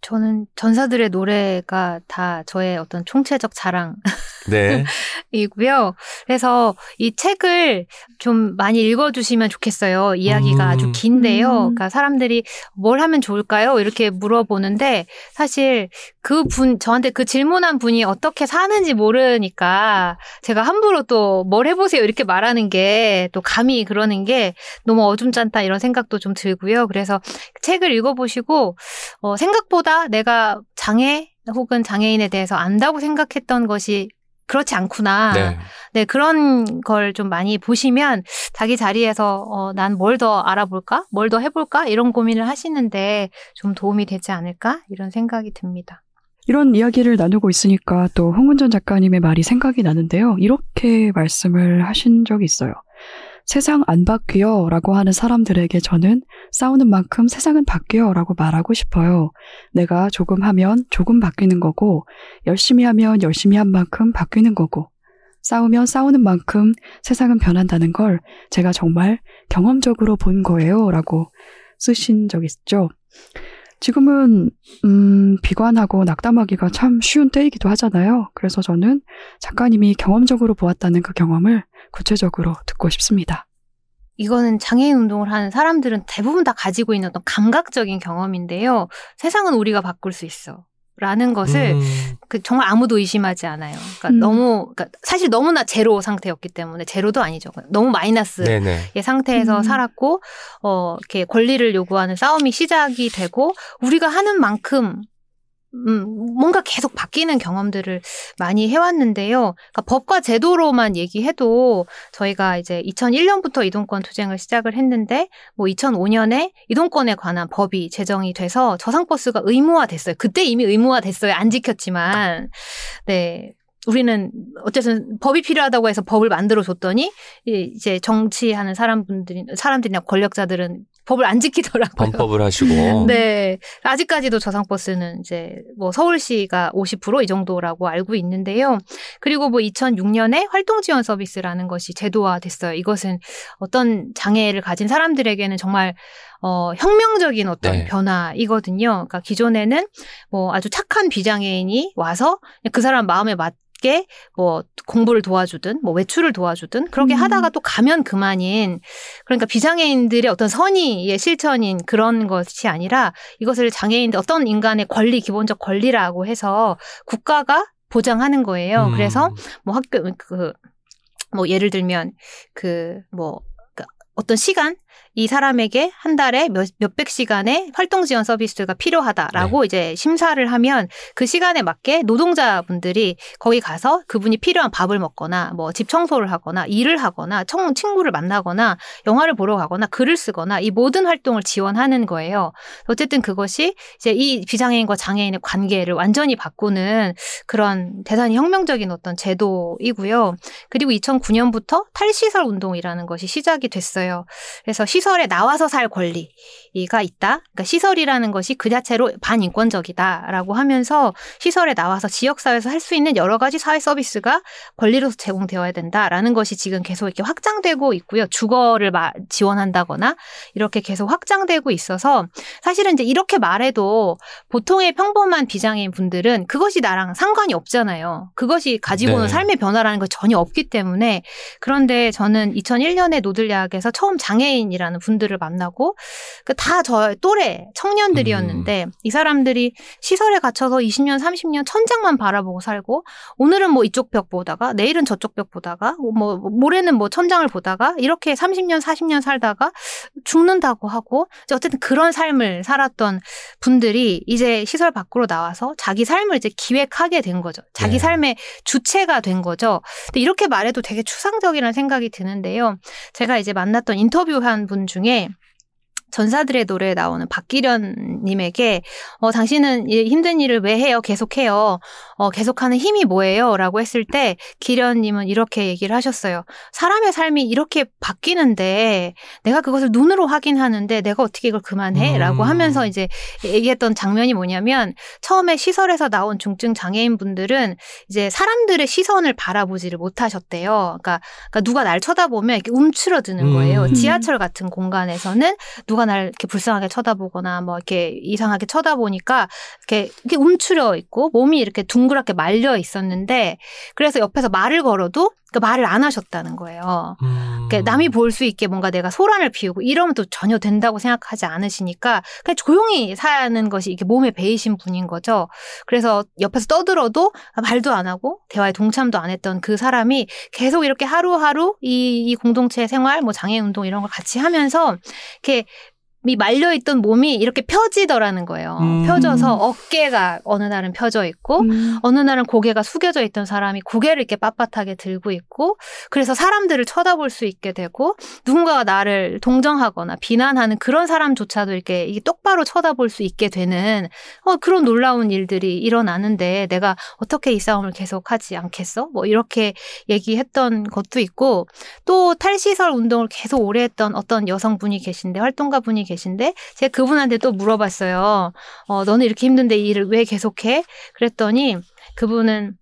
저는 전사들의 노래가 다 저의 어떤 총체적 자랑. 네. 이고요. 그래서 이 책을 좀 많이 읽어주시면 좋겠어요. 이야기가 음. 아주 긴데요. 음. 그러니까 사람들이 뭘 하면 좋을까요? 이렇게 물어보는데 사실 그 분, 저한테 그 질문한 분이 어떻게 사는지 모르니까 제가 함부로 또 뭘 해보세요. 이렇게 말하는 게 또 감히 그러는 게 너무 어줌짠다 이런 생각도 좀 들고요. 그래서 책을 읽어보시고 어, 생각보다 내가 장애 혹은 장애인에 대해서 안다고 생각했던 것이 그렇지 않구나. 네. 네, 그런 걸 좀 많이 보시면 자기 자리에서 어, 난 뭘 더 알아볼까? 뭘 더 해볼까? 이런 고민을 하시는데 좀 도움이 되지 않을까? 이런 생각이 듭니다. 이런 이야기를 나누고 있으니까 또 홍은전 작가님의 말이 생각이 나는데요. 이렇게 말씀을 하신 적이 있어요. 세상 안 바뀌어 라고 하는 사람들에게 저는 싸우는 만큼 세상은 바뀌어 라고 말하고 싶어요. 내가 조금 하면 조금 바뀌는 거고, 열심히 하면 열심히 한 만큼 바뀌는 거고, 싸우면 싸우는 만큼 세상은 변한다는 걸 제가 정말 경험적으로 본 거예요. 라고 쓰신 적 있죠. 지금은 음, 비관하고 낙담하기가 참 쉬운 때이기도 하잖아요. 그래서 저는 작가님이 경험적으로 보았다는 그 경험을 구체적으로 듣고 싶습니다. 이거는 장애인 운동을 하는 사람들은 대부분 다 가지고 있는 어떤 감각적인 경험인데요. 세상은 우리가 바꿀 수 있어. 라는 것을 음, 그 정말 아무도 의심하지 않아요. 그러니까 음. 너무 그러니까 사실 너무나 제로 상태였기 때문에 제로도 아니죠. 너무 마이너스 네네. 의 상태에서 음. 살았고 어 이렇게 권리를 요구하는 싸움이 시작이 되고 우리가 하는 만큼 음, 뭔가 계속 바뀌는 경험들을 많이 해왔는데요. 그러니까 법과 제도로만 얘기해도 저희가 이제 2001년부터 이동권 투쟁을 시작을 했는데 뭐 2005년에 이동권에 관한 법이 제정이 돼서 저상버스가 의무화됐어요. 그때 이미 의무화됐어요. 안 지켰지만 네. 우리는 어쨌든 법이 필요하다고 해서 법을 만들어 줬더니 이- 이제 정치하는 사람분들이 사람들이나 권력자들은 법을 안 지키더라고요. 범법을 하시고. 네. 아직까지도 저상버스는 이제 뭐 서울시가 50%이 정도라고 알고 있는데요. 그리고 뭐 2006년에 활동지원 서비스라는 것이 제도화 됐어요. 이것은 어떤 장애를 가진 사람들에게는 정말 어, 혁명적인 어떤 네. 변화이거든요. 그러니까 기존에는 뭐 아주 착한 비장애인이 와서 그 사람 마음에 맞 게 뭐 공부를 도와주든 뭐 외출을 도와주든 그렇게 음. 하다가 또 가면 그만인 그러니까 비장애인들의 어떤 선의의 실천인 그런 것이 아니라 이것을 장애인들 어떤 인간의 권리 기본적 권리라고 해서 국가가 보장하는 거예요. 음. 그래서 뭐 학교 그 뭐 예를 들면 그 뭐 어떤 시간 이 사람에게 한 달에 몇, 몇백 시간의 활동 지원 서비스가 필요하다라고 이제 심사를 하면 그 시간에 맞게 노동자분들이 거기 가서 그분이 필요한 밥을 먹거나 뭐 집 청소를 하거나 일을 하거나 청, 친구를 만나거나 영화를 보러 가거나 글을 쓰거나 이 모든 활동을 지원하는 거예요. 어쨌든 그것이 이제 이 비장애인과 장애인의 관계를 완전히 바꾸는 그런 대단히 혁명적인 어떤 제도이고요. 그리고 2009년부터 탈시설 운동이라는 것이 시작이 됐어요. 그래서 시설에 나와서 살 권리가 있다. 그러니까 시설이라는 것이 그 자체로 반인권적이다라고 하면서 시설에 나와서 지역사회에서 할 수 있는 여러 가지 사회 서비스가 권리로서 제공되어야 된다라는 것이 지금 계속 이렇게 확장되고 있고요. 주거를 지원한다거나 이렇게 계속 확장되고 있어서 사실은 이제 이렇게 말해도 보통의 평범한 비장애인 분들은 그것이 나랑 상관이 없잖아요. 그것이 가지고는 네. 삶의 변화라는 것 전혀 없기 때문에 그런데 저는 2001년에 노들야학에서 처음 장애인이라는 분들을 만나고 그 다 저 또래 청년들이었는데 음. 이 사람들이 시설에 갇혀서 20년, 30년 천장만 바라보고 살고 오늘은 뭐 이쪽 벽 보다가 내일은 저쪽 벽 보다가 뭐 모레는 뭐 천장을 보다가 이렇게 30년, 40년 살다가 죽는다고 하고 이제 어쨌든 그런 삶을 살았던 분들이 이제 시설 밖으로 나와서 자기 삶을 이제 기획하게 된 거죠. 자기 네. 삶의 주체가 된 거죠. 근데 이렇게 말해도 되게 추상적이라는 생각이 드는데요. 제가 이제 만 났던 인터뷰한 분 중에 전사들의 노래에 나오는 박기련 님에게 어 당신은 이 힘든 일을 왜 해요? 계속해요. 어 계속하는 힘이 뭐예요? 라고 했을 때 기련 님은 이렇게 얘기를 하셨어요. 사람의 삶이 이렇게 바뀌는데 내가 그것을 눈으로 확인하는데 내가 어떻게 이걸 그만해? 음. 라고 하면서 이제 얘기했던 장면이 뭐냐면 처음에 시설에서 나온 중증 장애인 분들은 이제 사람들의 시선을 바라보지를 못하셨대요. 그러니까, 그러니까 누가 날 쳐다보면 이렇게 움츠러드는 거예요. 음. 지하철 같은 공간에서는 누가 날 이렇게 불쌍하게 쳐다보거나 뭐 이렇게 이상하게 쳐다보니까 이렇게, 이렇게 움츠려 있고 몸이 이렇게 둥그랗게 말려 있었는데 그래서 옆에서 말을 걸어도 그 말을 안 하셨다는 거예요. 음. 그러니까 남이 볼 수 있게 뭔가 내가 소란을 피우고 이러면 또 전혀 된다고 생각하지 않으시니까 그냥 조용히 사는 것이 이게 몸에 배이신 분인 거죠. 그래서 옆에서 떠들어도 말도 안 하고 대화에 동참도 안 했던 그 사람이 계속 이렇게 하루하루 이, 이 공동체 생활, 뭐 장애 운동 이런 걸 같이 하면서 이렇게 이 말려있던 몸이 이렇게 펴지더라는 거예요. 음. 펴져서 어깨가 어느 날은 펴져 있고 음. 어느 날은 고개가 숙여져 있던 사람이 고개를 이렇게 빳빳하게 들고 있고 그래서 사람들을 쳐다볼 수 있게 되고 누군가가 나를 동정하거나 비난하는 그런 사람조차도 이렇게 이게 똑바로 쳐다볼 수 있게 되는 어, 그런 놀라운 일들이 일어나는데 내가 어떻게 이 싸움을 계속하지 않겠어? 뭐 이렇게 얘기했던 것도 있고 또 탈시설 운동을 계속 오래 했던 어떤 여성분이 계신데 활동가 분이 계신데 제가 그분한테 또 물어봤어요. 어, 너는 이렇게 힘든데 이 일을 왜 계속해? 그랬더니 그분은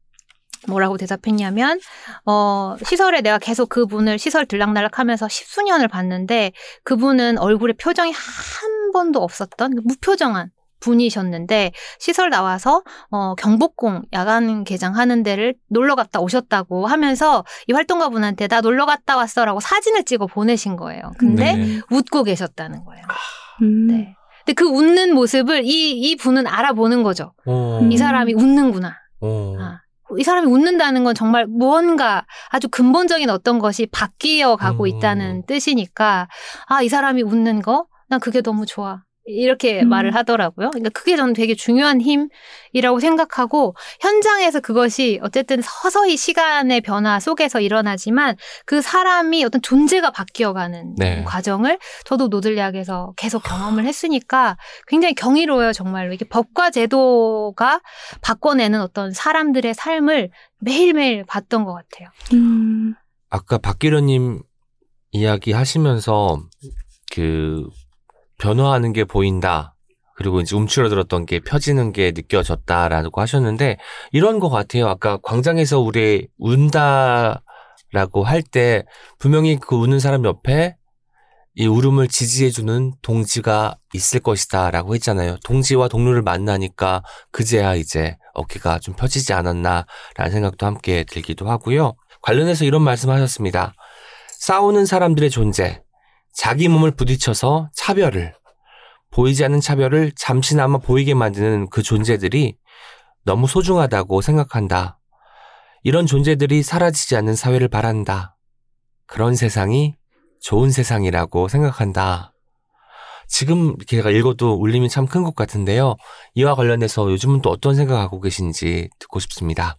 뭐라고 대답했냐면 어 시설에 내가 계속 그분을 시설 들락날락 하면서 십수년을 봤는데 그분은 얼굴에 표정이 한 번도 없었던 무표정한 분이셨는데 시설 나와서 어 경복궁 야간 개장하는 데를 놀러 갔다 오셨다고 하면서 이 활동가 분한테 나 놀러 갔다 왔어라고 사진을 찍어 보내신 거예요. 근데 네. 웃고 계셨다는 거예요. 음. 네. 근데 그 웃는 모습을 이, 이 분은 알아보는 거죠. 어. 음. 이 사람이 웃는구나. 어. 아, 이 사람이 웃는다는 건 정말 무언가 아주 근본적인 어떤 것이 바뀌어 가고 음. 있다는 뜻이니까, 아, 이 사람이 웃는 거? 난 그게 너무 좋아. 이렇게 음. 말을 하더라고요. 그러니까 그게 저는 되게 중요한 힘이라고 생각하고, 현장에서 그것이 어쨌든 서서히 시간의 변화 속에서 일어나지만 그 사람이 어떤 존재가 바뀌어가는 네. 과정을 저도 노들약에서 계속 경험을 했으니까 굉장히 경이로워요, 정말로. 이게 법과 제도가 바꿔내는 어떤 사람들의 삶을 매일매일 봤던 것 같아요. 음. 아까 박기련님 이야기 하시면서 그 변화하는 게 보인다. 그리고 이제 움츠러들었던 게 펴지는 게 느껴졌다라고 하셨는데 이런 것 같아요. 아까 광장에서 우리 운다라고 할 때 분명히 그 우는 사람 옆에 이 울음을 지지해주는 동지가 있을 것이다라고 했잖아요. 동지와 동료를 만나니까 그제야 이제 어깨가 좀 펴지지 않았나라는 생각도 함께 들기도 하고요. 관련해서 이런 말씀하셨습니다. 싸우는 사람들의 존재, 자기 몸을 부딪혀서 차별을, 보이지 않는 차별을 잠시나마 보이게 만드는 그 존재들이 너무 소중하다고 생각한다. 이런 존재들이 사라지지 않는 사회를 바란다. 그런 세상이 좋은 세상이라고 생각한다. 지금 제가 읽어도 울림이 참 큰 것 같은데요. 이와 관련해서 요즘은 또 어떤 생각하고 계신지 듣고 싶습니다.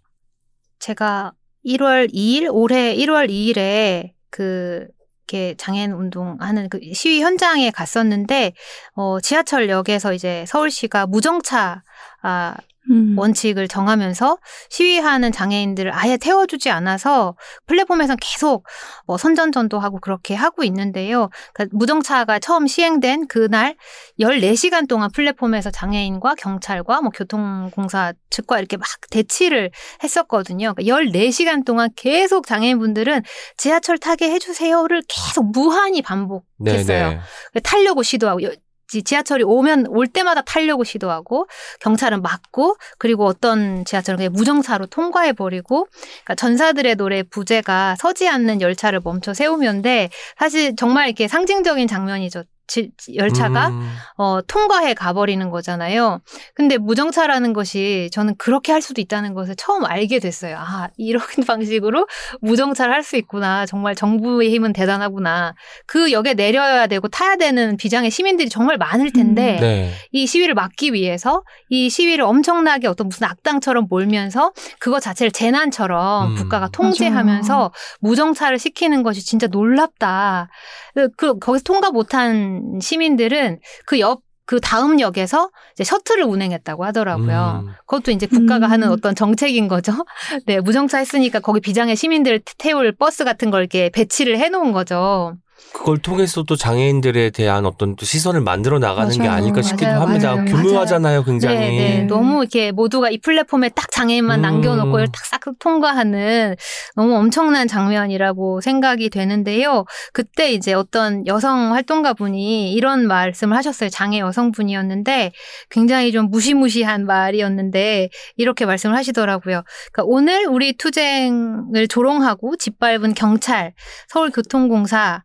제가 1월 2일 올해 1월 2일에 그 이렇게 장애인 운동하는 그 시위 현장에 갔었는데 어 지하철역에서 이제 서울시가 무정차 아 음. 원칙을 정하면서 시위하는 장애인들을 아예 태워주지 않아서 플랫폼에서 계속 뭐 선전전도 하고 그렇게 하고 있는데요. 그러니까 무정차가 처음 시행된 그날 14시간 동안 플랫폼에서 장애인과 경찰과 뭐 교통공사 측과 이렇게 막 대치를 했었거든요. 그러니까 14시간 동안 계속 장애인분들은 지하철 타게 해주세요를 계속 무한히 반복했어요. 네네. 타려고 시도하고 여- 지- 지하철이 오면 올 때마다 타려고 시도하고 경찰은 막고 그리고 어떤 지하철은 그냥 무정차로 통과해 버리고 그러니까 전사들의 노래 부제가 서지 않는 열차를 멈춰 세우면데 사실 정말 이렇게 상징적인 장면이죠. 지- 지- 열차가 음, 어, 통과해 가버리는 거잖아요. 근데 무정차라는 것이 저는 그렇게 할 수도 있다는 것을 처음 알게 됐어요. 아, 이런 방식으로 무정차를 할 수 있구나. 정말 정부의 힘은 대단하구나. 그 역에 내려야 되고 타야 되는 비장의 시민들이 정말 많을 텐데 음, 네. 이 시위를 막기 위해서 이 시위를 엄청나게 어떤 무슨 악당처럼 몰면서 그거 자체를 재난처럼 음. 국가가 통제하면서 무정차를 시키는 것이 진짜 놀랍다. 그, 그 거기서 통과 못한 시민들은 그 옆 그 다음 역에서 이제 셔틀을 운행했다고 하더라고요. 음. 그것도 이제 국가가 음. 하는 어떤 정책인 거죠. 네, 무정차 했으니까 거기 비장의 시민들을 태울 버스 같은 걸 이렇게 배치를 해놓은 거죠. 그걸 통해서 또 장애인들에 대한 어떤 또 시선을 만들어 나가는 게 맞아요. 아닐까 싶기도 맞아요, 합니다. 맞아요. 교묘하잖아요, 굉장히. 네, 네. 너무 이렇게 모두가 이 플랫폼에 딱 장애인만 음. 남겨놓고 탁싹 통과하는 너무 엄청난 장면이라고 생각이 되는데요. 그때 이제 어떤 여성 활동가 분이 이런 말씀을 하셨어요. 장애 여성분이었는데 굉장히 좀 무시무시한 말이었는데 이렇게 말씀을 하시더라고요. 그러니까 오늘 우리 투쟁을 조롱하고 짓밟은 경찰, 서울교통공사,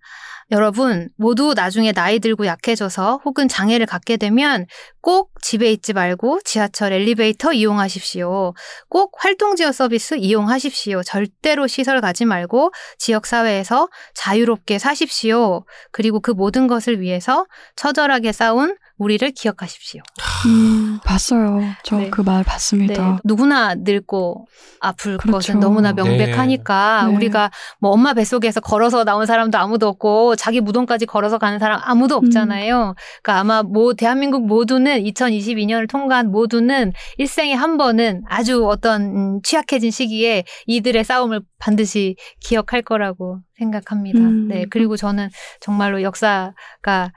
여러분 모두 나중에 나이 들고 약해져서 혹은 장애를 갖게 되면 꼭 집에 있지 말고 지하철 엘리베이터 이용하십시오. 꼭 활동지원 서비스 이용하십시오. 절대로 시설 가지 말고 지역사회에서 자유롭게 사십시오. 그리고 그 모든 것을 위해서 처절하게 싸운 우리를 기억하십시오. 음, 봤어요. 저 네. 그말 봤습니다. 네, 누구나 늙고 아플 그렇죠. 것은 너무나 명백하니까 네. 우리가 뭐 엄마 뱃속에서 걸어서 나온 사람도 아무도 없고 자기 무덤까지 걸어서 가는 사람 아무도 음. 없잖아요. 그러니까 아마 뭐 대한민국 모두는 2022년을 통과한 모두는 일생에 한 번은 아주 어떤 음, 취약해진 시기에 이들의 싸움을 반드시 기억할 거라고 생각합니다. 음. 네. 그리고 저는 정말로 역사가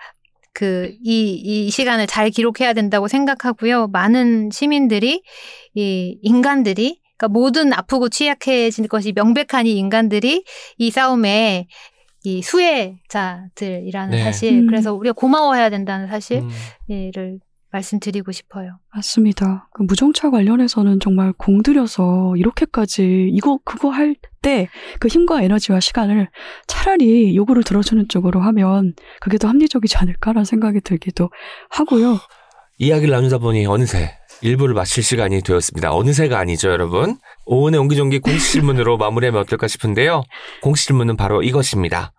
그, 이, 이 시간을 잘 기록해야 된다고 생각하고요. 많은 시민들이, 이 인간들이, 그러니까 모든 아프고 취약해진 것이 명백한 이 인간들이 이 싸움에 이 수혜자들이라는 네. 사실, 음. 그래서 우리가 고마워해야 된다는 사실을 음. 말씀드리고 싶어요. 맞습니다. 그 무정차 관련해서는 정말 공들여서 이렇게까지 이거 그거 할 때 그 힘과 에너지와 시간을 차라리 요구를 들어주는 쪽으로 하면 그게 더 합리적이지 않을까라는 생각이 들기도 하고요. 이야기를 나누다 보니 어느새 일부를 마칠 시간이 되었습니다. 어느새가 아니죠, 여러분. 오은의 옹기종기 공식 질문으로 마무리하면 어떨까 싶은데요. 공식 질문은 바로 이것입니다.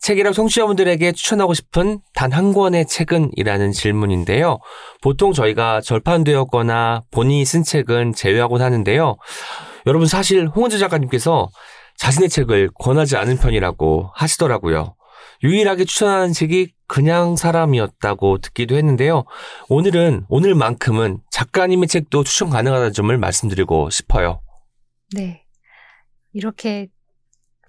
책이랑 청취자분들에게 추천하고 싶은 단 한 권의 책은? 이라는 질문인데요. 보통 저희가 절판되었거나 본인이 쓴 책은 제외하곤 하는데요. 여러분 사실 홍은주 작가님께서 자신의 책을 권하지 않은 편이라고 하시더라고요. 유일하게 추천하는 책이 그냥 사람이었다고 듣기도 했는데요. 오늘은 오늘만큼은 작가님의 책도 추천 가능하다는 점을 말씀드리고 싶어요. 네. 이렇게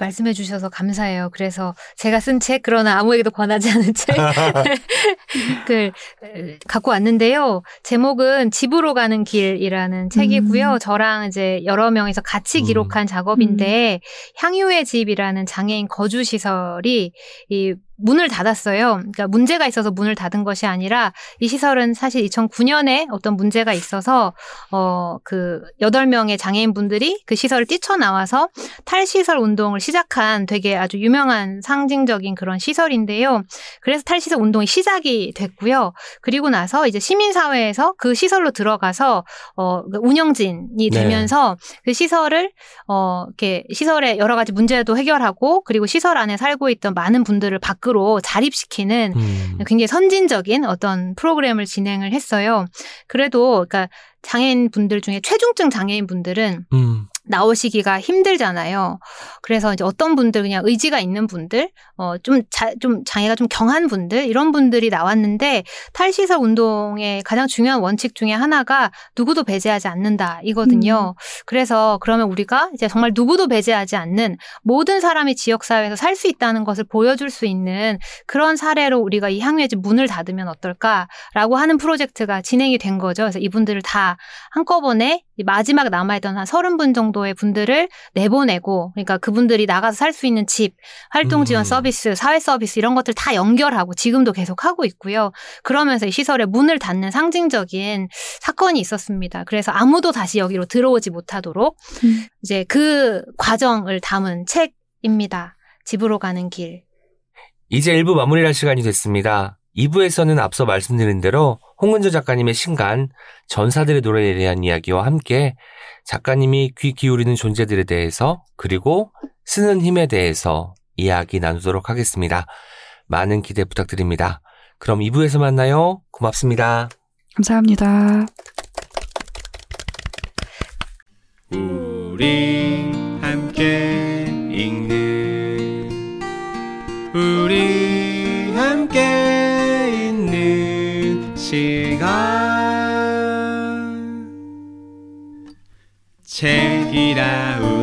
말씀해 주셔서 감사해요. 그래서 제가 쓴 책, 그러나 아무에게도 권하지 않은 책을 갖고 왔는데요. 제목은 집으로 가는 길이라는 책이고요. 저랑 이제 여러 명이서 같이 음. 기록한 작업인데, 향유의 집이라는 장애인 거주시설이 이 문을 닫았어요. 그러니까 문제가 있어서 문을 닫은 것이 아니라 이 시설은 사실 2009년에 어떤 문제가 있어서 어그 8명의 장애인 분들이 그 시설을 뛰쳐나와서 탈시설 운동을 시작한 되게 아주 유명한 상징적인 그런 시설인데요. 그래서 탈시설 운동이 시작이 됐고요. 그리고 나서 이제 시민사회에서 그 시설로 들어가서 어 운영진이 네. 되면서 그 시설을 어 이렇게 시설의 여러 가지 문제도 해결하고 그리고 시설 안에 살고 있던 많은 분들을 밖으로 자립시키는 음. 굉장히 선진적인 어떤 프로그램을 진행을 했어요. 그래도 그러니까 장애인 분들 중에 최중증 장애인 분들은 음. 나오시기가 힘들잖아요. 그래서 이제 어떤 분들 그냥 의지가 있는 분들, 어, 좀, 자, 좀 장애가 좀 경한 분들, 이런 분들이 나왔는데 탈시설 운동의 가장 중요한 원칙 중에 하나가 누구도 배제하지 않는다 이거든요. 그래서 그러면 우리가 이제 정말 누구도 배제하지 않는 모든 사람이 지역 사회에서 살 수 있다는 것을 보여줄 수 있는 그런 사례로 우리가 이 향유의 집 문을 닫으면 어떨까라고 하는 프로젝트가 진행이 된 거죠. 그래서 이분들을 다 한꺼번에 마지막 남아있던 한 서른 분 정도의 분들을 내보내고, 그러니까 그분들이 나가서 살 수 있는 집, 활동 지원 음. 서비스, 사회 서비스 이런 것들 다 연결하고 지금도 계속 하고 있고요. 그러면서 이 시설에 문을 닫는 상징적인 사건이 있었습니다. 그래서 아무도 다시 여기로 들어오지 못하도록 음. 이제 그 과정을 담은 책입니다. 집으로 가는 길. 이제 1부 마무리할 시간이 됐습니다. 2부에서는 앞서 말씀드린 대로 홍은조 작가님의 신간 전사들의 노래에 대한 이야기와 함께 작가님이 귀 기울이는 존재들에 대해서 그리고 쓰는 힘에 대해서 이야기 나누도록 하겠습니다. 많은 기대 부탁드립니다. 그럼 2부에서 만나요. 고맙습니다. 감사합니다. 우리 함께 읽는 우리 함께 시간 책이라운